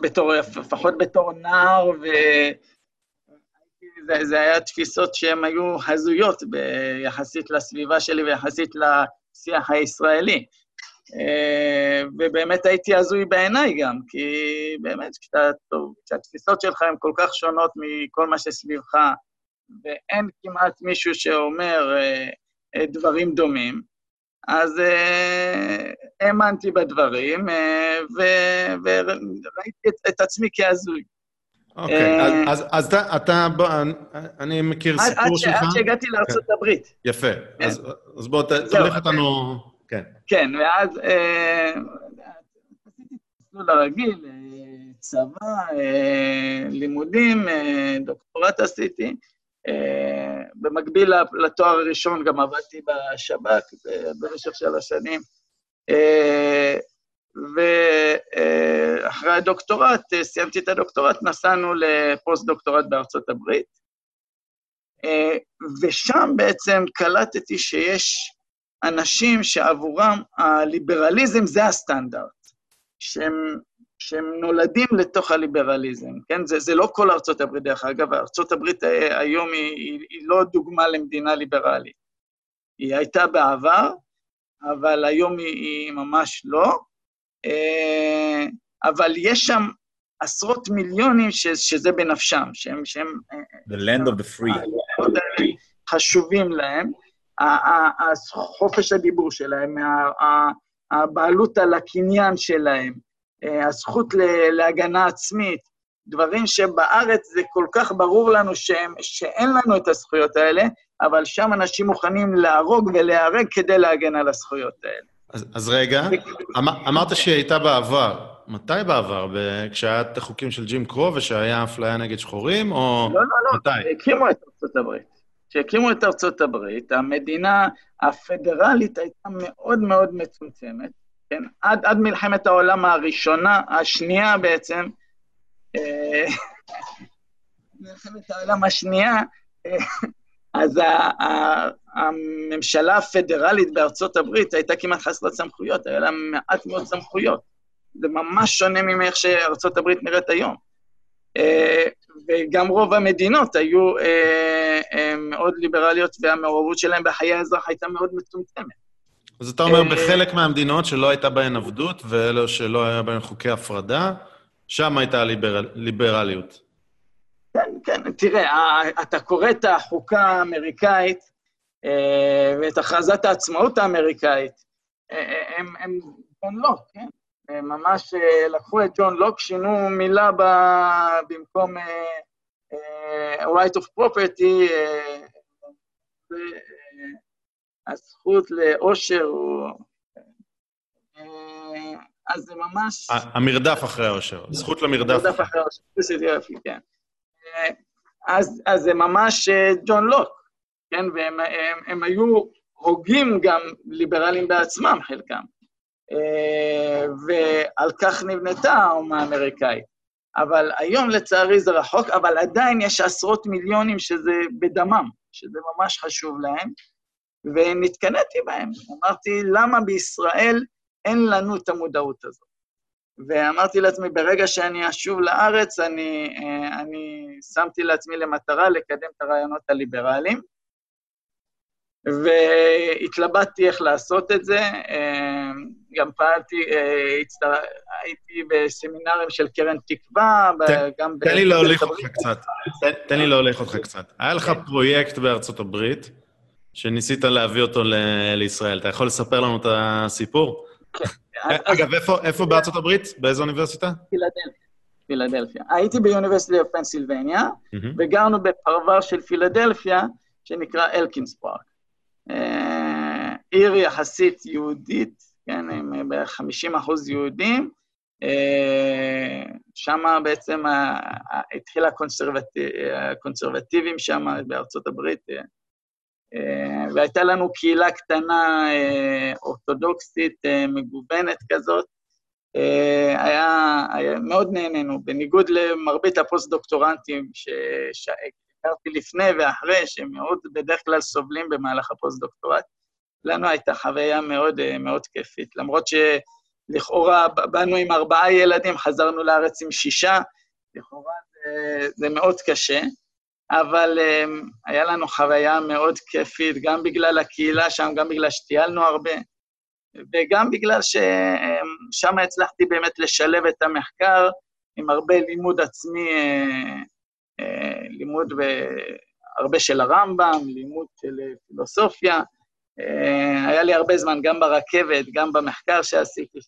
C: בתור, לפחות בתור נער, ו... זה, זה היה תפיסות שהן היו הזויות ביחסית לסביבה שלי ויחסית לשיח הישראלי. אה, ובאמת הייתי הזוי בעיניי גם, כי באמת, כשאתה, כשהתפיסות שלך הן כל כך שונות מכל מה שסביבך, ואין כמעט מישהו שאומר אה, אה, דברים דומים, אז האמנתי בדברים, וראיתי את, את עצמי כהזוי.
A: אוקיי, אה, אז אתה, אני מכיר סיפור שלך.
C: עד שהגעתי לארצות כן.
A: יפה, כן. אז בוא תלך אותנו, כן.
C: כן, ואז אה, עשיתי את המסלול הרגיל, אה, צבא, לימודים, דוקטורט עשיתי. במקביל לתואר הראשון גם עבדתי בשב"כ במשך שלוש שנים. ואחרי הדוקטורט, סיימתי את הדוקטורט, נסענו לפוסט-דוקטורט בארצות הברית, ושם בעצם קלטתי שיש אנשים שעבורם הליברליזם זה הסטנדרט, שהם, שהם נולדים לתוך הליברליזם, כן? זה, זה לא כל ארצות הברית, דרך אגב, ארצות הברית היום היא, היא, היא לא דוגמה למדינה ליברלית. היא הייתה בעבר, אבל היום היא, היא ממש לא. אה, אבל יש שם עשרות מיליונים ש, שזה בנפשם, שהם... שהם
B: The land of the free.
C: חשובים להם. חופש הדיבור שלהם, הבעלות על הקניין שלהם, אה, הזכות להגנה עצמית, דברים שבארץ זה כל כך ברור לנו שהם, שאין לנו את הזכויות האלה, אבל שם אנשים מוכנים להרוג ולהיהרג כדי להגן על הזכויות האלה.
A: אז, אז רגע, אמר, אמרת שהיא הייתה בעבר. מתי בעבר? כשהיה את החוקים של ג'ים קרו ושהיה אפליה נגד שחורים, או
C: לא, לא, לא, מתי? הקימו את ארצות הברית. כשהקימו את ארצות הברית, המדינה הפדרלית הייתה מאוד מאוד מצומצמת, כן? עד, עד מלחמת העולם הראשונה, השנייה בעצם, אה, מלחמת העולם השנייה, אה, אז הממשלה הפדרלית בארצות הברית הייתה כמעט חסרת סמכויות, היה לה מעט מאוד סמכויות. זה ממש שונה מאיך שארצות הברית נראית היום. אה, וגם רוב המדינות היו אה, אה, מאוד ליברליות, והמעורבות שלהם בחיי האזרח הייתה מאוד מצומצמת.
A: אז אתה אומר, בחלק מהמדינות שלא הייתה בהן עבדות, ואלו שלא היה בהן חוקי הפרדה, שם הייתה ליברליות.
C: כן, כן, תראה, אתה קורא את החוקה האמריקאית ואת הכרזת העצמאות האמריקאית, הם ג'ון לוק, כן? ממש לקחו את ג'ון לוק, שינו מילה ב, במקום uh, right of property, uh, הזכות לאושר, אז זה ממש...
A: המרדף אחרי האושר, זכות למרדף.
C: המרדף אחרי האושר, כן. אז, אז זה ממש ג'ון לוק, כן? והם הם, הם היו הוגים גם ליברלים בעצמם, חלקם. ועל כך נבנתה האומה האמריקאית. אבל היום לצערי זה רחוק, אבל עדיין יש עשרות מיליונים שזה בדמם, שזה ממש חשוב להם, ונתקנאתי בהם. אמרתי, למה בישראל אין לנו את המודעות הזאת? ואמרתי לעצמי, ברגע שאני אשוב לארץ, אני, אני שמתי לעצמי למטרה לקדם את הרעיונות הליברליים, והתלבטתי איך לעשות את זה. גם פעלתי, הצטר... הייתי בסמינרים של קרן תקווה,
A: גם... תן לי להוליך אותך קצת. תן לי להוליך אותך קצת. היה לך פרויקט בארצות הברית, שניסית להביא אותו לישראל. אתה יכול לספר לנו את הסיפור? כן. אגב, איפה בארצות הברית? באיזו אוניברסיטה?
C: פילדלפיה. פילדלפיה. הייתי באוניברסיטי אוף פנסילבניה, וגרנו בפרבר של פילדלפיה, שנקרא אלקינס פארק. אה, עיר יחסית יהודית, כן, עם בערך 50 אחוז יהודים. אה, שם בעצם התחילה הקונסרבטיבים שם בארצות הברית, אה, והייתה לנו קהילה קטנה אורתודוקסית מגוונת כזאת. היה, היה מאוד נהנינו, בניגוד למרבית הפוסט-דוקטורנטים שהכרתי לפני ואחרי, שהם מאוד בדרך כלל סובלים במהלך הפוסט-דוקטורט. לנו הייתה חוויה מאוד, אה, מאוד כיפית. למרות שלכאורה באנו עם ארבעה ילדים, חזרנו לארץ עם שישה, לכאורה זה, זה מאוד קשה, אבל אה, היה לנו חוויה מאוד כיפית, גם בגלל הקהילה שם, גם בגלל שטיילנו הרבה, וגם בגלל ששם הצלחתי באמת לשלב את המחקר עם הרבה לימוד עצמי, אה, לימוד הרבה של הרמב"ם, לימוד של פילוסופיה, אה, היה לי הרבה זמן, גם ברכבת, גם במחקר שעשיתי.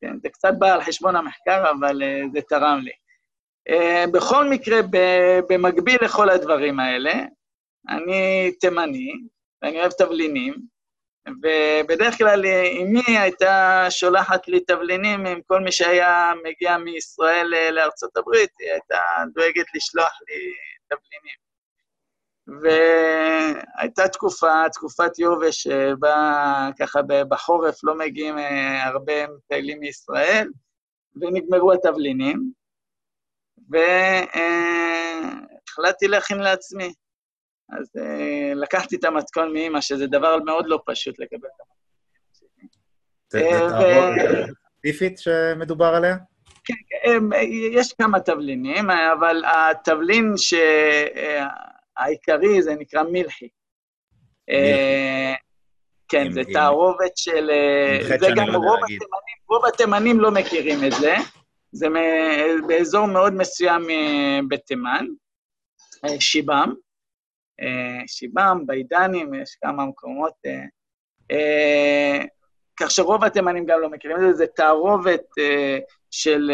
C: כן, זה קצת בא על חשבון המחקר, אבל אה, זה תרם לי. אה, בכל מקרה, במקביל לכל הדברים האלה, אני תימני, ואני אוהב תבלינים, ובדרך כלל אמי הייתה שולחת לי תבלינים עם כל מי שהיה מגיע מישראל לארצות הברית, היא הייתה דואגת לשלוח לי תבלינים. והייתה תקופה, תקופת יובש, שבה ככה בחורף לא מגיעים אה, הרבה מטיילים מישראל, ונגמרו התבלינים, והחלטתי להכין לעצמי. אז אה, לקחתי את המתכון מאמא, שזה דבר מאוד לא פשוט לקבל את המתכון.
B: זה אה, תערובת ספציפית שמדובר עליה?
C: כן, כן יש כמה תבלינים, אבל התבלין ש... העיקרי זה נקרא מלחי. אה, כן, זה תערובת של... אה, זה גם לא רוב התימנים, רוב התימנים לא מכירים את זה. זה באזור מאוד מסוים אה, בתימן, שיבם. שיבם, ביידנים, יש כמה מקומות. כך שרוב התימנים גם לא מכירים את זה, זה תערובת של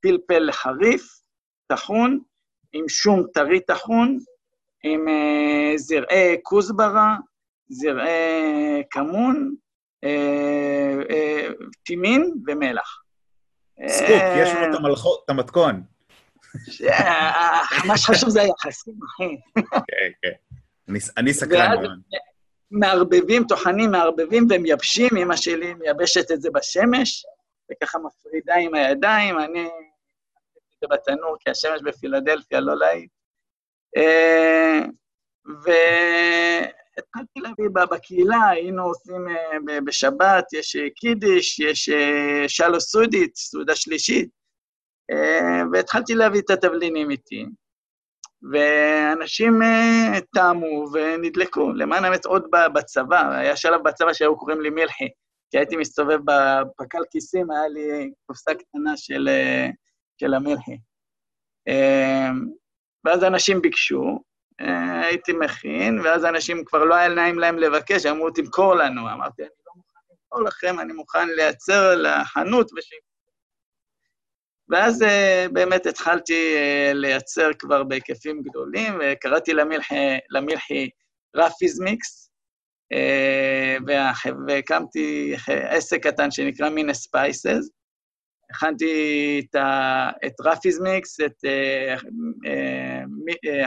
C: פלפל חריף, טחון, עם שום טרי טחון, עם אה, זרעי כוסברה, זרעי כמון, אה, אה, טימין ומלח.
B: סקופ, יש לנו את המתכון.
C: מה שחשוב זה היחסים, אחי.
B: כן, כן. אני סקרן.
C: מערבבים, טוחנים מערבבים ומייבשים, אמא שלי מייבשת את זה בשמש, וככה מפרידה עם הידיים, אני... זה בתנור, כי השמש בפילדלפיה לא להיט. אה, והתחלתי להביא בקהילה, היינו עושים אה, בשבת, יש אה, קידיש, יש שלו סודית, סעודה שלישית, והתחלתי להביא את התבלינים איתי. ואנשים טעמו ונדלקו. למען האמת, עוד בצבא, היה שלב בצבא שהיו קוראים לי מלחי, כי הייתי מסתובב בפק"ל כיסים, היה לי קופסה קטנה של, של המלחי. ואז אנשים ביקשו, אה, הייתי מכין, ואז אנשים כבר לא היה נעים להם לבקש, אמרו, תמכור לנו. אמרתי, אני לא מוכן למכור לכם, אני מוכן לייצר לחנות וש... ואז uh, באמת התחלתי uh, לייצר כבר בהיקפים גדולים, וקראתי למלחי, למלחי Rafi's Mix, uh, והקמתי עסק קטן שנקרא Mina Spices. הכנתי את, ה, את רפיזמיקס, את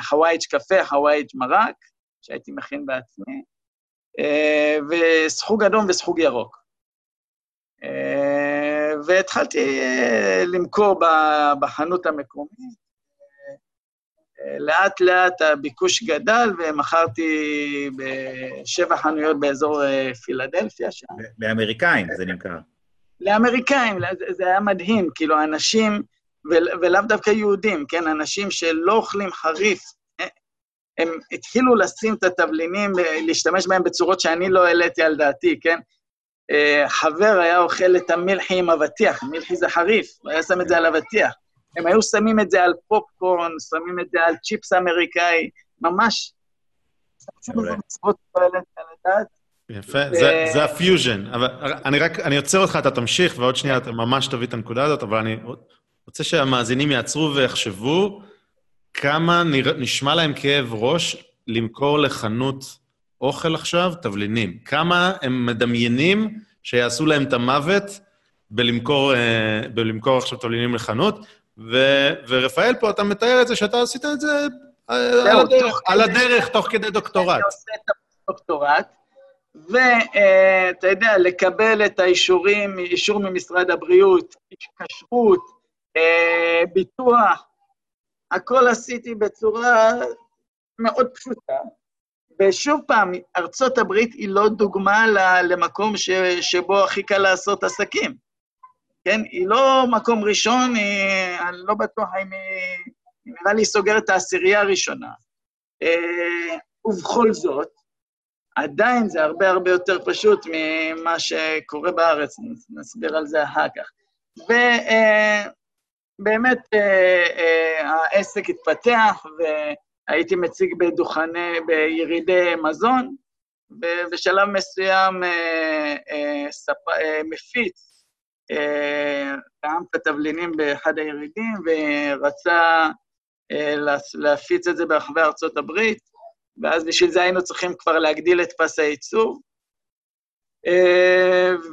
C: חווייג' קפה, חווייג' מרק, שהייתי מכין בעצמי, uh, וסחוג אדום וסחוג ירוק. אה, והתחלתי אה, למכור בחנות המקומית. אה, לאט לאט הביקוש גדל, ומכרתי בשבע חנויות באזור פילדלפיה שם.
B: לאמריקאים זה נמכר.
C: לאמריקאים, זה היה מדהים, כאילו, אנשים, ולאו דווקא יהודים, כן, אנשים שלא אוכלים חריף, הם התחילו לשים את התבלינים, להשתמש בהם בצורות שאני לא העליתי על דעתי, כן? אה, חבר היה אוכל את המלחי עם אבטיח, מלחי זה חריף, הוא היה שם את זה על אבטיח. הם היו שמים את זה על פופקורן, שמים את זה על צ'יפס אמריקאי, ממש.
A: יפה, זה הפיוז'ן. אבל אני רק, אני עוצר אותך, אתה תמשיך, ועוד שנייה אתה ממש תביא את הנקודה הזאת, אבל אני רוצה שהמאזינים יעצרו ויחשבו כמה נשמע להם כאב ראש למכור לחנות אוכל עכשיו, תבלינים. כמה הם מדמיינים שיעשו להם את המוות בלמכור, אה, בלמכור עכשיו תבלינים לחנות, ו, ורפאל פה, אתה מתאר את זה שאתה עשית את זה אה, על הדרך, על הדרך, תוך כדי דוקטורט. אני
C: עושה את הדוקטורט, ואתה יודע, לקבל את האישורים, אישור ממשרד הבריאות, כשרות, אה, ביטוח, הכל עשיתי בצורה מאוד פשוטה, ושוב פעם, ארצות הברית היא לא דוגמה למקום ש, שבו הכי קל לעשות עסקים. כן? היא לא מקום ראשון, היא, אני לא בטוח אם היא... נראה לי סוגרת את העשירייה הראשונה. אה, ובכל זאת, עדיין זה הרבה הרבה יותר פשוט ממה שקורה בארץ, נסביר על זה אחר כך. ובאמת אה, אה, העסק התפתח, ו... הייתי מציג בדוכני, בירידי מזון, ובשלב מסוים אה, אה. אה, מפיץ טעם את התבלינים באחד הירידים ורצה להפיץ את זה ברחבי ארצות הברית, ואז בשביל זה היינו צריכים כבר להגדיל את פס הייצור.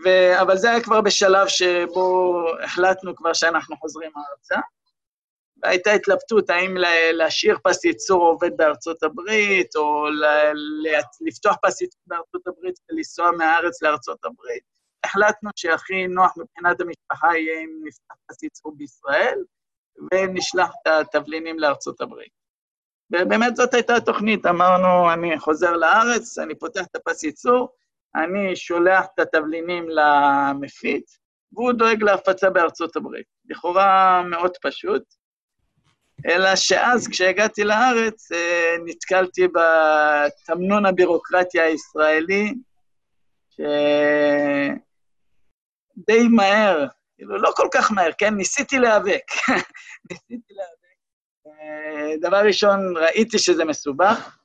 C: ו... אבל זה היה כבר בשלב שבו החלטנו כבר שאנחנו חוזרים ארצה. הייתה התלבטות האם להשאיר פס ייצור עובד בארצות הברית, או לפתוח פס ייצור בארצות הברית ולנסוע מהארץ לארצות הברית. החלטנו שהכי נוח מבחינת המשפחה יהיה אם נפתח פס ייצור בישראל, ונשלח את התבלינים לארצות הברית. ובאמת זאת הייתה התוכנית, אמרנו, אני חוזר לארץ, אני פותח את הפס ייצור, אני שולח את התבלינים למפיץ, והוא דואג להפצה בארצות הברית. לכאורה מאוד פשוט. אלא שאז, כשהגעתי לארץ, אה, נתקלתי בתמנון הבירוקרטיה הישראלי, שדי מהר, כאילו, לא כל כך מהר, כן? ניסיתי להיאבק. ניסיתי להיאבק. אה, דבר ראשון, ראיתי שזה מסובך,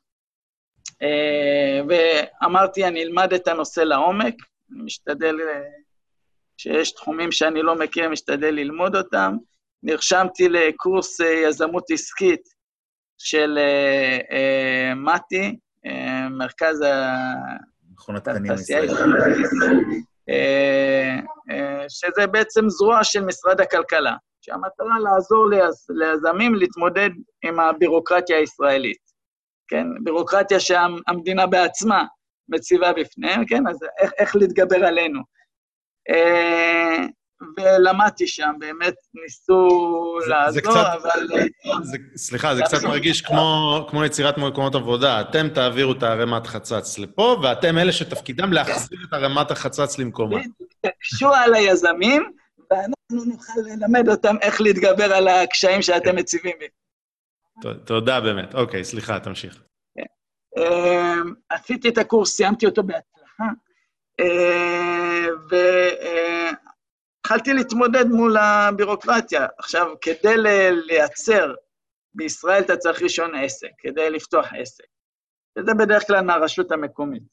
C: אה, ואמרתי, אני אלמד את הנושא לעומק, אני משתדל, כשיש תחומים שאני לא מכיר, משתדל ללמוד אותם. נרשמתי לקורס אה, יזמות עסקית של אה, אה, מתי, מרכז
B: התעשייה
C: שזה בעצם זרוע של משרד הכלכלה, שהמטרה לעזור ליזמים להתמודד עם הבירוקרטיה הישראלית, כן? בירוקרטיה שהמדינה בעצמה מציבה בפניהם, כן? אז איך, איך להתגבר עלינו. ולמדתי שם, באמת ניסו זה, לעזור, זה קצת, אבל...
A: זה, סליחה, זה קצת מרגיש כמו, כמו יצירת מקומות עבודה. אתם תעבירו את הערימת חצץ לפה, ואתם אלה שתפקידם להחזיר את ערימת החצץ למקומה.
C: תקשו על היזמים, ואנחנו נוכל ללמד אותם איך להתגבר על הקשיים שאתם מציבים.
A: תודה באמת. אוקיי, סליחה, תמשיך. כן.
C: אמ, עשיתי את הקורס, סיימתי אותו בהצלחה, אמ, ו... התחלתי להתמודד מול הבירוקרטיה. עכשיו, כדי לייצר בישראל אתה צריך רישיון עסק כדי לפתוח עסק. וזה בדרך כלל מהרשות המקומית.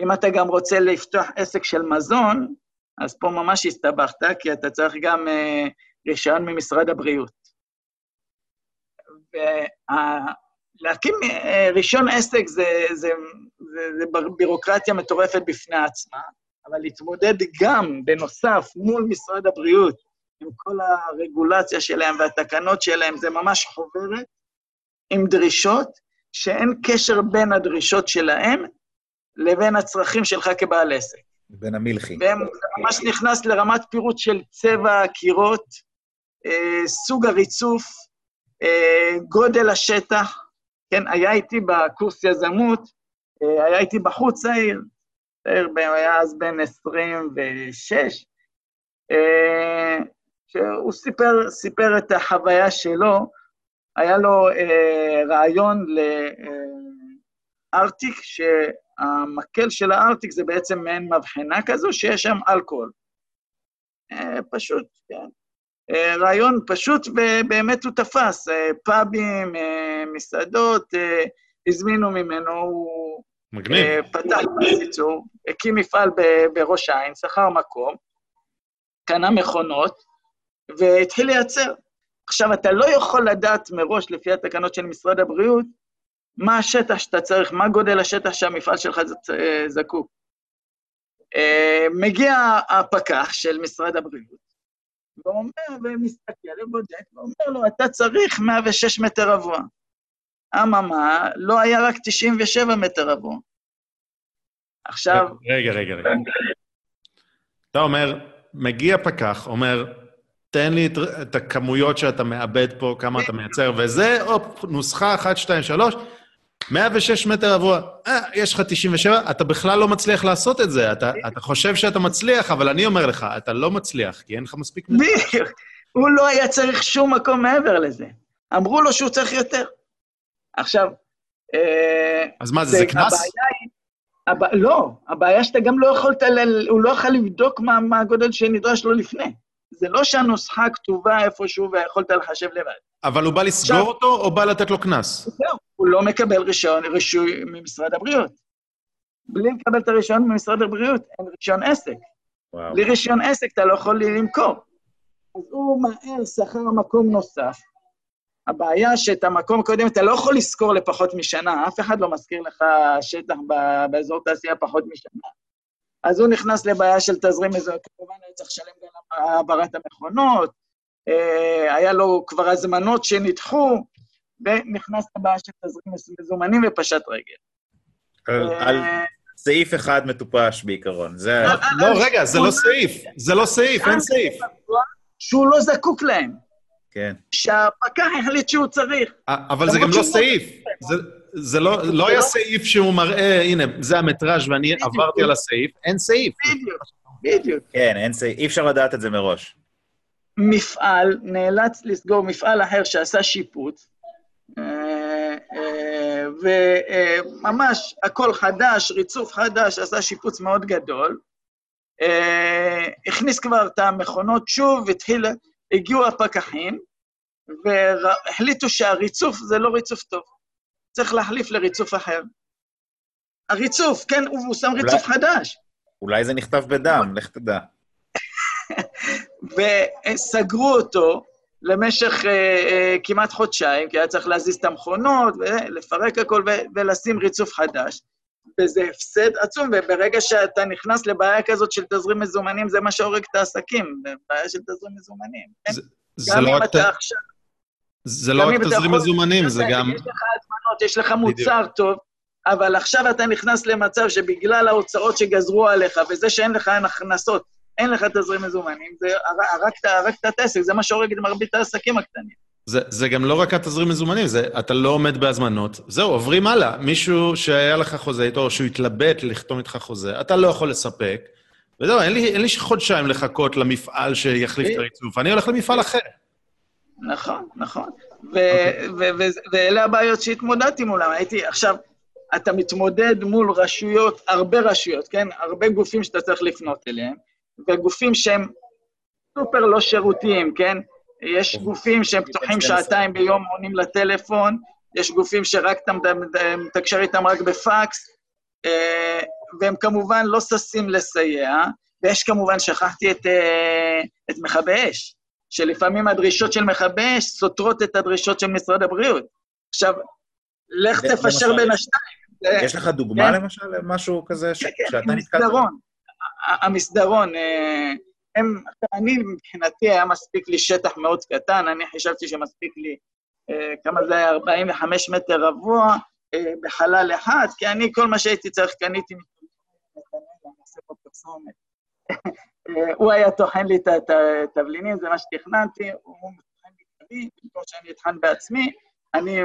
C: אם אתה גם רוצה לפתוח עסק של מזון, אז פה ממש הסתבכת, כי אתה צריך גם uh, רישיון ממשרד הבריאות. ולהקים uh, רישיון עסק זה, זה, זה, זה בירוקרטיה מטורפת בפני עצמה, אבל להתמודד גם, בנוסף, מול משרד הבריאות, עם כל הרגולציה שלהם והתקנות שלהם, זה ממש חוברת עם דרישות, שאין קשר בין הדרישות שלהם לבין הצרכים שלך כבעל עסק.
B: בין המלחי.
C: והם ממש נכנס לרמת פירוט של צבע הקירות, אה, סוג הריצוף, אה, גודל השטח. כן, היה איתי בקורס יזמות, אה, היה איתי בחוץ צעיר, צעיר, היה אז בן 26, אה, שהוא סיפר, סיפר את החוויה שלו, היה לו אה, רעיון לארטיק, אה, שהמקל של הארטיק זה בעצם מעין מבחנה כזו, שיש שם אלכוהול. אה, פשוט, כן. אה, רעיון פשוט, ובאמת הוא תפס. אה, פאבים, מסעדות, הזמינו ממנו, הוא...
A: מגניב.
C: פתח בסיצור, הקים מפעל בראש העין, שכר מקום, קנה מכונות, והתחיל לייצר. עכשיו, אתה לא יכול לדעת מראש, לפי התקנות של משרד הבריאות, מה השטח שאתה צריך, מה גודל השטח שהמפעל שלך זקוק. אה, מגיע הפקח של משרד הבריאות, ואומר, ומסתכל ובודק, ואומר לו, אתה צריך 106 מטר רבוע. אממה, לא היה רק 97 מטר רבוע. עכשיו...
A: רגע, רגע, רגע. אתה אומר, מגיע פקח, אומר, תן לי את, את הכמויות שאתה מאבד פה, כמה אתה מייצר, וזה, הופ, נוסחה 1, 2, 3, 106 מטר רבוע. אה, יש לך 97, אתה בכלל לא מצליח לעשות את זה. אתה, אתה חושב שאתה מצליח, אבל אני אומר לך, אתה לא מצליח, כי אין לך מספיק...
C: בדיוק. הוא לא היה צריך שום מקום מעבר לזה. אמרו לו שהוא צריך יותר. עכשיו...
A: אה, אז מה, זה, זה קנס?
C: הבע... לא, הבעיה שאתה גם לא יכולת, ל... הוא לא יכול לבדוק מה, מה הגודל שנדרש לו לפני. זה לא שהנוסחה כתובה איפשהו ויכולת לחשב לבד.
A: אבל הוא בא לסגור עכשיו, אותו או בא לתת לו קנס?
C: זהו, הוא לא מקבל רישיון, רישוי ממשרד הבריאות. בלי לקבל את הרישיון ממשרד הבריאות, אין רישיון עסק. וואו. בלי רישיון עסק אתה לא יכול למכור. אז הוא מהר שכר מקום נוסף. הבעיה שאת המקום הקודם אתה לא יכול לשכור לפחות משנה, אף אחד לא מזכיר לך שטח באזור תעשייה פחות משנה. אז הוא נכנס לבעיה של תזרים מזומן, כמובן היה צריך לשלם גם העברת המכונות, אה, היה לו כבר הזמנות שנדחו, ונכנס לבעיה של תזרים מזומנים ופשט רגל.
B: על אה, סעיף אחד מטופש בעיקרון, זה...
A: לא, רגע, זה לא סעיף, זה לא סעיף, אין סעיף.
C: שהוא לא זקוק להם.
B: כן.
C: שהפקח החליט שהוא צריך.
A: אבל זה גם לא סעיף. זה לא, לא היה סעיף שהוא מראה, הנה, זה המטראז' ואני עברתי על הסעיף, אין סעיף.
C: בדיוק, בדיוק.
B: כן, אין סעיף, אי אפשר לדעת את זה מראש.
C: מפעל נאלץ לסגור מפעל אחר שעשה שיפוץ, אה, אה, וממש הכל חדש, ריצוף חדש, עשה שיפוץ מאוד גדול. אה, הכניס כבר את המכונות שוב, התחיל, הגיעו הפקחים, והחליטו שהריצוף זה לא ריצוף טוב. צריך להחליף לריצוף אחר. הריצוף, כן, הוא שם אולי, ריצוף חדש.
B: אולי זה נכתב בדם, לך תדע.
C: וסגרו אותו למשך uh, uh, כמעט חודשיים, כי היה צריך להזיז את המכונות, ולפרק הכל ולשים ריצוף חדש. וזה הפסד עצום, וברגע שאתה נכנס לבעיה כזאת של תזרים מזומנים, זה מה שהורג את העסקים, בעיה של תזרים מזומנים. כן? זה,
A: זה לא רק... עכשיו... זה לא רק תזרים מזומנים, זה גם...
C: יש לך הזמנות, יש לך מוצר טוב, אבל עכשיו אתה נכנס למצב שבגלל ההוצאות שגזרו עליך, וזה שאין לך הכנסות, אין לך תזרים מזומנים, זה הרגת, הרגת את העסק, זה מה שהורג את מרבית העסקים הקטנים.
A: זה, זה גם לא רק התזרים מזומנים, זה אתה לא עומד בהזמנות, זהו, עוברים הלאה. מישהו שהיה לך חוזה איתו, או שהוא התלבט לחתום איתך חוזה, אתה לא יכול לספק, וזהו, אין לי, אין לי חודשיים לחכות למפעל שיחליף את הריצוף, אני הולך למפעל אחר.
C: נכון, נכון. אוקיי. ואלה הבעיות שהתמודדתי מולם. הייתי, עכשיו, אתה מתמודד מול רשויות, הרבה רשויות, כן? הרבה גופים שאתה צריך לפנות אליהם, וגופים שהם סופר לא שירותיים, כן? יש גופים שהם פתוחים שעתיים ביום, עונים לטלפון, יש גופים שרק אתה מתקשר איתם רק בפקס, אה, והם כמובן לא ששים לסייע, ויש כמובן, שכחתי את, אה, את מכבי אש, שלפעמים הדרישות של מכבי אש סותרות את הדרישות של משרד הבריאות. עכשיו, לך תפשר בין השתיים.
B: יש לך דוגמה כן? למשל למשהו כזה
C: כן, כן, שאתה נתקלת? המסדרון. אה, הם, אני מבחינתי היה מספיק לי שטח מאוד קטן, אני חשבתי שמספיק לי, כמה זה היה? 45 מטר רבוע, אה, בחלל אחד, כי אני, כל מה שהייתי צריך, קניתי הוא היה טוחן לי את התבלינים, זה מה שתכננתי, הוא טוחן לי טרי, במקום שאני אטחן בעצמי, אני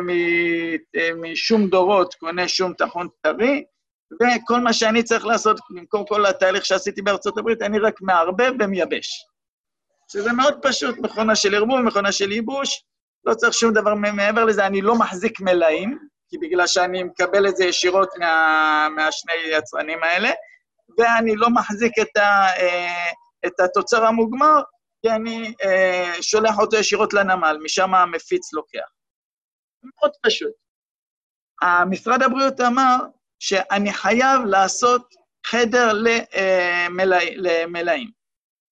C: משום דורות קונה שום טחון טרי, וכל מה שאני צריך לעשות, במקום כל התהליך שעשיתי בארצות הברית, אני רק מערבב ומייבש. שזה מאוד פשוט, מכונה של ערבוב, מכונה של ייבוש, לא צריך שום דבר מעבר לזה, אני לא מחזיק מלאים, כי בגלל שאני מקבל את זה ישירות מה, מהשני יצרנים האלה, ואני לא מחזיק את, ה, אה, את התוצר המוגמר, כי אני אה, שולח אותו ישירות לנמל, משם המפיץ לוקח. מאוד פשוט. משרד הבריאות אמר שאני חייב לעשות חדר למלאים, למלאים.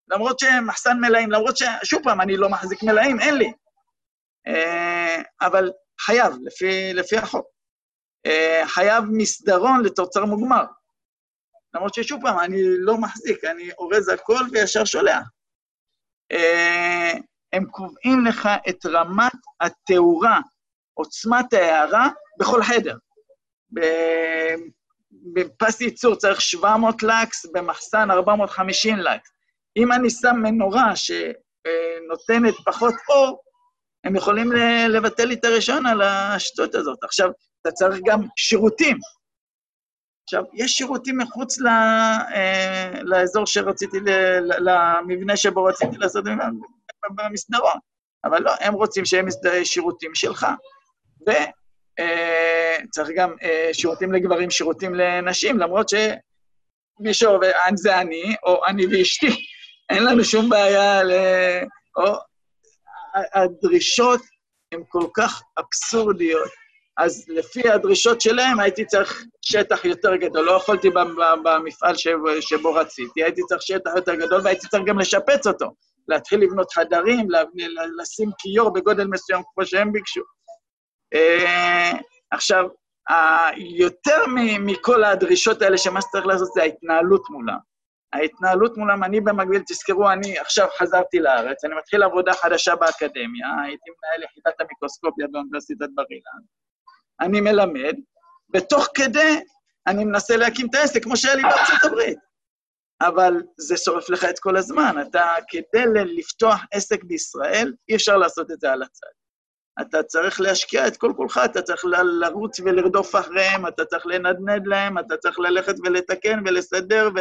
C: למרות שמחסן מלאים, למרות ש... שוב פעם, אני לא מחזיק מלאים, אין לי. אה, אבל חייב, לפי, לפי החוק. אה, חייב מסדרון לתוצר מוגמר. למרות ששוב פעם, אני לא מחזיק, אני אורז הכל וישר שולח. אה, הם קובעים לך את רמת התאורה, עוצמת ההערה, בכל חדר. בפס ייצור צריך 700 לקס, במחסן 450 לקס. אם אני שם מנורה שנותנת פחות אור, הם יכולים לבטל לי את הרישיון על השטות הזאת. עכשיו, אתה צריך גם שירותים. עכשיו, יש שירותים מחוץ ל, אה, לאזור שרציתי, ל, למבנה שבו רציתי לעשות במסדרון, אבל לא, הם רוצים שהם שירותים שלך. וצריך אה, גם אה, שירותים לגברים, שירותים לנשים, למרות שמי שעובד, זה אני, או אני ואשתי, אין לנו שום בעיה ל... או הדרישות הן כל כך אבסורדיות. אז לפי הדרישות שלהם הייתי צריך שטח יותר גדול. לא יכולתי במפעל שבו רציתי, הייתי צריך שטח יותר גדול והייתי צריך גם לשפץ אותו. להתחיל לבנות חדרים, לשים כיור בגודל מסוים כמו שהם ביקשו. אה, עכשיו, יותר מכל הדרישות האלה, שמה שצריך לעשות זה ההתנהלות מולם. ההתנהלות מולם, אני במקביל, תזכרו, אני עכשיו חזרתי לארץ, אני מתחיל עבודה חדשה באקדמיה, הייתי מנהל יחידת המיקרוסקופיה באוניברסיטת בר אילן, אני מלמד, ותוך כדי אני מנסה להקים את העסק, כמו שהיה לי בארצות הברית. אבל זה שורף לך את כל הזמן. אתה, כדי לפתוח עסק בישראל, אי אפשר לעשות את זה על הצד. אתה צריך להשקיע את כל כולך, אתה צריך לרוץ ולרדוף אחריהם, אתה צריך לנדנד להם, אתה צריך ללכת ולתקן ולסדר, ו...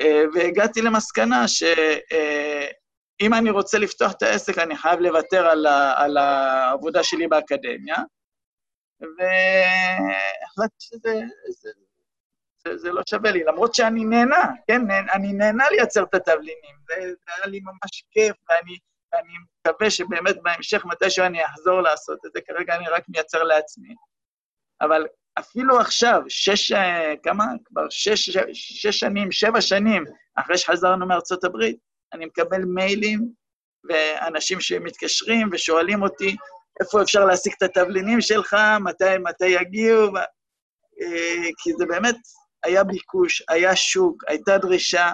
C: אה, והגעתי למסקנה שאם אני רוצה לפתוח את העסק, אני חייב לוותר על, ה... על העבודה שלי באקדמיה, והחלטתי שזה זה, זה, זה לא שווה לי, למרות שאני נהנה, כן? אני נהנה לייצר את התבלינים, זה, זה היה לי ממש כיף, ואני ואני מקווה שבאמת בהמשך, מתישהו אני אחזור לעשות את זה, כרגע אני רק מייצר לעצמי. אבל אפילו עכשיו, שש, כמה? כבר שש, שש, שש שנים, שבע שנים אחרי שחזרנו מארצות הברית, אני מקבל מיילים ואנשים שמתקשרים ושואלים אותי, איפה אפשר להשיג את התבלינים שלך, מתי, מתי יגיעו, אה, כי זה באמת היה ביקוש, היה שוק, הייתה דרישה,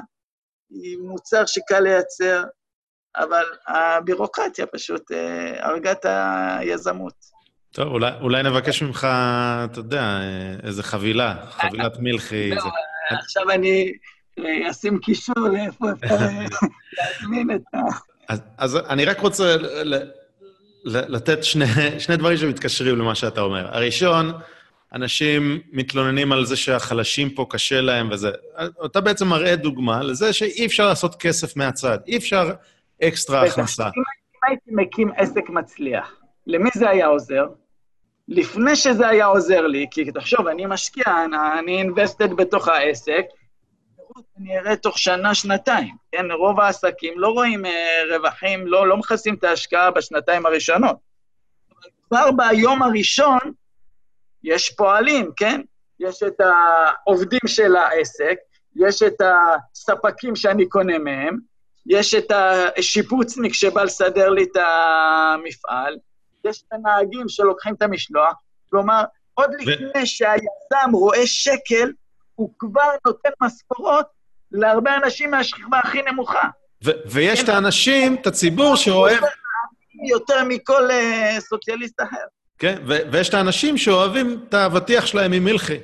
C: היא מוצר שקל לייצר, אבל הבירוקרטיה פשוט אה, הרגה את היזמות.
A: טוב, אולי, אולי נבקש ממך, אתה יודע, אה, איזה חבילה, חבילת מלחי. לא,
C: זה... עכשיו אני אשים קישור לאיפה אפשר להזמין את ה...
A: אז, אז אני רק רוצה לתת שני, שני דברים שמתקשרים למה שאתה אומר. הראשון, אנשים מתלוננים על זה שהחלשים פה קשה להם וזה. אתה בעצם מראה דוגמה לזה שאי אפשר לעשות כסף מהצד, אי אפשר אקסטרה הכנסה. אם
C: הייתי מקים עסק מצליח, למי זה היה עוזר? לפני שזה היה עוזר לי, כי תחשוב, אני משקיע, אני invested בתוך העסק, אני אראה תוך שנה, שנתיים. כן, רוב העסקים לא רואים אה, רווחים, לא, לא מכסים את ההשקעה בשנתיים הראשונות. אבל כבר ביום הראשון יש פועלים, כן? יש את העובדים של העסק, יש את הספקים שאני קונה מהם, יש את השיפוצניק שבא לסדר לי את המפעל, יש את הנהגים שלוקחים את המשלוח, כלומר, עוד ו... לפני שהיזם רואה שקל, הוא כבר נותן משכורות להרבה אנשים מהשכבה הכי נמוכה.
A: ו- ויש את האנשים, את הציבור שאוהב...
C: יותר מכל uh, סוציאליסט אחר.
A: כן, ו- ויש את האנשים שאוהבים את האבטיח שלהם עם מלחי.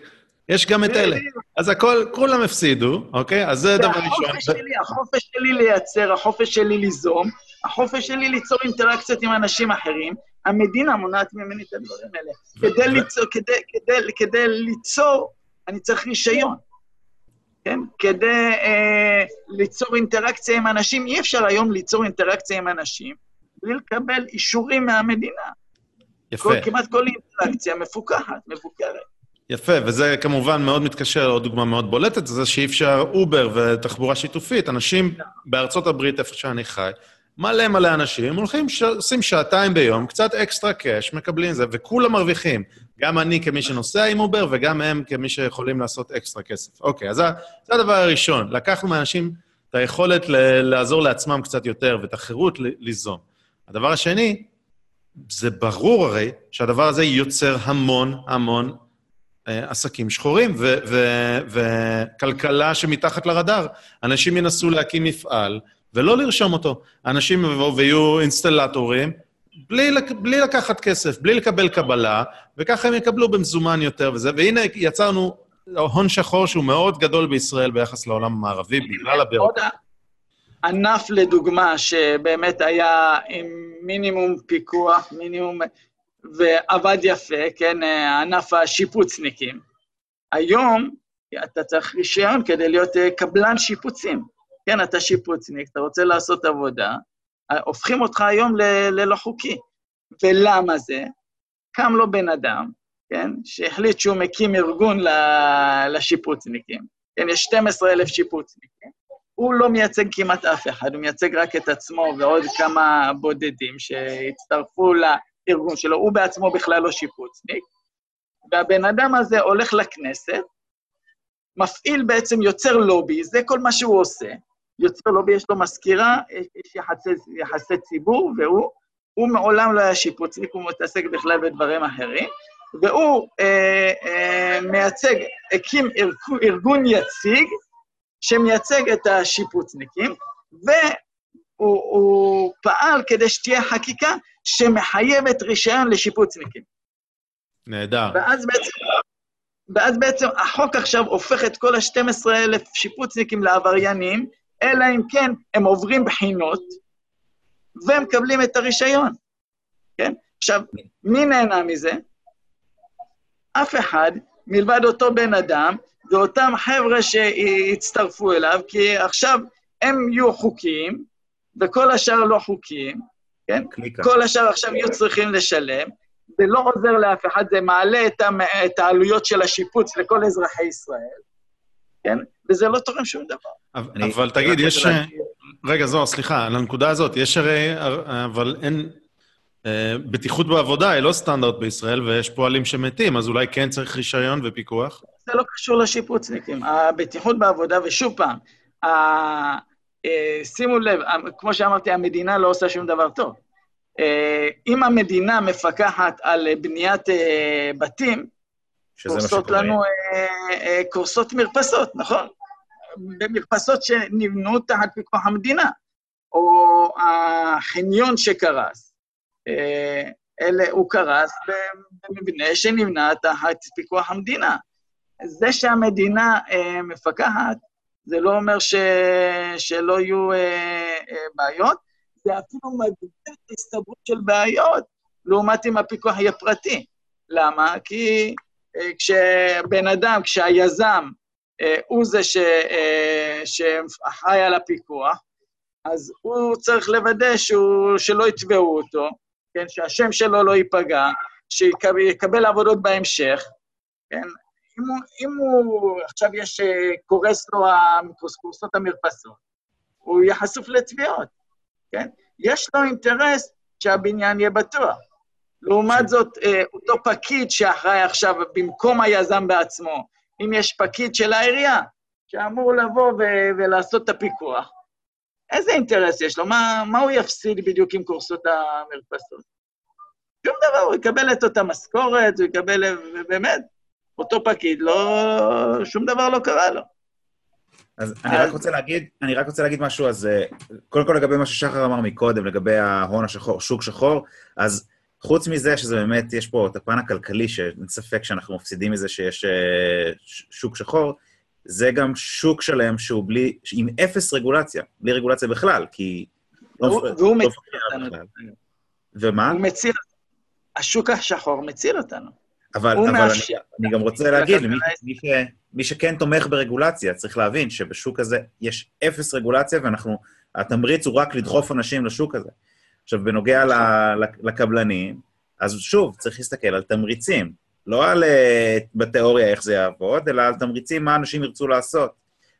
A: יש גם את אלה. אז הכל, כולם הפסידו, אוקיי? אז זה דבר ראשון.
C: החופש שלי, החופש שלי לייצר, החופש שלי ליזום, החופש שלי ליצור אינטראקציות עם אנשים אחרים, המדינה מונעת ממני את הדברים האלה. כדי ליצור, כדי, כדי, כדי ליצור, אני צריך רישיון. כן? כדי אה, ליצור אינטראקציה עם אנשים, אי אפשר היום ליצור אינטראקציה עם אנשים בלי לקבל אישורים מהמדינה.
A: יפה. כל,
C: כמעט כל אינטראקציה מפוקחת, מבוקרת.
A: יפה, וזה כמובן מאוד מתקשר לעוד דוגמה מאוד בולטת, זה שאי אפשר אובר ותחבורה שיתופית. אנשים בארצות הברית, איפה שאני חי, מלא מלא אנשים הולכים, ש... עושים שעתיים ביום, קצת extra cash, מקבלים זה, וכולם מרוויחים. גם אני כמי שנוסע עם אובר, וגם הם כמי שיכולים לעשות אקסטרה כסף. אוקיי, אז זה, זה הדבר הראשון. לקחנו מאנשים את היכולת ל... לעזור לעצמם קצת יותר, ואת החירות ל... ליזום. הדבר השני, זה ברור הרי שהדבר הזה יוצר המון המון עסקים שחורים וכלכלה שמתחת לרדאר. אנשים ינסו להקים מפעל ולא לרשום אותו. אנשים יבואו ויהיו אינסטלטורים בלי, בלי לקחת כסף, בלי לקבל קבלה, וככה הם יקבלו במזומן יותר וזה. והנה יצרנו הון שחור שהוא מאוד גדול בישראל ביחס לעולם המערבי, בגלל הבירות.
C: ענף לדוגמה, שבאמת היה עם מינימום פיקוח, מינימום ועבד יפה, כן, ענף השיפוצניקים. היום אתה צריך רישיון כדי להיות אה, קבלן שיפוצים. כן, אתה שיפוצניק, אתה רוצה לעשות עבודה, הופכים אותך היום ל- ללא חוקי. ולמה זה? קם לו בן אדם, כן, שהחליט שהוא מקים ארגון לשיפוצניקים. כן, יש 12,000 שיפוצניקים. הוא לא מייצג כמעט אף אחד, הוא מייצג רק את עצמו ועוד כמה בודדים שהצטרפו הארגון שלו, הוא בעצמו בכלל לא שיפוצניק, והבן אדם הזה הולך לכנסת, מפעיל בעצם, יוצר לובי, זה כל מה שהוא עושה. יוצר לובי, יש לו מזכירה, יש יחסי, יחסי ציבור, והוא הוא מעולם לא היה שיפוצניק, הוא מתעסק בכלל בדברים אחרים, והוא אה, אה, מייצג, הקים ארגון יציג, שמייצג את השיפוצניקים, והוא פעל כדי שתהיה חקיקה שמחייבת רישיון לשיפוצניקים.
A: נהדר.
C: ואז בעצם, ואז בעצם החוק עכשיו הופך את כל ה-12,000 שיפוצניקים לעבריינים, אלא אם כן הם עוברים בחינות ומקבלים את הרישיון, כן? עכשיו, מי נהנה מזה? אף אחד, מלבד אותו בן אדם, ואותם חבר'ה שהצטרפו אליו, כי עכשיו הם יהיו חוקיים, וכל השאר לא חוקיים, כן? קליקה. כל השאר עכשיו יהיו צריכים לשלם. זה לא עוזר לאף אחד, זה מעלה את, המ... את העלויות של השיפוץ לכל אזרחי ישראל, כן? וזה לא תורם שום דבר.
A: אבל, אני, אבל תגיד, יש... רגע, זוהר, סליחה, על הנקודה הזאת, יש הרי... אבל אין... אה, בטיחות בעבודה היא לא סטנדרט בישראל, ויש פועלים שמתים, אז אולי כן צריך רישיון ופיקוח?
C: זה לא קשור לשיפוצניקים. הבטיחות בעבודה, ושוב פעם, שימו לב, כמו שאמרתי, המדינה לא עושה שום דבר טוב. אה, אם המדינה מפקחת על בניית אה, בתים, קורסות לנו, קורסות מרפסות, נכון? במרפסות שנבנו תחת פיקוח המדינה, או החניון שקרס, אלה, הוא קרס במבנה שנבנה תחת פיקוח המדינה. זה שהמדינה מפקחת, זה לא אומר ש... שלא יהיו אה, אה, בעיות, זה אפילו מגביר את ההסתברות של בעיות, לעומת אם הפיקוח יהיה פרטי. למה? כי אה, כשבן אדם, כשהיזם אה, הוא זה ש... אה, שאחראי על הפיקוח, אז הוא צריך לוודא שהוא, שלא יתבעו אותו, כן, שהשם שלו לא ייפגע, שיקבל עבודות בהמשך, כן? אם הוא, אם הוא עכשיו יש, אה, קורס לו קורסות המרפסות, הוא יהיה חשוף לתביעות, כן? יש לו אינטרס שהבניין יהיה בטוח. לעומת זאת, אה, אותו פקיד שאחראי עכשיו במקום היזם בעצמו, אם יש פקיד של העירייה שאמור לבוא ו- ולעשות את הפיקוח, איזה אינטרס יש לו? מה, מה הוא יפסיד בדיוק עם קורסות המרפסות? שום דבר, הוא יקבל את אותה משכורת, הוא יקבל, באמת, אותו פקיד, לא, שום דבר לא קרה לו.
B: אז אני רק רוצה להגיד, אני רק רוצה להגיד משהו, אז אה, קודם כל לגבי מה ששחר אמר מקודם, לגבי ההון השחור, שוק שחור, אז חוץ מזה שזה באמת, יש פה את הפן הכלכלי, שאין ספק שאנחנו מפסידים מזה שיש אה, שוק שחור, זה גם שוק שלם שהוא בלי, עם אפס רגולציה, בלי רגולציה בכלל, כי...
C: לא והוא לא מציל אותנו.
B: ומה?
C: הוא מציל, השוק השחור מציל אותנו.
B: אבל, אבל אני, אני גם רוצה להגיד, מי, מי, ש, מי שכן תומך ברגולציה, צריך להבין שבשוק הזה יש אפס רגולציה, ואנחנו, התמריץ הוא רק לדחוף אנשים לשוק הזה. עכשיו, בנוגע לקבלנים, אז שוב, צריך להסתכל על תמריצים. לא על uh, בתיאוריה איך זה יעבוד, אלא על תמריצים, מה אנשים ירצו לעשות.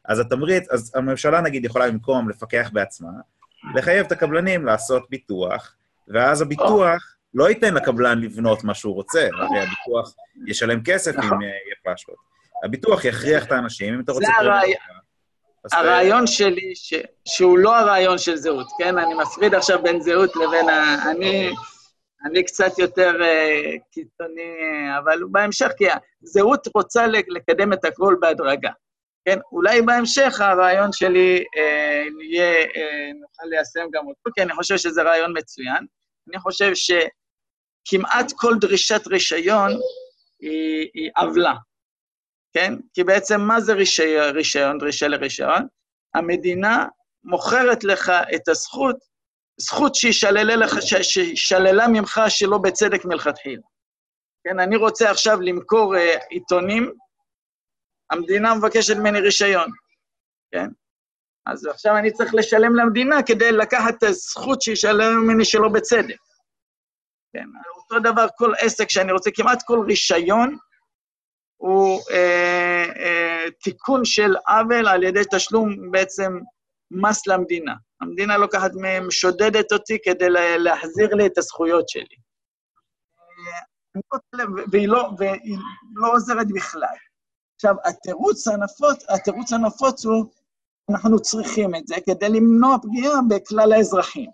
B: אז התמריץ, אז הממשלה נגיד יכולה במקום לפקח בעצמה, לחייב את הקבלנים לעשות ביטוח, ואז הביטוח לא ייתן לקבלן לבנות מה שהוא רוצה, הרי הביטוח ישלם כסף אם נכון. יהיה פשלות. הביטוח יכריח את האנשים, אם אתה רוצה...
C: זה הרעי... הרעיון שלי, ש... שהוא לא הרעיון של זהות, כן? אני מפריד עכשיו בין זהות לבין ה... אני... אני קצת יותר uh, קיצוני, אבל בהמשך, כי הזהות רוצה לקדם את הכל בהדרגה. כן, אולי בהמשך הרעיון שלי uh, יהיה, uh, נוכל ליישם גם אותו, כי אני חושב שזה רעיון מצוין. אני חושב שכמעט כל דרישת רישיון היא, היא עוולה, כן? כי בעצם מה זה רישיון, רישיון, דרישה לרישיון? המדינה מוכרת לך את הזכות זכות שישללה לך, שישללה ממך שלא בצדק מלכתחילה. כן, אני רוצה עכשיו למכור uh, עיתונים, המדינה מבקשת ממני רישיון, כן? אז עכשיו אני צריך לשלם למדינה כדי לקחת את הזכות שישלם ממני שלא בצדק. כן, אותו דבר כל עסק שאני רוצה, כמעט כל רישיון הוא אה, אה, תיקון של עוול על ידי תשלום בעצם מס למדינה. המדינה לוקחת מהם, שודדת אותי כדי להחזיר לי את הזכויות שלי. והיא לא, והיא לא עוזרת בכלל. עכשיו, התירוץ הנפוץ, התירוץ הנפוץ הוא, אנחנו צריכים את זה כדי למנוע פגיעה בכלל האזרחים,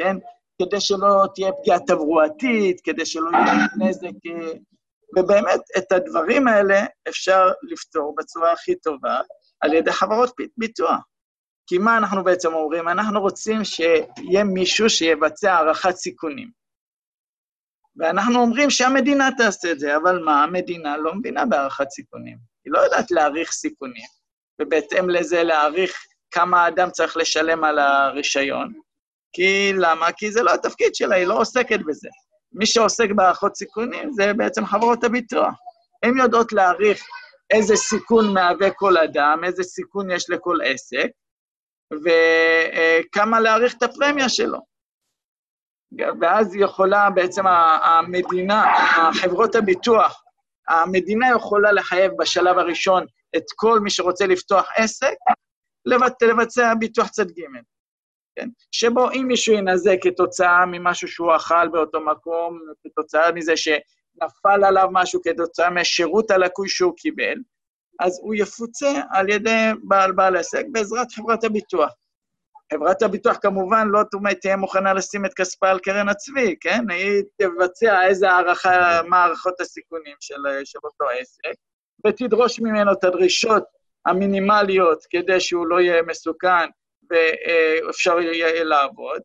C: כן? כדי שלא תהיה פגיעה תברואתית, כדי שלא יהיה נזק... אה, ובאמת, את הדברים האלה אפשר לפתור בצורה הכי טובה על ידי חברות ביטוח. כי מה אנחנו בעצם אומרים? אנחנו רוצים שיהיה מישהו שיבצע הערכת סיכונים. ואנחנו אומרים שהמדינה תעשה את זה, אבל מה, המדינה לא מבינה בהערכת סיכונים. היא לא יודעת להעריך סיכונים, ובהתאם לזה להעריך כמה האדם צריך לשלם על הרישיון. כי למה? כי זה לא התפקיד שלה, היא לא עוסקת בזה. מי שעוסק בהערכות סיכונים זה בעצם חברות הביטוח. הן יודעות להעריך איזה סיכון מהווה כל אדם, איזה סיכון יש לכל עסק, וכמה להעריך את הפרמיה שלו. ואז יכולה בעצם המדינה, חברות הביטוח, המדינה יכולה לחייב בשלב הראשון את כל מי שרוצה לפתוח עסק, לבצע ביטוח צד ג', כן? שבו אם מישהו ינזק כתוצאה ממשהו שהוא אכל באותו מקום, כתוצאה מזה שנפל עליו משהו, כתוצאה מהשירות הלקוי שהוא קיבל, אז הוא יפוצה על ידי בעל בעל עסק בעזרת חברת הביטוח. חברת הביטוח כמובן לא תהיה מוכנה לשים את כספה על קרן הצבי, כן? היא תבצע איזה הערכה, מה הערכות הסיכונים של, של אותו עסק, ותדרוש ממנו את הדרישות המינימליות כדי שהוא לא יהיה מסוכן ואפשר יהיה לעבוד.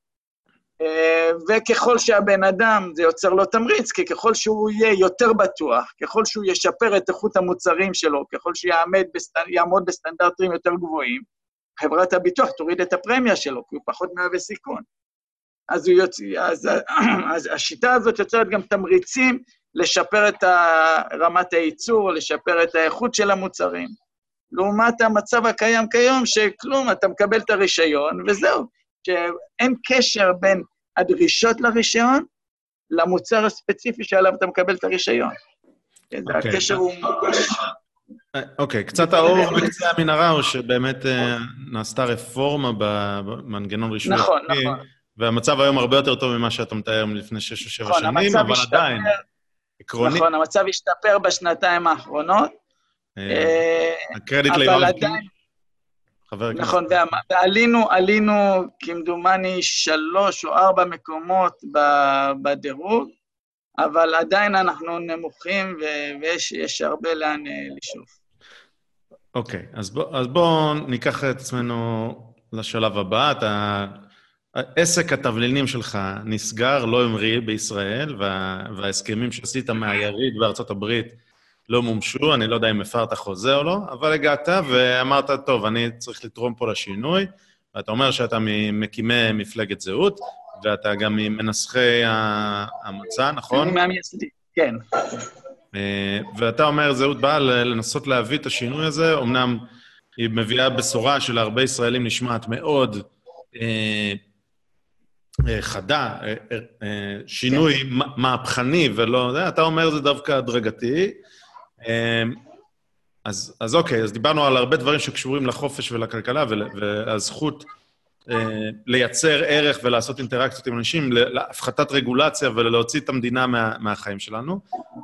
C: אה, וככל שהבן אדם, זה יוצר לו תמריץ, כי ככל שהוא יהיה יותר בטוח, ככל שהוא ישפר את איכות המוצרים שלו, ככל שיעמוד בסטנדרטים יותר גבוהים, חברת הביטוח תוריד את הפרמיה שלו, כי הוא פחות מהווה סיכון. אז, יוצ... אז, אז השיטה הזאת יוצרת גם תמריצים לשפר את רמת הייצור, לשפר את האיכות של המוצרים. לעומת המצב הקיים כיום, שכלום, אתה מקבל את הרישיון, וזהו, שאין קשר בין הדרישות לרישיון למוצר הספציפי שעליו אתה מקבל את הרישיון. Okay. אוקיי. הקשר הוא ממש
A: אוקיי, קצת האור בקצה המנהרה הוא שבאמת נעשתה רפורמה במנגנון רישוי.
C: נכון, נכון.
A: והמצב היום הרבה יותר טוב ממה שאתה מתאר מלפני שש או שבע נכון, שנים, אבל עדיין,
C: עקרונית... נכון, המצב השתפר בשנתיים האחרונות.
A: הקרדיט ליואל עדיין...
C: חבר הכנסת. נכון, ועלינו, עלינו כמדומני שלוש או ארבע מקומות בדירוג, אבל עדיין אנחנו נמוכים ויש הרבה לאן אה, לשאוף.
A: אוקיי, okay, אז בואו ניקח את עצמנו לשלב הבא. אתה... עסק התבלינים שלך נסגר, לא המריא בישראל, וה... וההסכמים שעשית מהיריד בארצות הברית לא מומשו, אני לא יודע אם הפרת חוזה או לא, אבל הגעת ואמרת, טוב, אני צריך לתרום פה לשינוי, ואתה אומר שאתה ממקימי מפלגת זהות, ואתה גם ממנסחי המצע, נכון?
C: אני מהמייסדים, כן.
A: אה, ואתה אומר, זהות באה לנסות להביא את השינוי הזה, אמנם היא מביאה בשורה שלהרבה ישראלים נשמעת מאוד אה, חדה, שינוי כן. מהפכני ולא... אתה אומר זה דווקא הדרגתי. אמ, אז, אז אוקיי, אז דיברנו על הרבה דברים שקשורים לחופש ולכלכלה והזכות אה, לייצר ערך ולעשות אינטראקציות עם אנשים, להפחתת רגולציה ולהוציא את המדינה מה, מהחיים שלנו.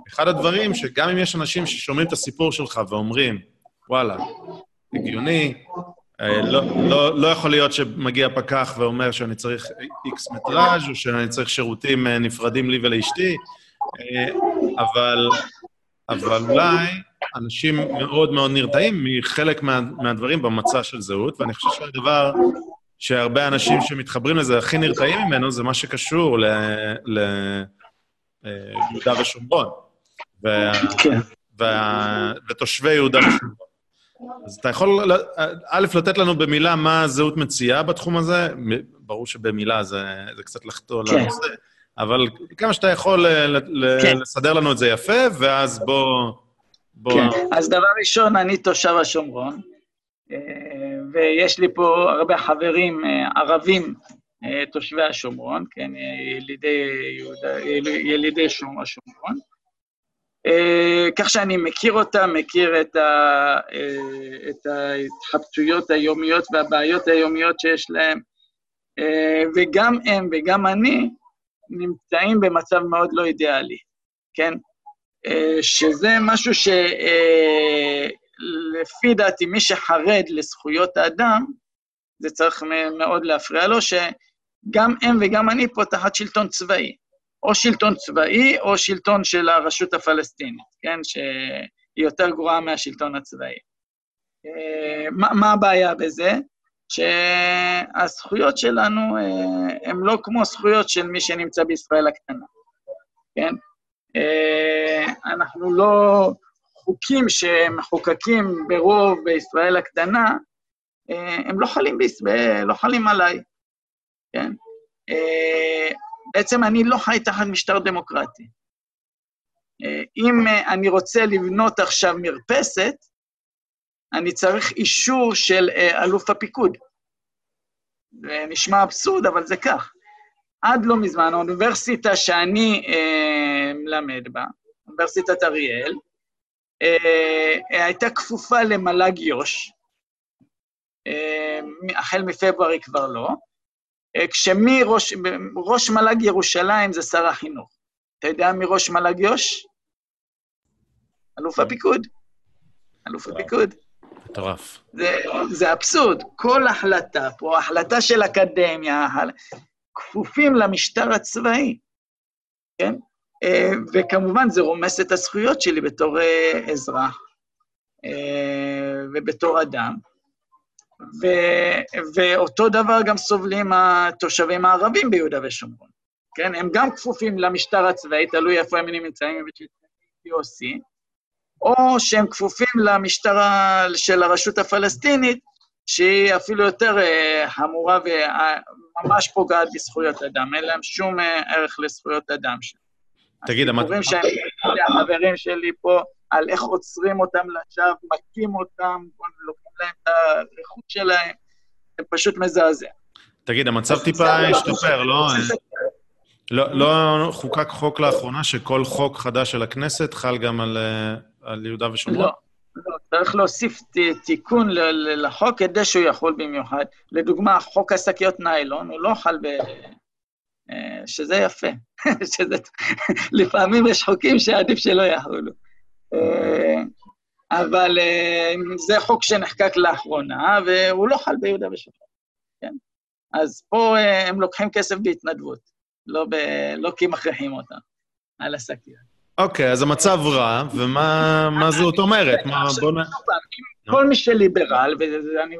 A: אחד הדברים שגם אם יש אנשים ששומעים את הסיפור שלך ואומרים, וואלה, הגיוני, אה, לא, לא, לא יכול להיות שמגיע פקח ואומר שאני צריך איקס מטראז' או שאני צריך שירותים אה, נפרדים לי ולאשתי, אבל אבל אולי אנשים מאוד מאוד נרתעים מחלק מה, מהדברים במצע של זהות, ואני חושב שהדבר שהרבה אנשים שמתחברים לזה הכי נרתעים ממנו זה מה שקשור ליהודה אה, ושומרון, כן. ותושבי יהודה ושומרון. אז אתה יכול, א', לתת לנו במילה מה הזהות מציעה בתחום הזה? ברור שבמילה זה, זה קצת לחטוא כן. לנושא. אבל כמה שאתה יכול אה, כן. לסדר לנו את זה יפה, ואז בוא...
C: בוא... כן, אז דבר ראשון, אני תושב השומרון, אה, ויש לי פה הרבה חברים אה, ערבים תושבי השומרון, כן, ילידי, יהודה, ילידי שומר השומרון. כך שאני מכיר אותם, מכיר את, ה, את ההתחבטויות היומיות והבעיות היומיות שיש להם, וגם הם וגם אני נמצאים במצב מאוד לא אידיאלי, כן? אה, שזה משהו שלפי אה, דעתי, מי שחרד לזכויות האדם, זה צריך מאוד להפריע לו, שגם הם וגם אני פה תחת שלטון צבאי. או שלטון צבאי או שלטון של הרשות הפלסטינית, כן? שהיא יותר גרועה מהשלטון הצבאי. אה, מה, מה הבעיה בזה? שהזכויות שלנו הן לא כמו זכויות של מי שנמצא בישראל הקטנה, כן? אנחנו לא... חוקים שמחוקקים ברוב בישראל הקטנה, הם לא חלים, בישראל, לא חלים עליי, כן? בעצם אני לא חי תחת משטר דמוקרטי. אם אני רוצה לבנות עכשיו מרפסת, אני צריך אישור של אה, אלוף הפיקוד. זה נשמע אבסורד, אבל זה כך. עד לא מזמן, האוניברסיטה שאני אה, מלמד בה, אוניברסיטת אריאל, אה, הייתה כפופה למל"ג יו"ש, אה, החל מפברואר היא כבר לא, אה, כשמראש מל"ג ירושלים זה שר החינוך. אתה יודע מי ראש מל"ג יו"ש? אלוף הפיקוד. אלוף הפיקוד.
A: מטורף.
C: זה, זה אבסורד. כל החלטה פה, החלטה של אקדמיה, כפופים למשטר הצבאי, כן? אה, וכמובן זה רומס את הזכויות שלי בתור אה, אזרח ובתור אדם. ו, ואותו דבר גם סובלים התושבים הערבים ביהודה ושומרון, כן? הם גם כפופים למשטר הצבאי, תלוי איפה הם נמצאים, ב-POC, או שהם כפופים למשטרה של הרשות הפלסטינית, שהיא אפילו יותר אה, חמורה וממש פוגעת בזכויות אדם, אין להם שום אה, ערך לזכויות אדם שם.
A: תגיד, אמרת...
C: הסיפורים שהם, החברים שלי פה, על איך עוצרים אותם לשווא, מכים אותם, לוקחים להם את הרכוש שלהם, זה פשוט מזעזע.
A: תגיד, המצב טיפה השתפר, לא? לא, לא חוקק חוק לאחרונה שכל חוק חדש של הכנסת חל גם על, אה, על יהודה ושומרון?
C: לא, לא. צריך להוסיף תיקון לחוק כדי שהוא יחול במיוחד. לדוגמה, חוק השקיות ניילון, הוא לא חל ב... אה, שזה יפה. שזה... לפעמים יש חוקים שעדיף שלא יחולו. אה, אבל אה, זה חוק שנחקק לאחרונה, והוא לא חל ביהודה ושומרון, כן? אז פה הם לוקחים כסף בהתנדבות, לא, ב... לא כי מכריחים אותם על השקיות.
A: אוקיי, אז המצב רע, ומה זאת אומרת? בוא נ...
C: כל מי שליברל, ואני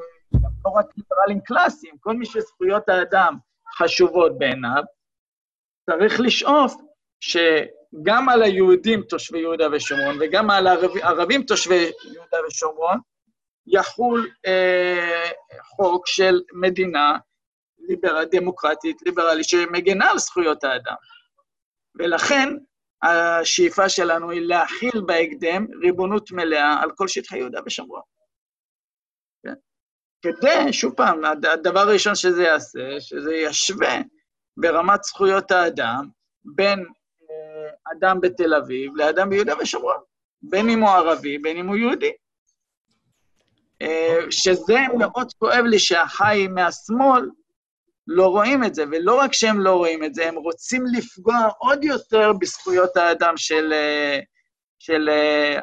C: לא רק ליברלים קלאסיים, כל מי שזכויות האדם חשובות בעיניו, צריך לשאוף שגם על היהודים תושבי יהודה ושומרון וגם על הערבים תושבי יהודה ושומרון יחול אה, חוק של מדינה ליבר... דמוקרטית, ליברלית, שמגנה על זכויות האדם. ולכן השאיפה שלנו היא להכיל בהקדם ריבונות מלאה על כל שטחי יהודה ושומרון. כן? כדי, שוב פעם, הדבר הראשון שזה יעשה, שזה ישווה ברמת זכויות האדם בין אדם בתל אביב לאדם ביהודה ושומרון, בין אם הוא ערבי, בין אם הוא יהודי. אה, שזה מאוד כואב לי שהחי מהשמאל לא רואים את זה, ולא רק שהם לא רואים את זה, הם רוצים לפגוע עוד יותר בזכויות האדם של, אה, של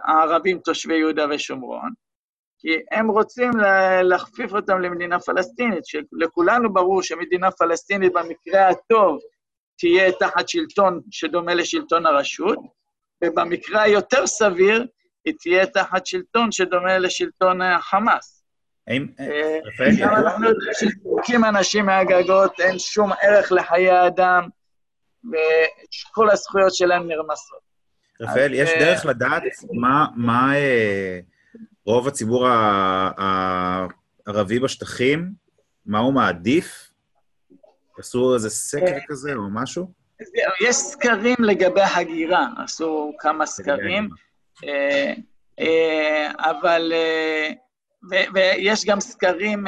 C: הערבים תושבי יהודה ושומרון, כי הם רוצים להכפיף אותם למדינה פלסטינית, שלכולנו ברור שמדינה פלסטינית במקרה הטוב תהיה תחת שלטון שדומה לשלטון הרשות, ובמקרה היותר סביר היא תהיה תחת שלטון שדומה לשלטון החמאס. האם... אה, גם אנחנו יודעים שזורקים אנשים מהגגות, אין שום ערך לחיי אדם, וכל הזכויות שלהם נרמסות.
B: רפאל, יש אה, דרך לדעת מה... אה, רוב הציבור הערבי בשטחים, מה הוא מעדיף? עשו איזה סקר כן. כזה או משהו?
C: יש סקרים לגבי הגירה, עשו כמה סקרים, אה, אה, אבל... אה, ויש גם סקרים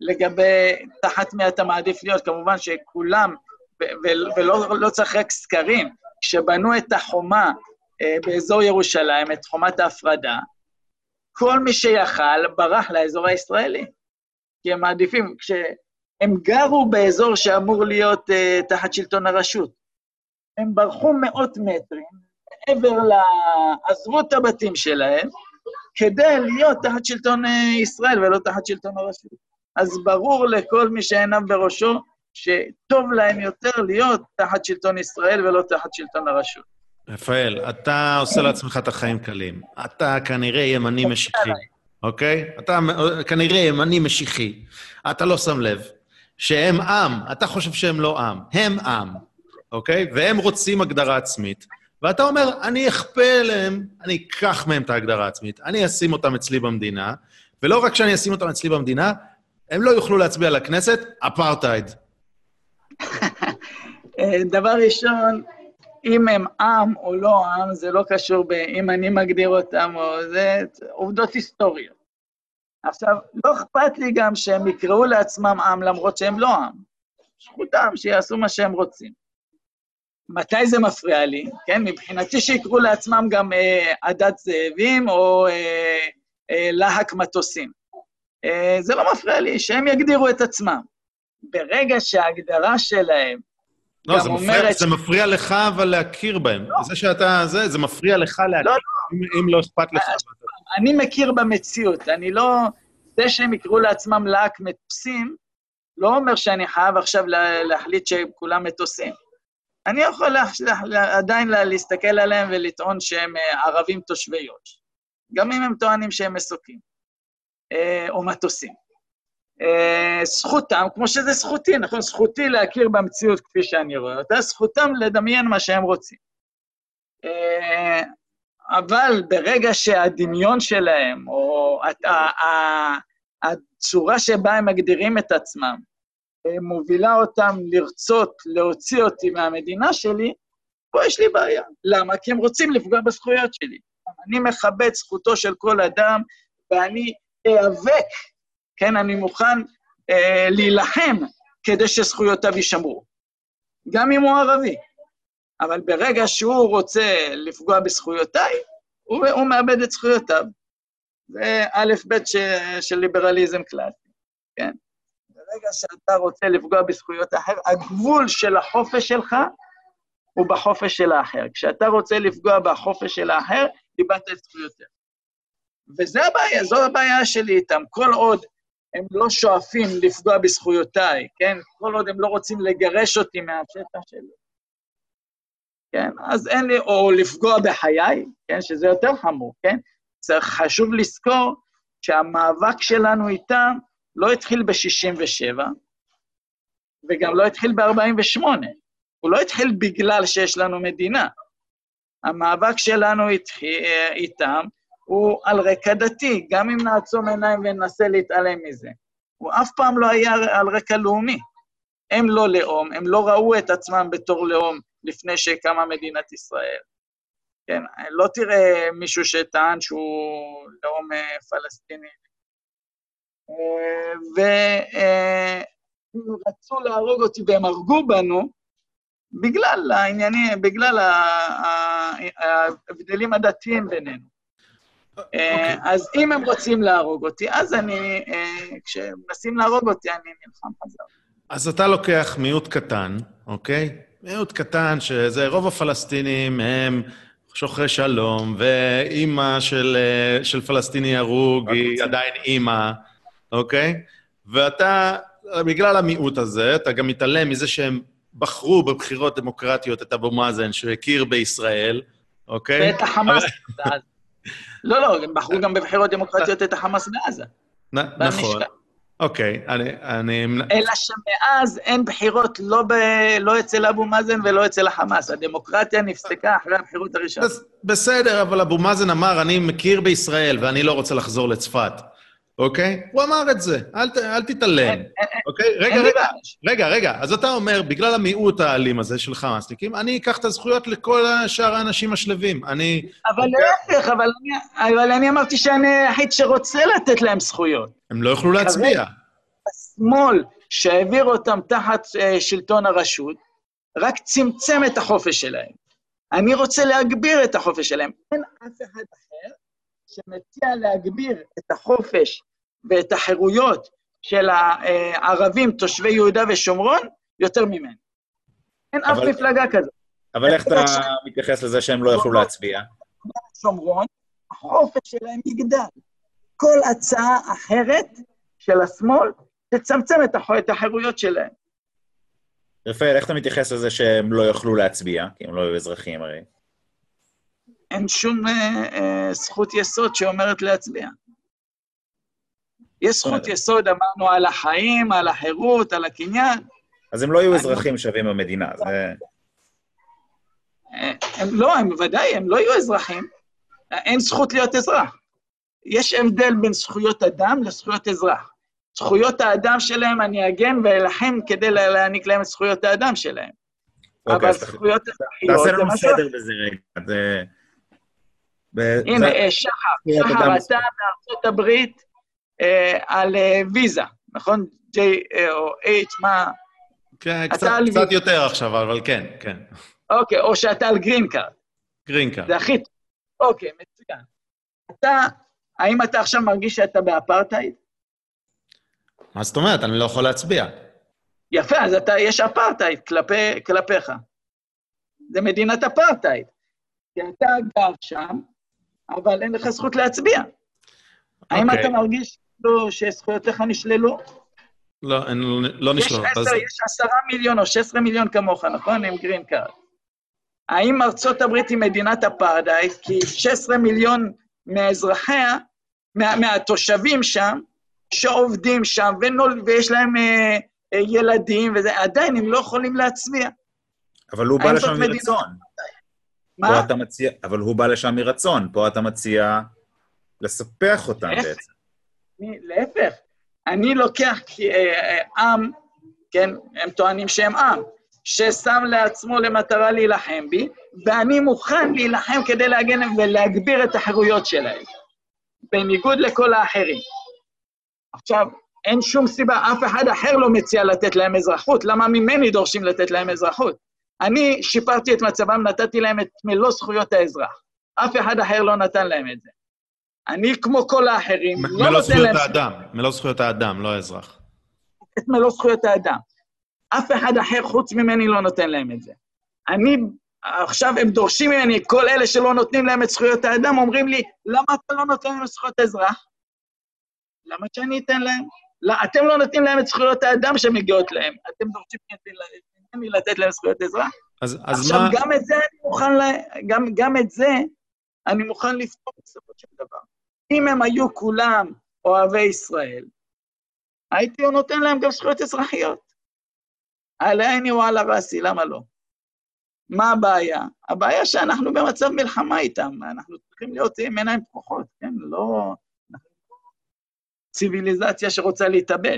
C: לגבי תחת מי אתה מעדיף להיות, כמובן שכולם, ולא לא צריך רק סקרים, כשבנו את החומה באזור ירושלים, את חומת ההפרדה, כל מי שיכל ברח לאזור הישראלי, כי הם מעדיפים, כשהם גרו באזור שאמור להיות uh, תחת שלטון הרשות. הם ברחו מאות מטרים, מעבר ל... עזבו את הבתים שלהם, כדי להיות תחת שלטון uh, ישראל ולא תחת שלטון הרשות. אז ברור לכל מי שעיניו בראשו, שטוב להם יותר להיות תחת שלטון ישראל ולא תחת שלטון הרשות.
A: רפאל, אתה עושה לעצמך את החיים קלים. אתה כנראה ימני משיחי, אוקיי? אתה כנראה ימני משיחי. אתה לא שם לב שהם עם, אתה חושב שהם לא עם, הם עם, אוקיי? והם רוצים הגדרה עצמית. ואתה אומר, אני אכפה אליהם, אני אקח מהם את ההגדרה העצמית, אני אשים אותם אצלי במדינה, ולא רק שאני אשים אותם אצלי במדינה, הם לא יוכלו להצביע לכנסת, אפרטהייד.
C: דבר ראשון, אם הם עם או לא עם, זה לא קשור באם אני מגדיר אותם או זה, עובדות היסטוריות. עכשיו, לא אכפת לי גם שהם יקראו לעצמם עם למרות שהם לא עם. זכותם שיעשו מה שהם רוצים. מתי זה מפריע לי? כן, מבחינתי שיקראו לעצמם גם אה, עדת זאבים או אה, אה, להק מטוסים. אה, זה לא מפריע לי, שהם יגדירו את עצמם. ברגע שההגדרה שלהם
A: לא, זה מפריע, זה מפריע לך אבל להכיר בהם. לא. זה שאתה, זה, זה מפריע לך להכיר, לא, לא. אם, לא אכפת לך.
C: אני מכיר במציאות, אני לא... זה שהם יקראו לעצמם להק מטוסים, לא אומר שאני חייב עכשיו להחליט שכולם מטוסים. אני יכול עדיין לה, להסתכל עליהם ולטעון שהם אה, ערבים תושבי יו"ש, גם אם הם טוענים שהם מסוקים, אה, או מטוסים. אה, זכותם, כמו שזה זכותי, נכון? זכותי להכיר במציאות כפי שאני רואה אותה, זכותם לדמיין מה שהם רוצים. אבל ברגע שהדמיון שלהם, או הצורה שבה הם מגדירים את עצמם, מובילה אותם לרצות להוציא אותי מהמדינה שלי, פה יש לי בעיה. למה? כי הם רוצים לפגוע בזכויות שלי. אני מכבד זכותו של כל אדם, ואני איאבק כן, אני מוכן אה, להילחם כדי שזכויותיו יישמרו, גם אם הוא ערבי. אבל ברגע שהוא רוצה לפגוע בזכויותיי, הוא, הוא מאבד את זכויותיו. זה א' ב' של ליברליזם קלאסי, כן? ברגע שאתה רוצה לפגוע בזכויות האחר, הגבול של החופש שלך הוא בחופש של האחר. כשאתה רוצה לפגוע בחופש של האחר, איבדת את זכויותיך. וזה הבעיה, זו הבעיה שלי איתם. כל עוד הם לא שואפים לפגוע בזכויותיי, כן? כל עוד הם לא רוצים לגרש אותי מהשטח שלי, כן? אז אין לי, או לפגוע בחיי, כן? שזה יותר חמור, כן? צריך, חשוב לזכור שהמאבק שלנו איתם לא התחיל ב-67', וגם לא התחיל ב-48'. הוא לא התחיל בגלל שיש לנו מדינה. המאבק שלנו התחיל, איתם הוא על רקע דתי, גם אם נעצום עיניים וננסה להתעלם מזה. הוא אף פעם לא היה על רקע לאומי. הם לא לאום, הם לא ראו את עצמם בתור לאום לפני שקמה מדינת ישראל. כן, לא תראה מישהו שטען שהוא לאום אה, פלסטיני. אה, והם רצו להרוג אותי והם הרגו בנו בגלל העניינים, בגלל ההבדלים הדתיים בינינו. Okay. אה, אוקיי. אז אם הם רוצים להרוג אותי, אז אני, כשמנסים להרוג אותי, אני נלחם חזר.
A: אז אתה לוקח מיעוט קטן, אוקיי? מיעוט קטן, שזה רוב הפלסטינים הם שוחרי שלום, ואימא של, אה, של פלסטיני הרוג היא עדיין אימא, אוקיי? ואתה, בגלל המיעוט הזה, אתה גם מתעלם מזה שהם בחרו בבחירות דמוקרטיות את אבו מאזן, שהכיר בישראל, אוקיי?
C: ואת החמאס בעזה. לא, לא, הם בחרו גם בבחירות דמוקרטיות את החמאס בעזה.
A: נכון. אוקיי, אני... אני...
C: אלא שמאז אין בחירות לא, ב, לא אצל אבו מאזן ולא אצל החמאס. הדמוקרטיה נפסקה אחרי הבחירות הראשונות.
A: בסדר, אבל אבו מאזן אמר, אני מכיר בישראל ואני לא רוצה לחזור לצפת. אוקיי? הוא אמר את זה, אל, אל תתעלם. אוקיי? רגע, רגע, רגע, רגע. אז אתה אומר, בגלל המיעוט האלים הזה של חמאסניקים, אני אקח את הזכויות לכל שאר האנשים השלווים. אני...
C: אבל להפך, אבל, אבל אני אמרתי שאני היחיד שרוצה לתת להם זכויות.
A: הם לא יוכלו להצביע.
C: השמאל שהעביר אותם תחת uh, שלטון הרשות, רק צמצם את החופש שלהם. אני רוצה להגביר את החופש שלהם. אין אף אחד אחר שמציע להגביר את החופש ואת החירויות של הערבים תושבי יהודה ושומרון יותר ממני. אין אף מפלגה כזאת.
B: אבל איך אתה מתייחס לזה שהם לא יוכלו להצביע?
C: שומרון, החופש שלהם יגדל. כל הצעה אחרת של השמאל תצמצם את החירויות שלהם.
B: רפאל, איך אתה מתייחס לזה שהם לא יוכלו להצביע? כי הם לא היו אזרחים הרי.
C: אין שום אה, אה, זכות יסוד שאומרת להצביע. יש זכות יסוד, אמרנו, על החיים, על החירות, על הקניין.
B: אז הם לא יהיו אזרחים שווים במדינה, זה...
C: הם לא, הם ודאי, הם לא יהיו אזרחים. אין זכות להיות אזרח. יש הבדל בין זכויות אדם לזכויות אזרח. זכויות האדם שלהם, אני אגן ואלחם כדי להעניק להם את זכויות האדם שלהם. אוקיי, אבל זכויות
B: אזרחיות... תעשה לנו סדר בזה רגע.
C: הנה, שחר, שחר, אתה מארצות הברית, אה, על אה, ויזה, נכון? J או H, מה...
A: כן, קצת יותר עכשיו, אבל כן, כן.
C: אוקיי, או שאתה על green card.
A: green card.
C: זה הכי טוב. אוקיי, מצוין. אתה, האם אתה עכשיו מרגיש שאתה באפרטהייד?
A: מה זאת אומרת? אני לא יכול להצביע.
C: יפה, אז אתה, יש אפרטהייד כלפי, כלפיך. זה מדינת אפרטהייד. כי אתה גר שם, אבל אין לך זכות להצביע. Okay. האם אוקיי. אתה מרגיש לא, שזכויותיך נשללו?
A: לא, אין, לא נשללו.
C: יש, אז... יש עשרה מיליון או 16 מיליון כמוך, נכון? עם green card. האם ארצות הברית היא מדינת אפרטהייד? כי 16 מיליון מאזרחיה, מה, מהתושבים שם, שעובדים שם ונול, ויש להם אה, אה, ילדים וזה, עדיין הם לא יכולים להצביע.
B: אבל הוא בא לשם מרצון. מה? אתה מציע, אבל הוא בא לשם מרצון, פה אתה מציע לספח אותם איך? בעצם.
C: אני, להפך, אני לוקח אה, אה, עם, כן, הם טוענים שהם עם, ששם לעצמו למטרה להילחם בי, ואני מוכן להילחם כדי להגן ולהגביר את החירויות שלהם, בניגוד לכל האחרים. עכשיו, אין שום סיבה, אף אחד אחר לא מציע לתת להם אזרחות, למה ממני דורשים לתת להם אזרחות? אני שיפרתי את מצבם, נתתי להם את מלוא זכויות האזרח. אף אחד אחר לא נתן להם את זה. אני, כמו כל האחרים, לא נותן להם...
A: מלוא זכויות האדם, מלוא זכויות האדם, לא האזרח.
C: את מלוא זכויות האדם. אף אחד אחר חוץ ממני לא נותן להם את זה. אני, עכשיו הם דורשים ממני, כל אלה שלא נותנים להם את זכויות האדם, אומרים לי, למה אתה לא נותן להם את זכויות האזרח? למה שאני אתן להם? לא, אתם לא נותנים להם את זכויות האדם שמגיעות להם, אתם דורשים ממני לתת להם זכויות אזרח?
A: אז, אז
C: עכשיו,
A: מה...
C: גם את זה אני מוכן, ל... גם, גם את זה אני מוכן לפתור בסופו של דבר. אם הם היו כולם אוהבי ישראל, הייתי נותן להם גם זכויות אזרחיות. על עיני או על הרסי, למה לא? מה הבעיה? הבעיה שאנחנו במצב מלחמה איתם, אנחנו צריכים להיות עם עיניים פקוחות, כן? לא... ציוויליזציה שרוצה להתאבל.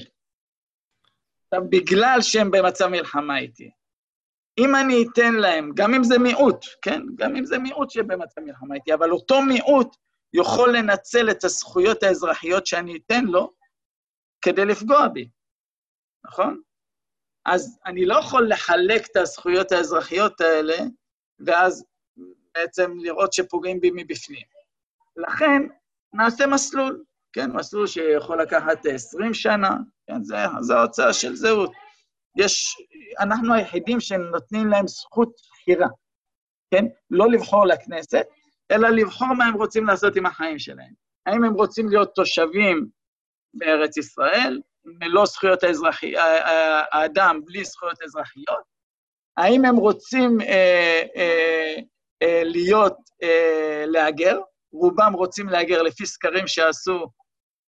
C: עכשיו, בגלל שהם במצב מלחמה איתי, אם אני אתן להם, גם אם זה מיעוט, כן? גם אם זה מיעוט שבמצב מלחמה איתי, אבל אותו מיעוט יכול לנצל את הזכויות האזרחיות שאני אתן לו כדי לפגוע בי, נכון? אז אני לא יכול לחלק את הזכויות האזרחיות האלה, ואז בעצם לראות שפוגעים בי מבפנים. לכן, נעשה מסלול, כן, מסלול שיכול לקחת 20 שנה, כן, זה, זה ההוצאה של זהות. יש, אנחנו היחידים שנותנים להם זכות בחירה, כן? לא לבחור לכנסת, אלא לבחור מה הם רוצים לעשות עם החיים שלהם. האם הם רוצים להיות תושבים בארץ ישראל, מלוא זכויות האזרחי, האדם בלי זכויות אזרחיות? האם הם רוצים אה, אה, אה, להיות, אה, להגר? רובם רוצים להגר לפי סקרים שעשו,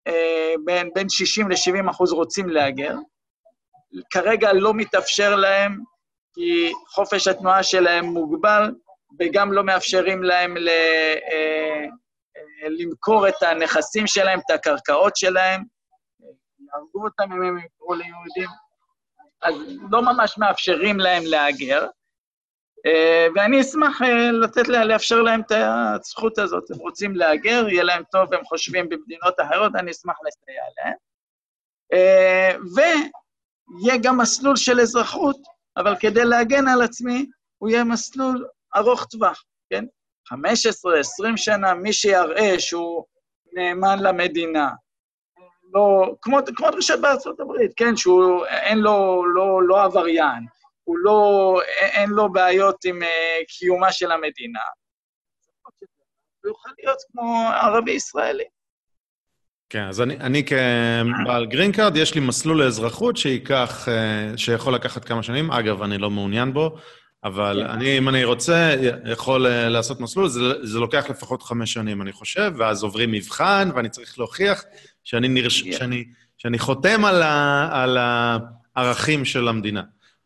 C: אה, בין, בין 60 ל-70 אחוז רוצים להגר. כרגע לא מתאפשר להם, כי חופש התנועה שלהם מוגבל, וגם לא מאפשרים להם ל, אה, אה, למכור את הנכסים שלהם, את הקרקעות שלהם. יהרגו אותם אם הם יקראו ליהודים. אז לא ממש מאפשרים להם להגר, אה, ואני אשמח לתת, לה, לאפשר להם את הזכות הזאת. הם רוצים להגר, יהיה להם טוב, הם חושבים במדינות אחרות, אני אשמח לסייע להם. ויהיה גם מסלול של אזרחות, אבל כדי להגן על עצמי, הוא יהיה מסלול ארוך טווח, כן? 15, 20 שנה, מי שיראה שהוא נאמן למדינה, לא, כמו, כמו דרישת בארצות הברית, כן, שהוא, אין לו, לא, לא עבריין, הוא לא, אין לו בעיות עם uh, קיומה של המדינה. הוא יוכל להיות כמו ערבי ישראלי.
A: כן, אז אני, אני כבעל green card, יש לי מסלול לאזרחות שייקח, uh, שיכול לקחת כמה שנים. אגב, אני לא מעוניין בו, אבל כן. אני, אם אני רוצה, יכול uh, לעשות מסלול, זה, זה לוקח לפחות חמש שנים, אני חושב, ואז עוברים מבחן, ואני צריך להוכיח שאני, נרש... yeah. שאני, שאני חותם על, ה... על הערכים של המדינה.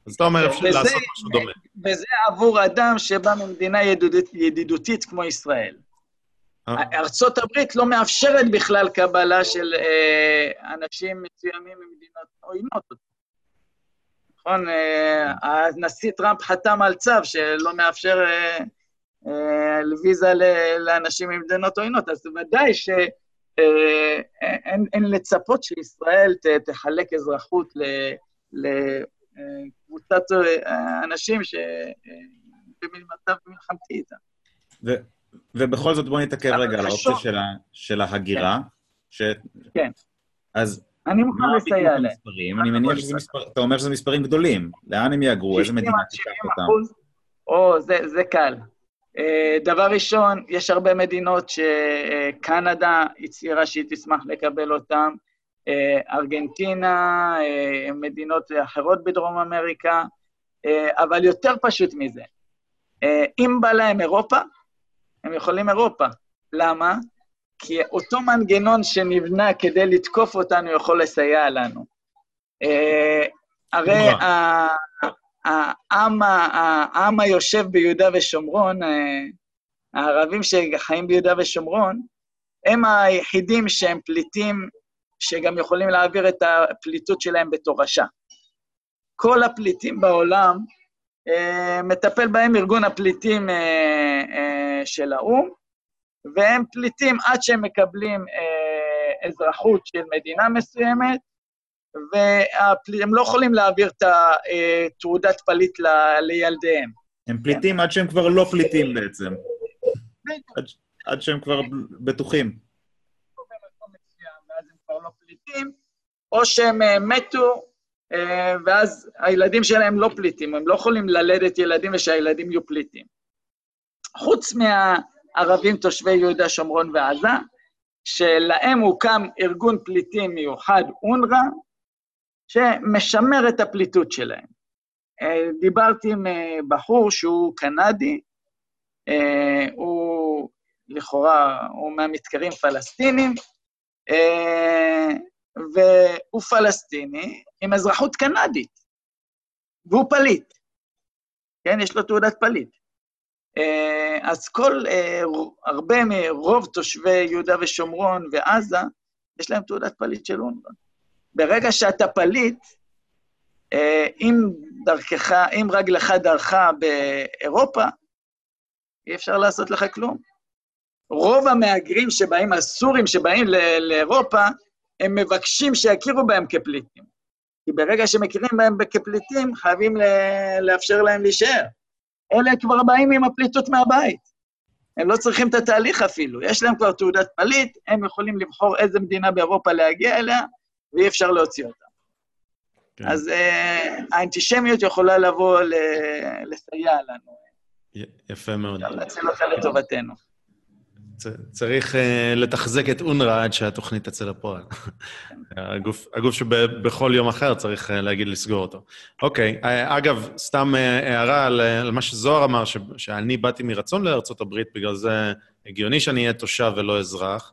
A: אז אתה אומר, אפשר לעשות משהו דומה.
C: וזה עבור אדם שבא ממדינה ידידות, ידידותית כמו ישראל. אה. ארצות הברית לא מאפשרת בכלל קבלה של אה, אנשים מסוימים ממדינות עוינות. נכון? אה, הנשיא טראמפ חתם על צו שלא מאפשר אה, אה, ויזה לאנשים ממדינות עוינות, אז ודאי ש... אה, אין, אין לצפות שישראל ת, תחלק אזרחות לקבוצת אנשים שבמצב מלחמתי איתם.
B: ובכל זאת בואו נתעכב רגע על האופציה של, ההגירה. כן.
C: כן.
B: אז
C: אני מוכן לסייע להם.
B: אני מניח שזה מספר, אתה אומר שזה מספרים גדולים. לאן הם יהגרו? איזה מדינה תיקח אותם?
C: או, זה, זה קל. אה, דבר ראשון, יש הרבה מדינות שקנדה הצהירה שהיא תשמח לקבל אותן, אה, ארגנטינה, אה, מדינות אחרות בדרום אמריקה, אבל יותר פשוט מזה, אם בא להם אירופה, הם יכולים אירופה. למה? כי אותו מנגנון שנבנה כדי לתקוף אותנו יכול לסייע לנו. הרי העם, העם היושב ביהודה ושומרון, אה, הערבים שחיים ביהודה ושומרון, הם היחידים שהם פליטים, שגם יכולים להעביר את הפליטות שלהם בתורשה. כל הפליטים בעולם, אה, מטפל בהם ארגון הפליטים אה, של האו"ם, והם פליטים עד שהם מקבלים אזרחות של מדינה מסוימת, והם לא יכולים להעביר את התעודת פליט ל, לילדיהם.
B: הם פליטים עד שהם כבר לא פליטים בעצם. עד, עד שהם כבר בטוחים.
C: פליטים, או שהם אה, מתו, אה, ואז הילדים שלהם לא פליטים, הם לא יכולים ללדת ילדים ושהילדים יהיו פליטים. חוץ מהערבים תושבי יהודה, שומרון ועזה, שלהם הוקם ארגון פליטים מיוחד, אונר"א, שמשמר את הפליטות שלהם. אה, דיברתי עם בחור שהוא קנדי, הוא לכאורה, הוא מה מתקרים פלסטינים, והוא פלסטיני עם אזרחות קנדית, והוא פליט, כן? יש לו תעודת פליט. אה, אז כל, אה, הרבה מרוב תושבי יהודה ושומרון ועזה, יש להם תעודת פליט של אונר"א. ברגע שאתה פליט, אה, אם דרכך, אם רגלך דרכה באירופה, אי אפשר לעשות לך כלום. רוב המהגרים שבאים, הסורים שבאים לאירופה, הם מבקשים שיכירו בהם כפליטים. כי ברגע שמכירים בהם כפליטים, חייבים לאפשר להם להישאר. אלה כבר באים עם הפליטות מהבית. הם לא צריכים את התהליך אפילו. יש להם כבר תעודת פליט, הם יכולים לבחור איזה מדינה באירופה להגיע אליה, ואי אפשר להוציא אותה. כן. אז uh, האנטישמיות יכולה לבוא לסייע לנו.
A: יפה מאוד.
C: אפשר להציל אותה לטובתנו.
A: צריך uh, לתחזק את אונר"א עד שהתוכנית תצא לפועל. הגוף, הגוף שבכל יום אחר צריך uh, להגיד לסגור אותו. אוקיי, uh, אגב, סתם הערה על, על מה שזוהר אמר, ש, שאני באתי מרצון לארצות הברית, בגלל זה הגיוני שאני אהיה תושב ולא אזרח.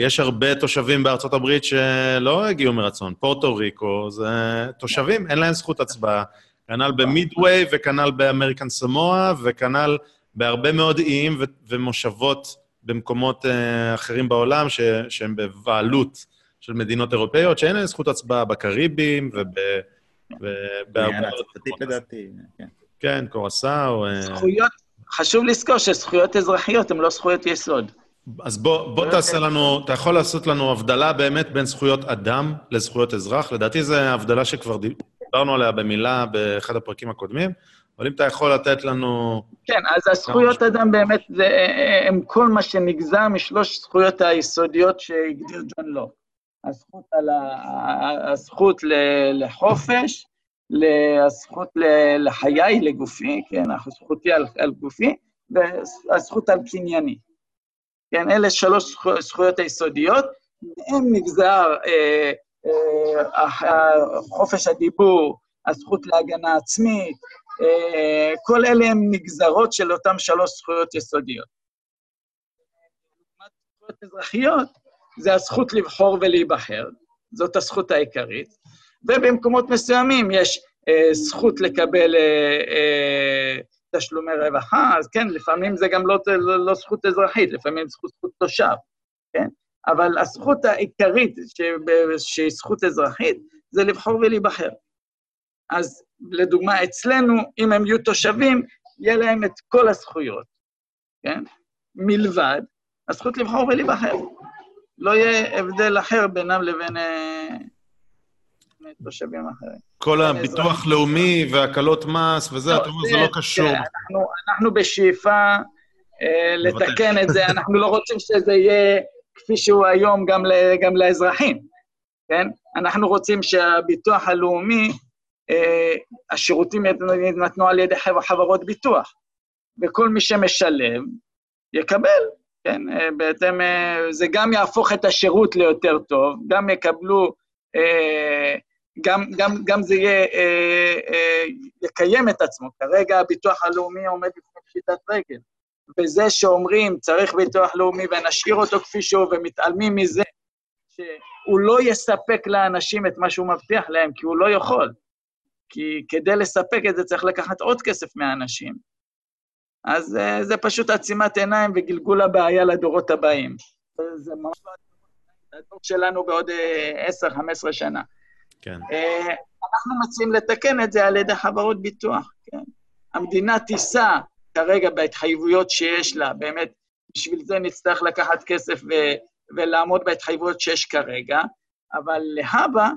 A: יש הרבה תושבים בארצות הברית שלא הגיעו מרצון. פורטו ריקו זה תושבים, אין להם זכות הצבעה. כנ"ל במידווי וכנ"ל באמריקן סמואה וכנ"ל בהרבה מאוד איים ומושבות במקומות uh, אחרים בעולם ש, שהם בבעלות של מדינות אירופאיות, שאין להם זכות הצבעה בקריבים ובהרבה
B: לדעתי, כן.
A: כן, קורסאו.
C: אה. זכויות, חשוב לזכור שזכויות אזרחיות הן לא זכויות יסוד.
A: אז בוא, בוא תעשה לנו, אתה יכול לעשות לנו הבדלה באמת בין זכויות אדם לזכויות אזרח. לדעתי זו הבדלה שכבר דיברנו עליה במילה באחד הפרקים הקודמים. אבל אם אתה יכול לתת לנו...
C: כן, אז הזכויות אדם באמת, זה, הם כל מה שנגזר משלוש זכויות היסודיות שהגדיר ג'ון לוק. הזכות, על ה... הזכות לחופש, הזכות לחיי, לגופי, כן, זכותי על, על גופי, והזכות על קנייני. כן, אלה שלוש זכויות היסודיות, מהם נגזר אה, אה, חופש הדיבור, הזכות להגנה עצמית, אה, כל אלה הם נגזרות של אותן שלוש זכויות יסודיות. זכויות אזרחיות זה הזכות לבחור ולהיבחר, זאת הזכות העיקרית, ובמקומות מסוימים יש אה, זכות לקבל אה, אה, תשלומי רווחה, אז כן, לפעמים זה גם לא, לא, לא זכות אזרחית, לפעמים זכות, זכות תושב, כן? אבל הזכות העיקרית, שהיא זכות אזרחית, זה לבחור ולהיבחר. אז לדוגמה, אצלנו, אם הם יהיו תושבים, יהיה להם את כל הזכויות, כן? מלבד הזכות לבחור ולהיבחר. לא יהיה הבדל אחר בינם לבין אה, תושבים אחרים.
A: כל הביטוח לאומי והקלות מס וזה, לא, אתה אומר, זה לא קשור.
C: אנחנו, אנחנו בשאיפה אה, לתקן את זה, אנחנו לא רוצים שזה יהיה כפי שהוא היום גם, גם לאזרחים, כן? אנחנו רוצים שהביטוח הלאומי אה, השירותים יינתנו על ידי חברות ביטוח, וכל מי שמשלם יקבל, כן? אה, בהתאם, אה, זה גם יהפוך את השירות ליותר טוב, גם יקבלו, גם, גם, גם זה יהיה, יקיים את עצמו. כרגע הביטוח הלאומי עומד בפני פשיטת רגל, וזה שאומרים צריך ביטוח לאומי ונשאיר אותו כפי שהוא ומתעלמים מזה, שהוא לא יספק לאנשים את מה שהוא מבטיח להם, כי הוא לא יכול. כי כדי לספק את זה צריך לקחת עוד כסף מהאנשים. אז uh, זה פשוט עצימת עיניים וגלגול הבעיה לדורות הבאים. זה ממש לא הדור שלנו בעוד uh, 10-15 שנה.
A: כן. Uh,
C: אנחנו מציעים לתקן את זה על ידי חברות ביטוח, כן. המדינה תישא כרגע בהתחייבויות שיש לה, באמת, בשביל זה נצטרך לקחת כסף ו- ולעמוד בהתחייבויות שיש כרגע, אבל להבא,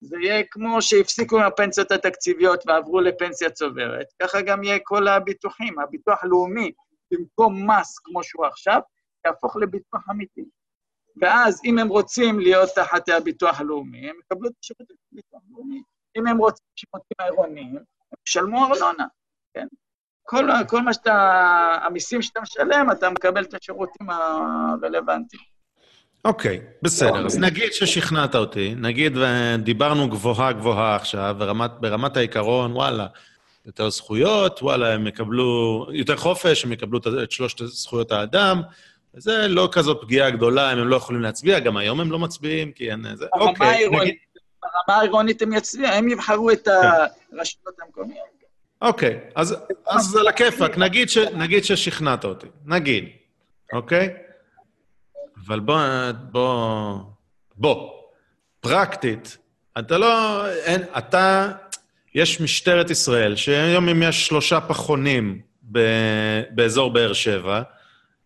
C: זה יהיה כמו שהפסיקו עם הפנסיות התקציביות ועברו לפנסיה צוברת, ככה גם יהיה כל הביטוחים. הביטוח הלאומי, במקום מס כמו שהוא עכשיו, יהפוך לביטוח אמיתי. ואז אם הם רוצים להיות תחת הביטוח הלאומי, הם יקבלו את השירותים הביטוח הלאומי. אם הם רוצים שירותים העירוניים, הם ישלמו ארנונה, כן? כל, כל מה שאתה, המיסים שאתה משלם, אתה מקבל את השירותים הרלוונטיים.
A: אוקיי, okay, בסדר. אז נגיד ששכנעת אותי, נגיד ודיברנו גבוהה גבוהה עכשיו, ברמת, ברמת העיקרון, וואלה, יותר זכויות, וואלה, הם יקבלו יותר חופש, הם יקבלו את שלושת זכויות האדם, וזה לא כזו פגיעה גדולה אם הם לא יכולים להצביע, גם היום הם לא מצביעים, כי אין... זה...
C: אוקיי, נגיד... ברמה העירונית הם יצביעו, הם יבחרו את הרשויות המקומיות.
A: אוקיי, אז, אז על הכיפאק, נגיד, ש, נגיד ששכנעת אותי, נגיד, אוקיי? אבל בוא, בוא, בוא, פרקטית, אתה לא, אין, אתה, יש משטרת ישראל, שהיום אם יש שלושה פחונים ב, באזור באר שבע,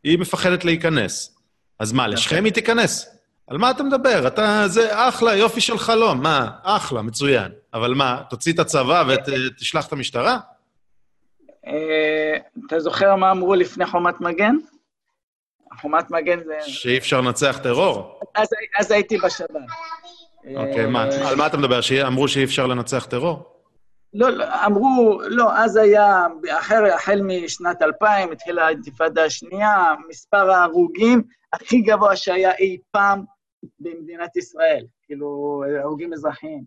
A: היא מפחדת להיכנס. אז מה, לשכם היא תיכנס? על מה אתה מדבר? אתה, זה אחלה, יופי של חלום. מה, אחלה, מצוין. אבל מה, תוציא את הצבא ותשלח את המשטרה?
C: אה, אתה זוכר מה אמרו לפני חומת מגן? חומת מגן זה...
A: שאי אפשר לנצח טרור.
C: אז, אז הייתי בשב"כ.
A: אוקיי, מה, אה, על מה אתה מדבר? שאמרו שאי אפשר לנצח טרור?
C: לא, לא, אמרו, לא, אז היה, אחר, החל משנת 2000, התחילה האינתיפאדה השנייה, מספר ההרוגים הכי גבוה שהיה אי פעם במדינת ישראל, כאילו, הרוגים אזרחיים.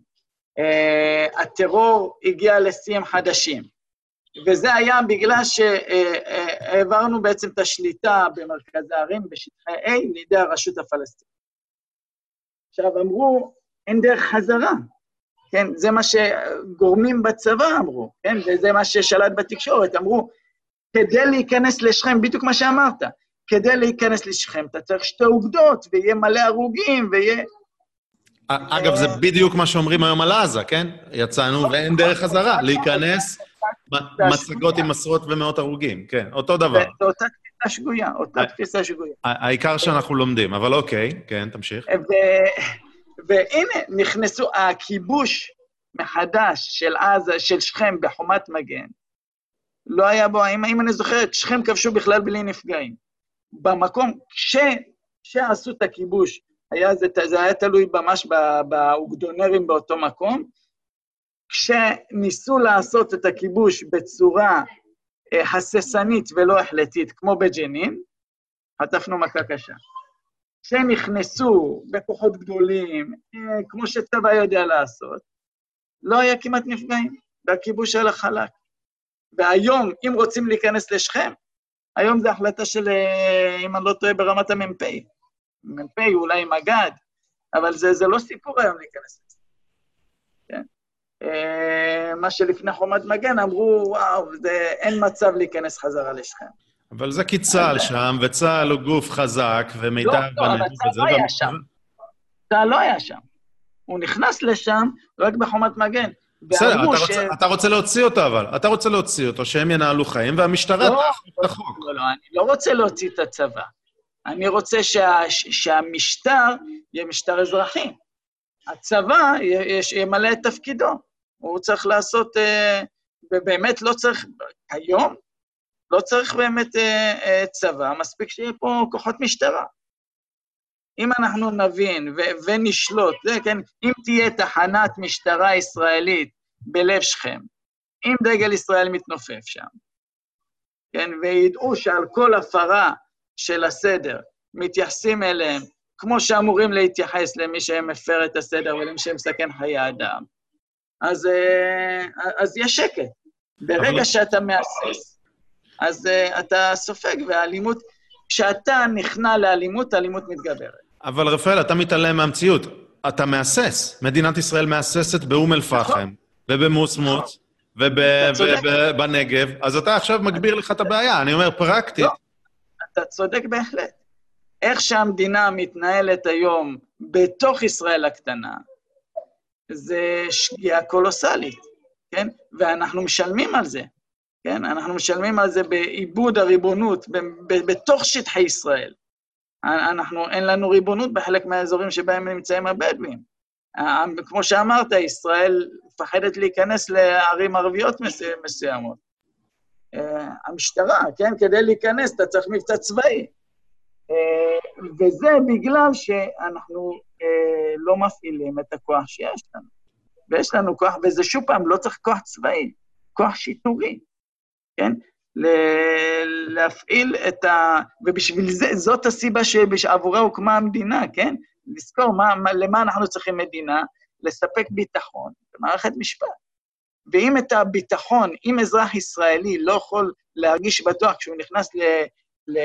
C: Uh, הטרור הגיע לשיאים חדשים, וזה היה בגלל שהעברנו בעצם את השליטה במרכזי הערים, בשטחי A, לידי הרשות הפלסטינית. עכשיו, אמרו, אין דרך חזרה, כן? זה מה שגורמים בצבא אמרו, כן? וזה מה ששלט בתקשורת, אמרו, כדי להיכנס לשכם, בדיוק מה שאמרת, כדי להיכנס לשכם אתה צריך שתי אוגדות, ויהיה מלא הרוגים, ויהיה...
A: אגב, זה בדיוק מה שאומרים היום על עזה, כן? יצאנו ואין דרך חזרה, להיכנס, מצגות עם עשרות ומאות הרוגים, כן, אותו דבר.
C: זו אותה תפיסה שגויה, אותה תפיסה שגויה.
A: העיקר שאנחנו לומדים, אבל אוקיי, כן, תמשיך.
C: והנה, נכנסו, הכיבוש מחדש של עזה, של שכם בחומת מגן, לא היה בו, אם, אם אני זוכר, את שכם כבשו בכלל בלי נפגעים. במקום, כש, כשעשו את הכיבוש, היה זה, זה היה תלוי ממש באוגדונרים באותו מקום, כשניסו לעשות את הכיבוש בצורה אה, הססנית ולא החלטית, כמו בג'נין, חטפנו מכה קשה. כשנכנסו בכוחות גדולים, אה, כמו שצבא יודע לעשות, לא היה כמעט נפגעים, והכיבוש היה חלק. והיום, אם רוצים להיכנס לשכם, היום זו החלטה של, אה, אם אני לא טועה, ברמת המ"פ. מ"פ, אולי מג"ד, אבל זה, זה לא סיפור היום להיכנס לזה. אה, מה שלפני חומת מגן אמרו, וואו, זה, אין מצב להיכנס חזרה לשכם.
A: אבל זה כי צה"ל שם, וצה"ל הוא גוף חזק, ומידע...
C: לא, לא, אבל צה"ל לא היה שם. צה"ל לא היה שם. הוא נכנס לשם רק בחומת מגן.
A: בסדר, אתה, ש... אתה רוצה להוציא אותו אבל, אתה רוצה להוציא אותו, שהם ינהלו חיים, והמשטרה
C: לא, תאכוף את החוק. לא, לא, אני לא רוצה להוציא את הצבא. אני רוצה שה, שהמשטר יהיה משטר אזרחי. הצבא ימלא את תפקידו. הוא צריך לעשות, אה, ובאמת לא צריך, היום לא צריך באמת אה, אה, צבא, מספיק שיהיה פה כוחות משטרה. אם אנחנו נבין ו- ונשלוט, זה כן, אם תהיה תחנת משטרה ישראלית בלב שכם, אם דגל ישראל מתנופף שם, כן, וידעו שעל כל הפרה של הסדר מתייחסים אליהם כמו שאמורים להתייחס למי שמפר את הסדר ולמי שמסכן חיי אדם, אז, אה, אז יש שקט. ברגע שאתה מהסס, אז uh, אתה סופג, והאלימות, כשאתה נכנע לאלימות, האלימות מתגברת.
A: אבל רפאל, אתה מתעלם מהמציאות. אתה מהסס. מדינת ישראל מהססת באום אל-פחם, נכון. ובמוסמוץ, ובנגב, אז אתה עכשיו מגביר לך את הבעיה. אני אומר, פרקטית. לא,
C: אתה צודק בהחלט. איך שהמדינה מתנהלת היום בתוך ישראל הקטנה, זה שגיאה קולוסלית, כן? ואנחנו משלמים על זה. כן? אנחנו משלמים על זה בעיבוד הריבונות בתוך שטחי ישראל. אנחנו, אין לנו ריבונות בחלק מהאזורים שבהם נמצאים הבדואים. כמו שאמרת, ישראל מפחדת להיכנס לערים ערביות מסוימות. המשטרה, כן? כדי להיכנס אתה צריך מבצע צבאי. וזה בגלל שאנחנו לא מפעילים את הכוח שיש לנו. ויש לנו כוח, וזה שוב פעם, לא צריך כוח צבאי, כוח שיטורי, כן? להפעיל את ה... ובשביל זה, זאת הסיבה שעבורה הוקמה המדינה, כן? לזכור מה, מה, למה אנחנו צריכים מדינה, לספק ביטחון במערכת משפט. ואם את הביטחון, אם אזרח ישראלי לא יכול להרגיש בטוח כשהוא נכנס ל, ל,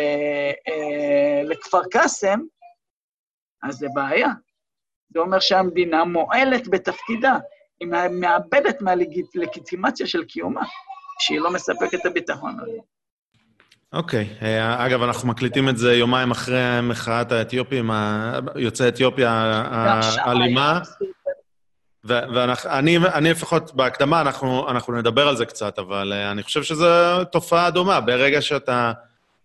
C: אה, לכפר קאסם, אז זה בעיה. זה אומר שהמדינה מועלת בתפקידה, היא מאבדת מהלגיטימציה של קיומה, שהיא לא מספקת את הביטחון הזה.
A: אוקיי. Okay. אה, אגב, אנחנו מקליטים את זה יומיים אחרי מחאת האתיופים, יוצאי אתיופיה האלימה. ואני אני לפחות, בהקדמה אנחנו, אנחנו נדבר על זה קצת, אבל uh, אני חושב שזו תופעה דומה. ברגע שאתה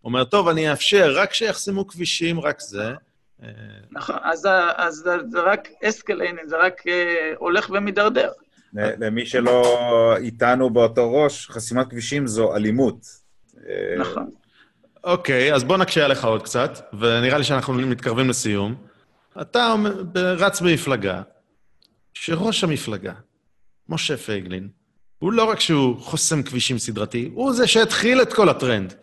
A: אומר, טוב, אני אאפשר, רק שיחסמו כבישים, רק זה.
C: אה, נכון, אז, אז זה רק escalating, זה רק uh, הולך ומידרדר.
B: למי שלא איתנו באותו ראש, חסימת כבישים זו אלימות.
C: נכון.
A: אוקיי, אז בוא נקשה עליך עוד קצת, ונראה לי שאנחנו מתקרבים לסיום. אתה רץ במפלגה, שראש המפלגה, משה פייגלין, הוא לא רק שהוא חוסם כבישים סדרתי, הוא זה שהתחיל את כל הטרנד.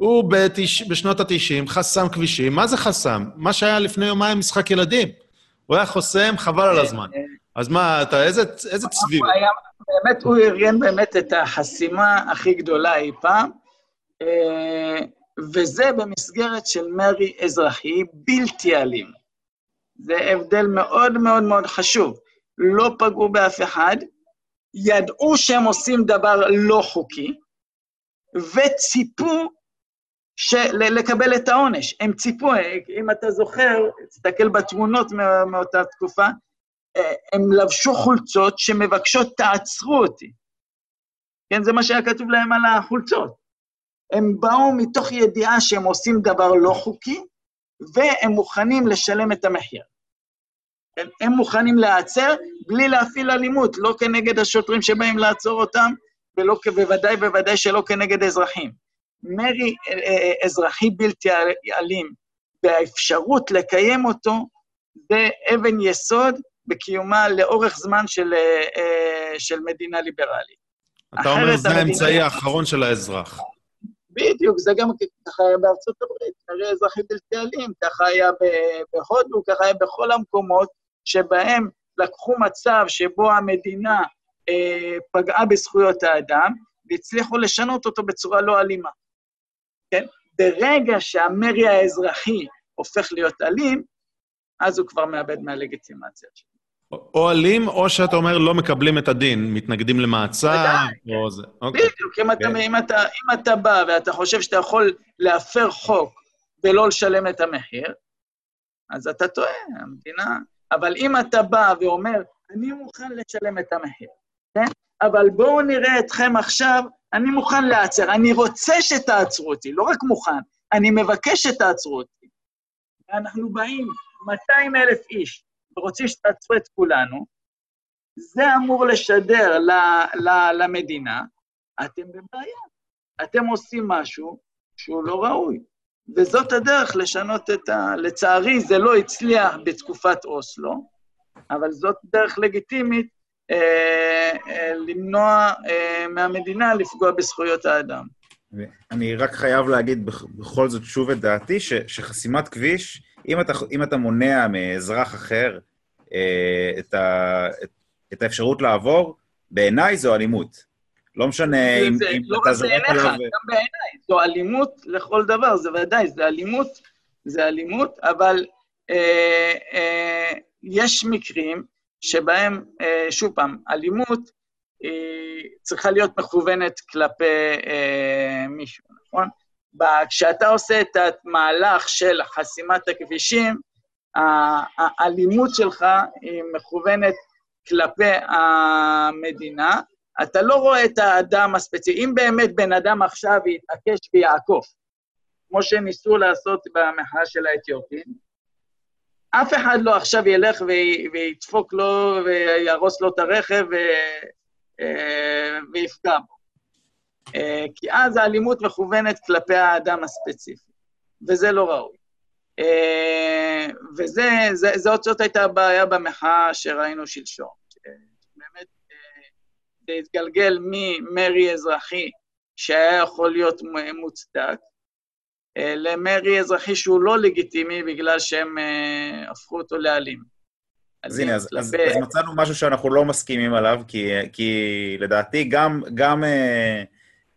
A: הוא בתש... בשנות ה-90 חסם כבישים. מה זה חסם? מה שהיה לפני יומיים משחק ילדים. הוא היה חוסם, חבל על הזמן. אז מה, אתה, איזה, איזה צביעות.
C: באמת, הוא ארגן באמת את החסימה הכי גדולה אי פעם, אה, וזה במסגרת של מרי אזרחי בלתי אלים. זה הבדל מאוד מאוד מאוד חשוב. לא פגעו באף אחד, ידעו שהם עושים דבר לא חוקי, וציפו לקבל את העונש. הם ציפו, אם אתה זוכר, תסתכל בתמונות מאותה תקופה, הם לבשו חולצות שמבקשות, תעצרו אותי. כן, זה מה שהיה כתוב להם על החולצות. הם באו מתוך ידיעה שהם עושים דבר לא חוקי, והם מוכנים לשלם את המחיר. הם, הם מוכנים להיעצר בלי להפעיל אלימות, לא כנגד השוטרים שבאים לעצור אותם, ולא, בוודאי בוודאי שלא כנגד אזרחים. מרי אה, אה, אזרחי בלתי אלים, והאפשרות לקיים אותו, זה אבן יסוד בקיומה לאורך זמן של, אה, של מדינה ליברלית.
A: אתה אומר, זה האמצעי האחרון של האזרח.
C: בדיוק, זה גם ככה היה בארצות הברית, מרי אזרחי בלתי אלים, ככה היה בהודו, ככה היה בכל המקומות שבהם לקחו מצב שבו המדינה אה, פגעה בזכויות האדם, והצליחו לשנות אותו בצורה לא אלימה. כן? ברגע שהמרי האזרחי הופך להיות אלים, אז הוא כבר מאבד מהלגיטימציה שלו.
A: או אלים, או שאתה אומר, לא מקבלים את הדין, מתנגדים למעצר, או זה.
C: אוקיי. בדיוק, אם אתה, כן. אם, אתה, אם אתה בא ואתה חושב שאתה יכול להפר חוק ולא לשלם את המחיר, אז אתה טועה, המדינה... אבל אם אתה בא ואומר, אני מוכן לשלם את המחיר, כן? אבל בואו נראה אתכם עכשיו, אני מוכן להיעצר, אני רוצה שתעצרו אותי, לא רק מוכן, אני מבקש שתעצרו אותי. ואנחנו באים, 200 אלף איש, ורוצים שתעצרו את כולנו, זה אמור לשדר ל, ל, למדינה, אתם בבעיה. אתם עושים משהו שהוא לא ראוי. וזאת הדרך לשנות את ה... לצערי, זה לא הצליח בתקופת אוסלו, אבל זאת דרך לגיטימית למנוע אה, מהמדינה לפגוע בזכויות האדם.
B: אני רק חייב להגיד בכל זאת שוב את דעתי, ש, שחסימת כביש, אם אתה, אם אתה מונע מאזרח אחר אה, את, ה, את, את האפשרות לעבור, בעיניי זו אלימות. לא משנה אם, זה, אם
C: לא אתה זורק עליו... לא רק בעיניך, גם בעיניי. זו אלימות לכל דבר, זה ודאי, זה אלימות, זה אלימות, אבל אה, אה, יש מקרים שבהם, אה, שוב פעם, אלימות אה, צריכה להיות מכוונת כלפי אה, מישהו, נכון? כשאתה עושה את המהלך של חסימת הכבישים, האלימות שלך היא מכוונת כלפי המדינה, אתה לא רואה את האדם הספציפי. אם באמת בן אדם עכשיו יתעקש ויעקוף, כמו שניסו לעשות במחאה של האתיופים, אף אחד לא עכשיו ילך וידפוק לו ויהרוס לו את הרכב. אה, ויפגע בו. אה, כי אז האלימות מכוונת כלפי האדם הספציפי, וזה לא ראוי. וזאת הייתה הבעיה במחאה שראינו שלשום. באמת, זה התגלגל ממרי אזרחי שהיה יכול להיות מוצדק, למרי אזרחי שהוא לא לגיטימי בגלל שהם הפכו אותו לאלים.
B: אז הנה, אז, אז, אז מצאנו משהו שאנחנו לא מסכימים עליו, כי, כי לדעתי גם, גם אה,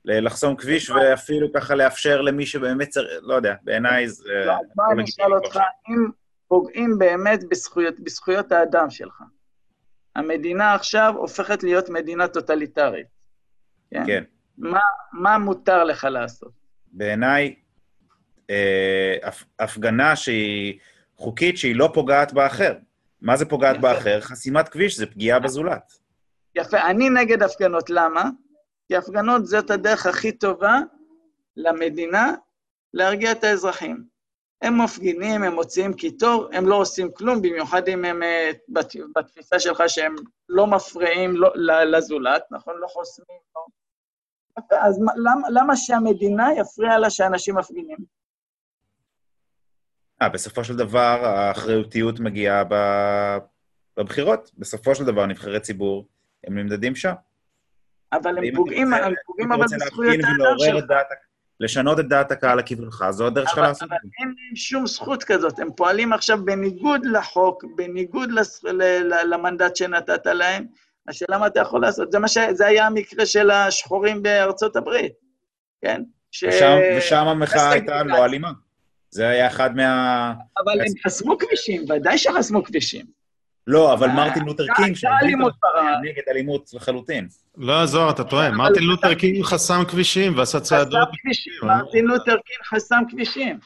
B: לחסום כביש ואפילו ככה לאפשר למי שבאמת צריך, לא יודע, בעיניי זה...
C: לא, מה אני אשאל אותך, אם פוגעים באמת בזכויות, בזכויות האדם שלך, המדינה עכשיו הופכת להיות מדינה טוטליטרית. כן. כן. מה, מה מותר לך לעשות?
B: בעיניי, אה, הפגנה שהיא חוקית, שהיא לא פוגעת באחר. מה זה פוגעת יפה. באחר? חסימת כביש זה פגיעה בזולת.
C: יפה. אני נגד הפגנות, למה? כי הפגנות זאת הדרך הכי טובה למדינה להרגיע את האזרחים. הם מפגינים, הם מוציאים קיטור, הם לא עושים כלום, במיוחד אם הם אה, בתפיסה שלך שהם לא מפריעים לא, לזולת, נכון? לא חוסמים. לא. אז למה, למה שהמדינה יפריע לה שאנשים מפגינים?
B: אה, בסופו של דבר האחריותיות מגיעה בבחירות. בסופו של דבר נבחרי ציבור, הם נמדדים שם.
C: אבל הם פוגעים, הם פוגעים אבל בזכויות האדם שלך.
B: לשנות את דעת הקהל לכיוונך, זו הדרך שלך לעשות את זה.
C: אבל אין להם שום זכות כזאת, הם פועלים עכשיו בניגוד לחוק, בניגוד למנדט שנתת להם. השאלה מה אתה יכול לעשות, זה, ש... זה היה המקרה של השחורים בארצות הברית, כן?
B: ש... ושם, ושם המחאה הייתה לא אלימה. זה היה אחד מה...
C: אבל הם חסמו כבישים, ודאי שחסמו כבישים.
B: לא, אבל מרטין לותר קינג, נגד אלימות לחלוטין.
A: לא, זוהר, אתה טועה. מרטין לותר קינג חסם כבישים ועשה צעדות. חסם
C: כבישים, מרטין לותר קינג חסם כבישים.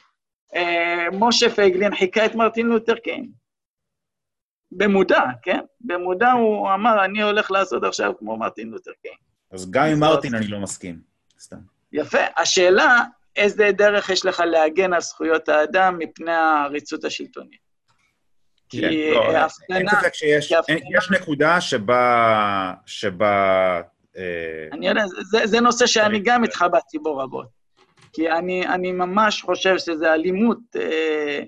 C: אה, משה פייגלין חיקה את מרטין לותר קינג. במודע, כן? במודע הוא אמר, אני הולך לעשות עכשיו כמו מרטין לותר קינג.
B: אז גם עם מרטין אני לא מסכים, סתם.
C: יפה. השאלה, איזה דרך יש לך להגן על זכויות האדם מפני העריצות השלטונית.
B: כי כן, הפגנה... אין ספק שיש יש נקודה שבה... שבה
C: אה, אני יודע, זה, זה נושא שאני גם התחבטתי בו רבות. כי אני, אני ממש חושב שזה אלימות, אה,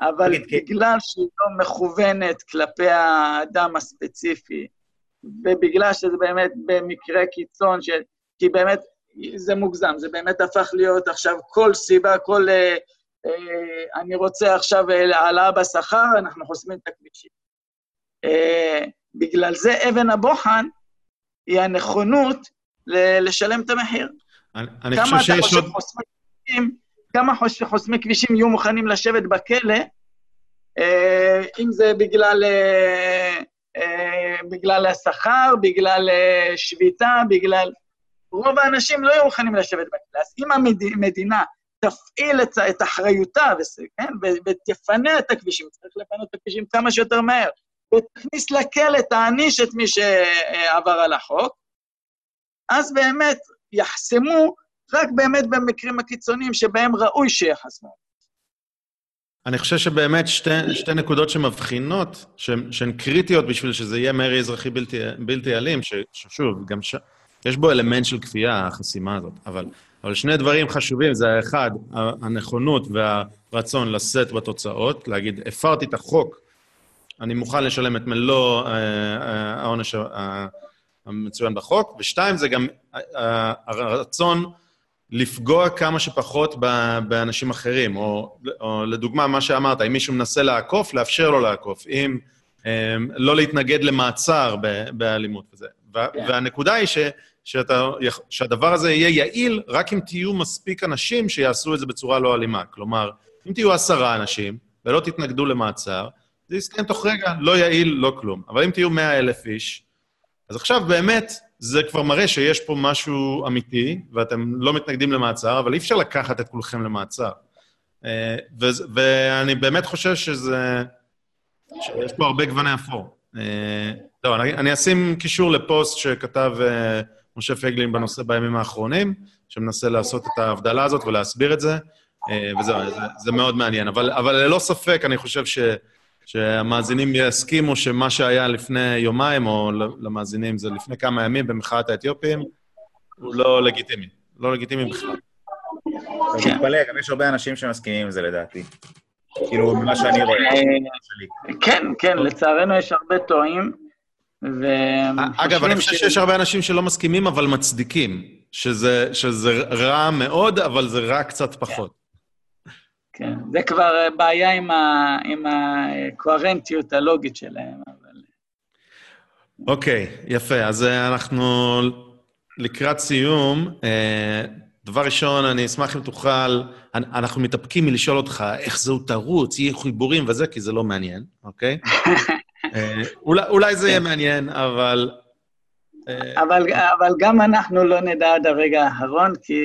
C: אבל בגלל שהיא לא מכוונת כלפי האדם הספציפי, ובגלל שזה באמת במקרה קיצון, ש... כי באמת זה מוגזם, זה באמת הפך להיות עכשיו כל סיבה, כל... אה, אה, אני רוצה עכשיו אה, העלאה בשכר, אנחנו חוסמים את הכבישים. אה, בגלל זה אבן הבוחן היא הנכונות ל- לשלם את המחיר.
A: אני, אני חושב שיש עוד...
C: כבישים, כמה חוסמי כבישים יהיו מוכנים לשבת בכלא, אה, אם זה בגלל, אה, אה, בגלל השכר, בגלל אה, שביתה, בגלל... רוב האנשים לא יהיו מוכנים לשבת בכלא. אז אם המדינה תפעיל את, את אחריותה, כן? ותפנה את הכבישים, צריך לפנות את הכבישים כמה שיותר מהר, ותכניס לכלא, תעניש את מי שעבר על החוק, אז באמת יחסמו רק באמת במקרים הקיצוניים שבהם ראוי שיחסמו.
A: אני חושב שבאמת שתי, שתי נקודות שמבחינות, שהן, שהן קריטיות בשביל שזה יהיה מרי אזרחי בלתי, בלתי אלים, ששוב, גם ש... יש בו אלמנט של כפייה, החסימה הזאת, אבל, אבל שני דברים חשובים, זה האחד, הנכונות והרצון לשאת בתוצאות, להגיד, הפרתי את החוק, אני מוכן לשלם את מלוא אה, אה, העונש המצוין בחוק, ושתיים, זה גם אה, הרצון לפגוע כמה שפחות באנשים אחרים, או, או לדוגמה, מה שאמרת, אם מישהו מנסה לעקוף, לאפשר לו לעקוף, אם לא להתנגד למעצר באלימות וזה. כן. והנקודה היא ש... שאתה, שהדבר הזה יהיה יעיל רק אם תהיו מספיק אנשים שיעשו את זה בצורה לא אלימה. כלומר, אם תהיו עשרה אנשים ולא תתנגדו למעצר, זה יסתיים תוך רגע, לא יעיל, לא כלום. אבל אם תהיו מאה אלף איש, אז עכשיו באמת זה כבר מראה שיש פה משהו אמיתי, ואתם לא מתנגדים למעצר, אבל אי אפשר לקחת את כולכם למעצר. אה, ואני באמת חושב שזה... שיש פה הרבה גווני אפור. אה, לא, אני, אני אשים קישור לפוסט שכתב uh, משה פייגלין בנושא בימים האחרונים, שמנסה לעשות את ההבדלה הזאת ולהסביר את זה, uh, וזהו, זה, זה מאוד מעניין. אבל, אבל ללא ספק, אני חושב ש, שהמאזינים יסכימו שמה שהיה לפני יומיים, או למאזינים זה לפני כמה ימים במחאת האתיופים, הוא לא לגיטימי. לא לגיטימי בכלל.
B: אני מתפלא, גם יש הרבה אנשים שמסכימים עם זה לדעתי. כאילו, ממה שאני רואה.
C: אה, כן, כן, לצערנו יש הרבה טועים.
A: אגב, אני חושב שיש הרבה אנשים שלא מסכימים, אבל מצדיקים, שזה, שזה רע מאוד, אבל זה רע קצת פחות.
C: כן, זה כבר בעיה עם, ה, עם הקוהרנטיות הלוגית שלהם, אבל...
A: אוקיי, יפה. אז אנחנו לקראת סיום. דבר ראשון, אני אשמח אם תוכל, אנחנו מתאפקים מלשאול אותך איך זהו תרוץ, יהיו חיבורים וזה, כי זה לא מעניין, אוקיי? אה, אולי, אולי זה יהיה מעניין, אבל...
C: אה, אבל, אבל גם אנחנו לא נדע עד הרגע האחרון, כי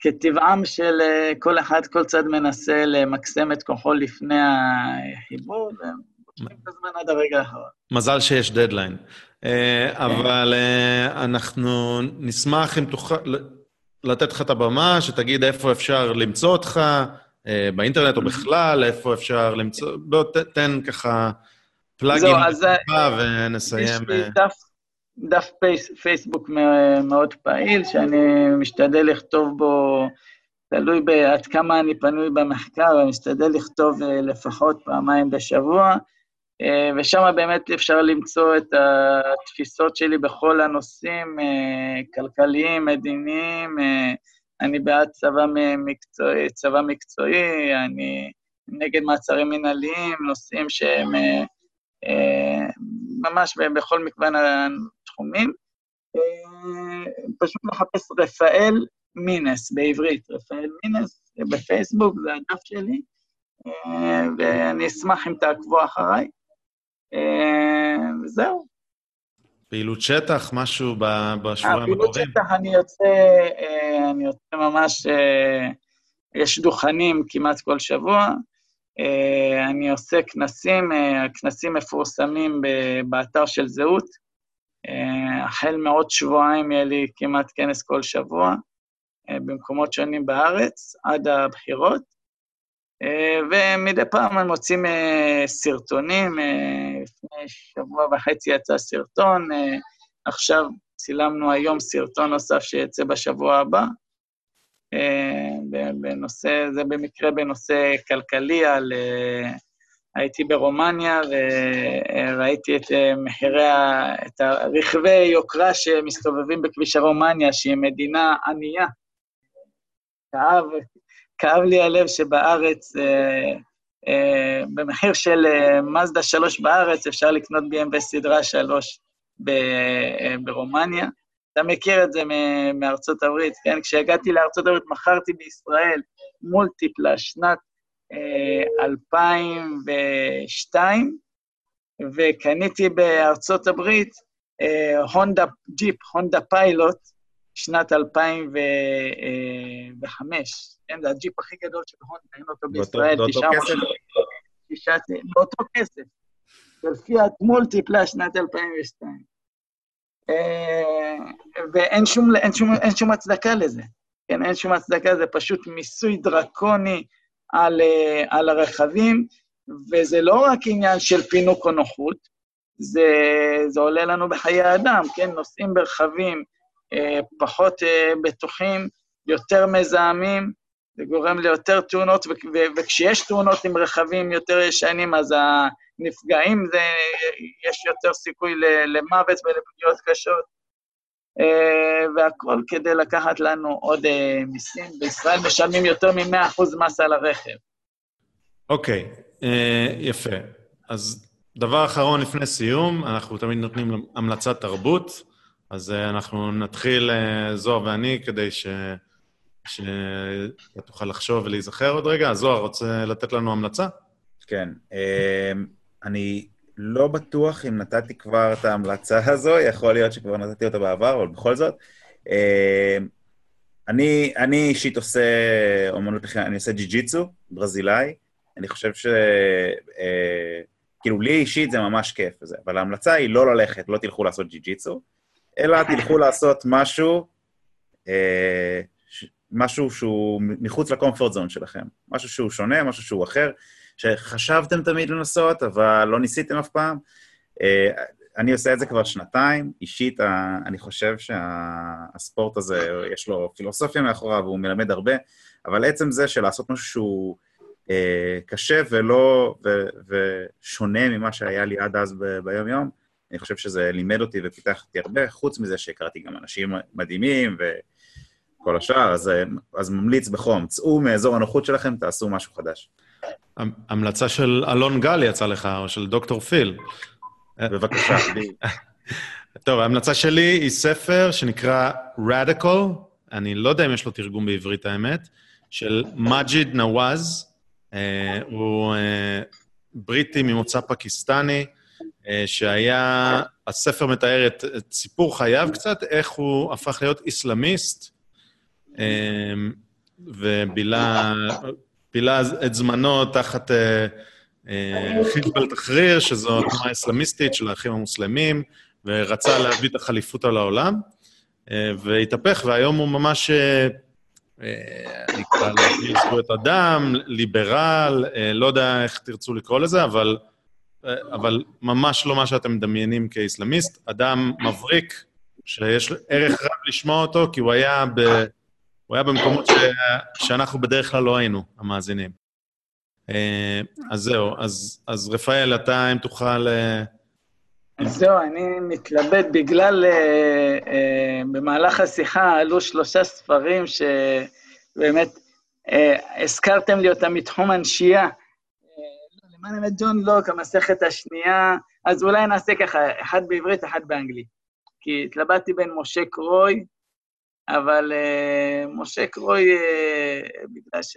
C: כן. כטבעם של אה, כל אחד, כל צד מנסה למקסם את כוחו לפני החיבור, ומושכים את הזמן עד הרגע האחרון.
A: מזל שיש דדליין. כן. אבל אנחנו נשמח אם תוכל... לתת לך את הבמה, שתגיד איפה אפשר למצוא אותך, אה, באינטרנט או בכלל, איפה אפשר למצוא... בוא, תן ככה פלאגים
C: אה, ונסיים. יש לי אה. דף, דף פייס, פייסבוק מאוד פעיל, שאני משתדל לכתוב בו, תלוי בעד כמה אני פנוי במחקר, אני משתדל לכתוב לפחות פעמיים בשבוע. אה, ושם באמת אפשר למצוא את התפיסות שלי בכל הנושאים, אה, כלכליים, מדיניים, אה, אני בעד צבא מקצועי, צבא מקצועי, אני נגד מעצרים מנהליים, נושאים שהם ממש בכל מגוון התחומים. פשוט לחפש רפאל מינס בעברית, רפאל מינס בפייסבוק, זה הדף שלי, ואני אשמח אם תעקבו אחריי. אה, וזהו.
A: פעילות שטח, משהו בשבועיים
C: הקרובים? פעילות שטח, אני יוצא, אה, אני יוצא ממש, אה, יש דוכנים כמעט כל שבוע. אני עושה כנסים, הכנסים מפורסמים באתר של זהות. החל מעוד שבועיים יהיה לי כמעט כנס כל שבוע, במקומות שונים בארץ, עד הבחירות. אה, ומדי פעם הם מוצאים אה, סרטונים, אה, לפני שבוע וחצי יצא סרטון, עכשיו צילמנו היום סרטון נוסף שיצא בשבוע הבא, בנושא, זה במקרה בנושא כלכלי, על... הייתי ברומניה וראיתי את מחירי, את הרכבי יוקרה שמסתובבים בכביש הרומניה, שהיא מדינה ענייה. כאב, כאב לי הלב שבארץ, אה, אה, במחיר של אה, מזדה 3 בארץ, אפשר לקנות BMW סדרה 3 ב, אה, ברומניה. אתה מכיר את זה מארצות הברית, כן? כשהגעתי לארצות הברית, מכרתי בישראל מולטיפלה שנת אה, 2002, וקניתי בארצות הברית אה, הונדה ג'יפ, הונדה פיילוט, שנת 2005. כן, זה הג'יפ הכי גדול של הונדה, אין אותו בישראל, תשעה מושבים. באותו כסף. של פיאט מולטיפלה שנת 2002. אה, ואין שום, אין שום, אין שום הצדקה לזה. כן, אין שום הצדקה, זה פשוט מיסוי דרקוני על, אה, על הרכבים, וזה לא רק עניין של פינוק או נוחות, זה, זה עולה לנו בחיי אדם, כן? נוסעים ברכבים אה, פחות אה, בטוחים, יותר מזהמים, זה גורם ליותר תאונות, וכשיש תאונות עם רכבים יותר ישנים, אז הנפגעים, זה, יש יותר סיכוי למוות ולפגיעות קשות, אה, והכל כדי לקחת לנו עוד אה, מיסים. בישראל משלמים יותר מ-100% מס על הרכב.
A: אוקיי, okay, אה, יפה. אז דבר אחרון לפני סיום, אנחנו תמיד נותנים המלצת תרבות, אז אנחנו נתחיל, זוהר ואני, כדי ש... שאתה תוכל לחשוב ולהיזכר עוד רגע. זוהר, רוצה לתת לנו המלצה?
B: כן. אמ, אני לא בטוח אם נתתי כבר את ההמלצה הזו, יכול להיות שכבר נתתי אותה בעבר, אבל בכל זאת. אמ, אני, אני אישית עושה אומנות לחימה, אני עושה ג'י-ג'יצו, ברזילאי. אני חושב ש... אה, כאילו, לי אישית זה ממש כיף וזה, אבל ההמלצה היא לא ללכת, לא תלכו לעשות ג'י-ג'יצו, אלא תלכו לעשות משהו אה, משהו שהוא מחוץ לקומפורט זון שלכם, משהו שהוא שונה, משהו שהוא אחר, שחשבתם תמיד לנסות, אבל לא ניסיתם אף פעם. אה, אני עושה את זה כבר שנתיים. אישית, אני חושב שהספורט הזה, יש לו פילוסופיה מאחוריו, והוא מלמד הרבה, אבל עצם זה של לעשות משהו שהוא אה, קשה ולא, ו, ושונה ממה שהיה לי עד אז ביום-יום. אני חושב שזה לימד אותי ופיתח אותי הרבה, חוץ מזה שהכרתי גם אנשים מדהימים וכל השאר, אז, אז ממליץ בחום, צאו מאזור הנוחות שלכם, תעשו משהו חדש.
A: המלצה של אלון גל יצא לך, או של דוקטור פיל.
B: בבקשה,
A: טוב, ההמלצה שלי היא ספר שנקרא Radical, אני לא יודע אם יש לו תרגום בעברית, האמת, של מג'יד נוואז. אה, הוא אה, בריטי ממוצא פקיסטני, אה, שהיה, הספר מתאר את, את סיפור חייו קצת, איך הוא הפך להיות איסלאמיסט, ובילה את זמנו תחת חיזבל תחריר, שזו תנועה אסלאמיסטית של האחים המוסלמים, ורצה להביא את החליפות על העולם, והתהפך, והיום הוא ממש נקרא לו זכויות אדם, ליברל, אה, לא יודע איך תרצו לקרוא לזה, אבל, אה, אבל ממש לא מה שאתם מדמיינים כאיסלאמיסט. אדם מבריק, שיש ערך רב לשמוע אותו, כי הוא היה, ב, הוא היה במקומות ש, שאנחנו בדרך כלל לא היינו, המאזינים. אה, אז זהו, אז, אז רפאל, אתה, אם תוכל...
C: אז זהו, אני מתלבט בגלל, אה, אה, במהלך השיחה עלו שלושה ספרים שבאמת אה, הזכרתם לי אותם מתחום הנשייה. אה, למען האמת, ג'ון לוק, המסכת השנייה, אז אולי נעשה ככה, אחד בעברית, אחד באנגלית. כי התלבטתי בין משה קרוי, אבל אה, משה קרוי, אה, בגלל ש...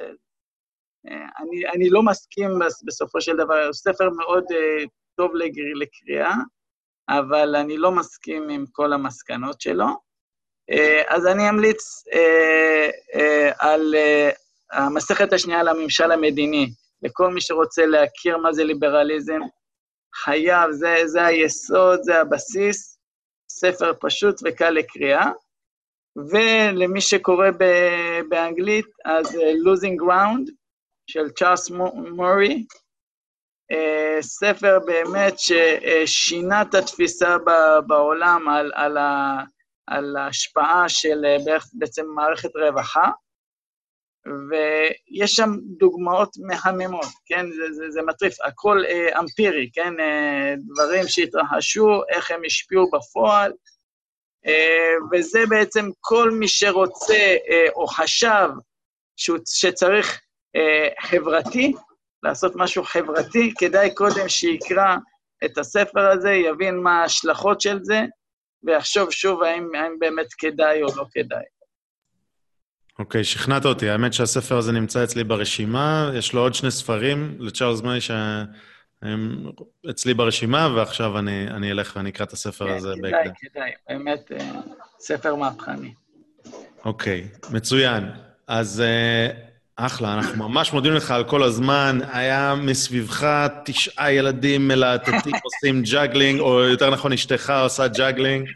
C: אה, אני, אני לא מסכים בסופו של דבר, ספר מאוד uh, טוב לקריאה, אבל אני לא מסכים עם כל המסקנות שלו. אה, אז אני אמליץ אה, אה, על המסכת השנייה לממשל המדיני, לכל מי שרוצה להכיר מה זה ליברליזם, חייב, זה, זה היסוד, זה הבסיס, ספר פשוט וקל לקריאה. ולמי שקורא באנגלית, אז Losing Ground של צ'ארלס מורי, אה, ספר באמת ששינה את התפיסה בעולם על, על, ה, על ההשפעה של אה, בעצם מערכת רווחה, ויש שם דוגמאות מהממות, כן? זה, זה, זה מטריף, הכל אה, אמפירי, כן? אה, דברים שהתרחשו, איך הם השפיעו בפועל, אה, וזה בעצם כל מי שרוצה אה, או חשב שצריך אה, חברתי, לעשות משהו חברתי, כדאי קודם שיקרא את הספר הזה, יבין מה ההשלכות של זה, ויחשוב שוב האם, האם באמת כדאי או לא כדאי.
A: אוקיי, okay, שכנעת אותי. האמת שהספר הזה נמצא אצלי ברשימה, יש לו עוד שני ספרים לצ'ארלס מארי שהם אצלי ברשימה, ועכשיו אני, אני אלך ואני אקרא את הספר כן, הזה
C: בהקדם. כדאי, כדאי, באמת אה, ספר מהפכני.
A: אוקיי, okay, מצוין. אז אה, אחלה, אנחנו ממש מודים לך על כל הזמן. היה מסביבך תשעה ילדים מלהטטים עושים juggling, או יותר נכון, אשתך עושה juggling.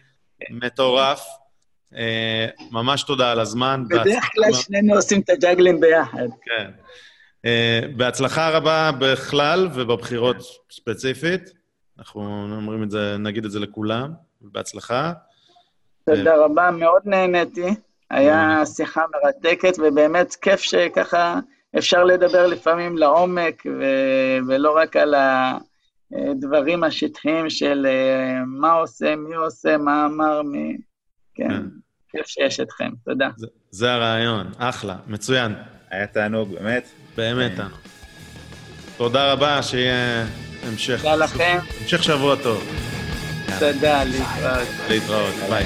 A: מטורף. אה, ממש תודה על הזמן.
C: בדרך כלל שנינו עושים את ה juggling ביחד.
A: כן. אה, בהצלחה רבה בכלל ובבחירות ספציפית. אנחנו אומרים את זה, נגיד את זה לכולם. בהצלחה.
C: תודה רבה, מאוד נהניתי. היה שיחה מרתקת, ובאמת כיף שככה אפשר לדבר לפעמים לעומק, ו- ולא רק על הדברים השטחיים של אה, מה עושה, מי עושה, מה אמר, מי... כן, כן. כיף שיש אתכם, תודה. זה,
A: זה הרעיון, אחלה, מצוין.
B: היה תענוג, באמת.
A: באמת כן. תענוג. תודה רבה, שיהיה המשך...
C: תודה לכם.
A: המשך שבוע טוב.
C: תודה, להתראות.
A: להתראות, ביי.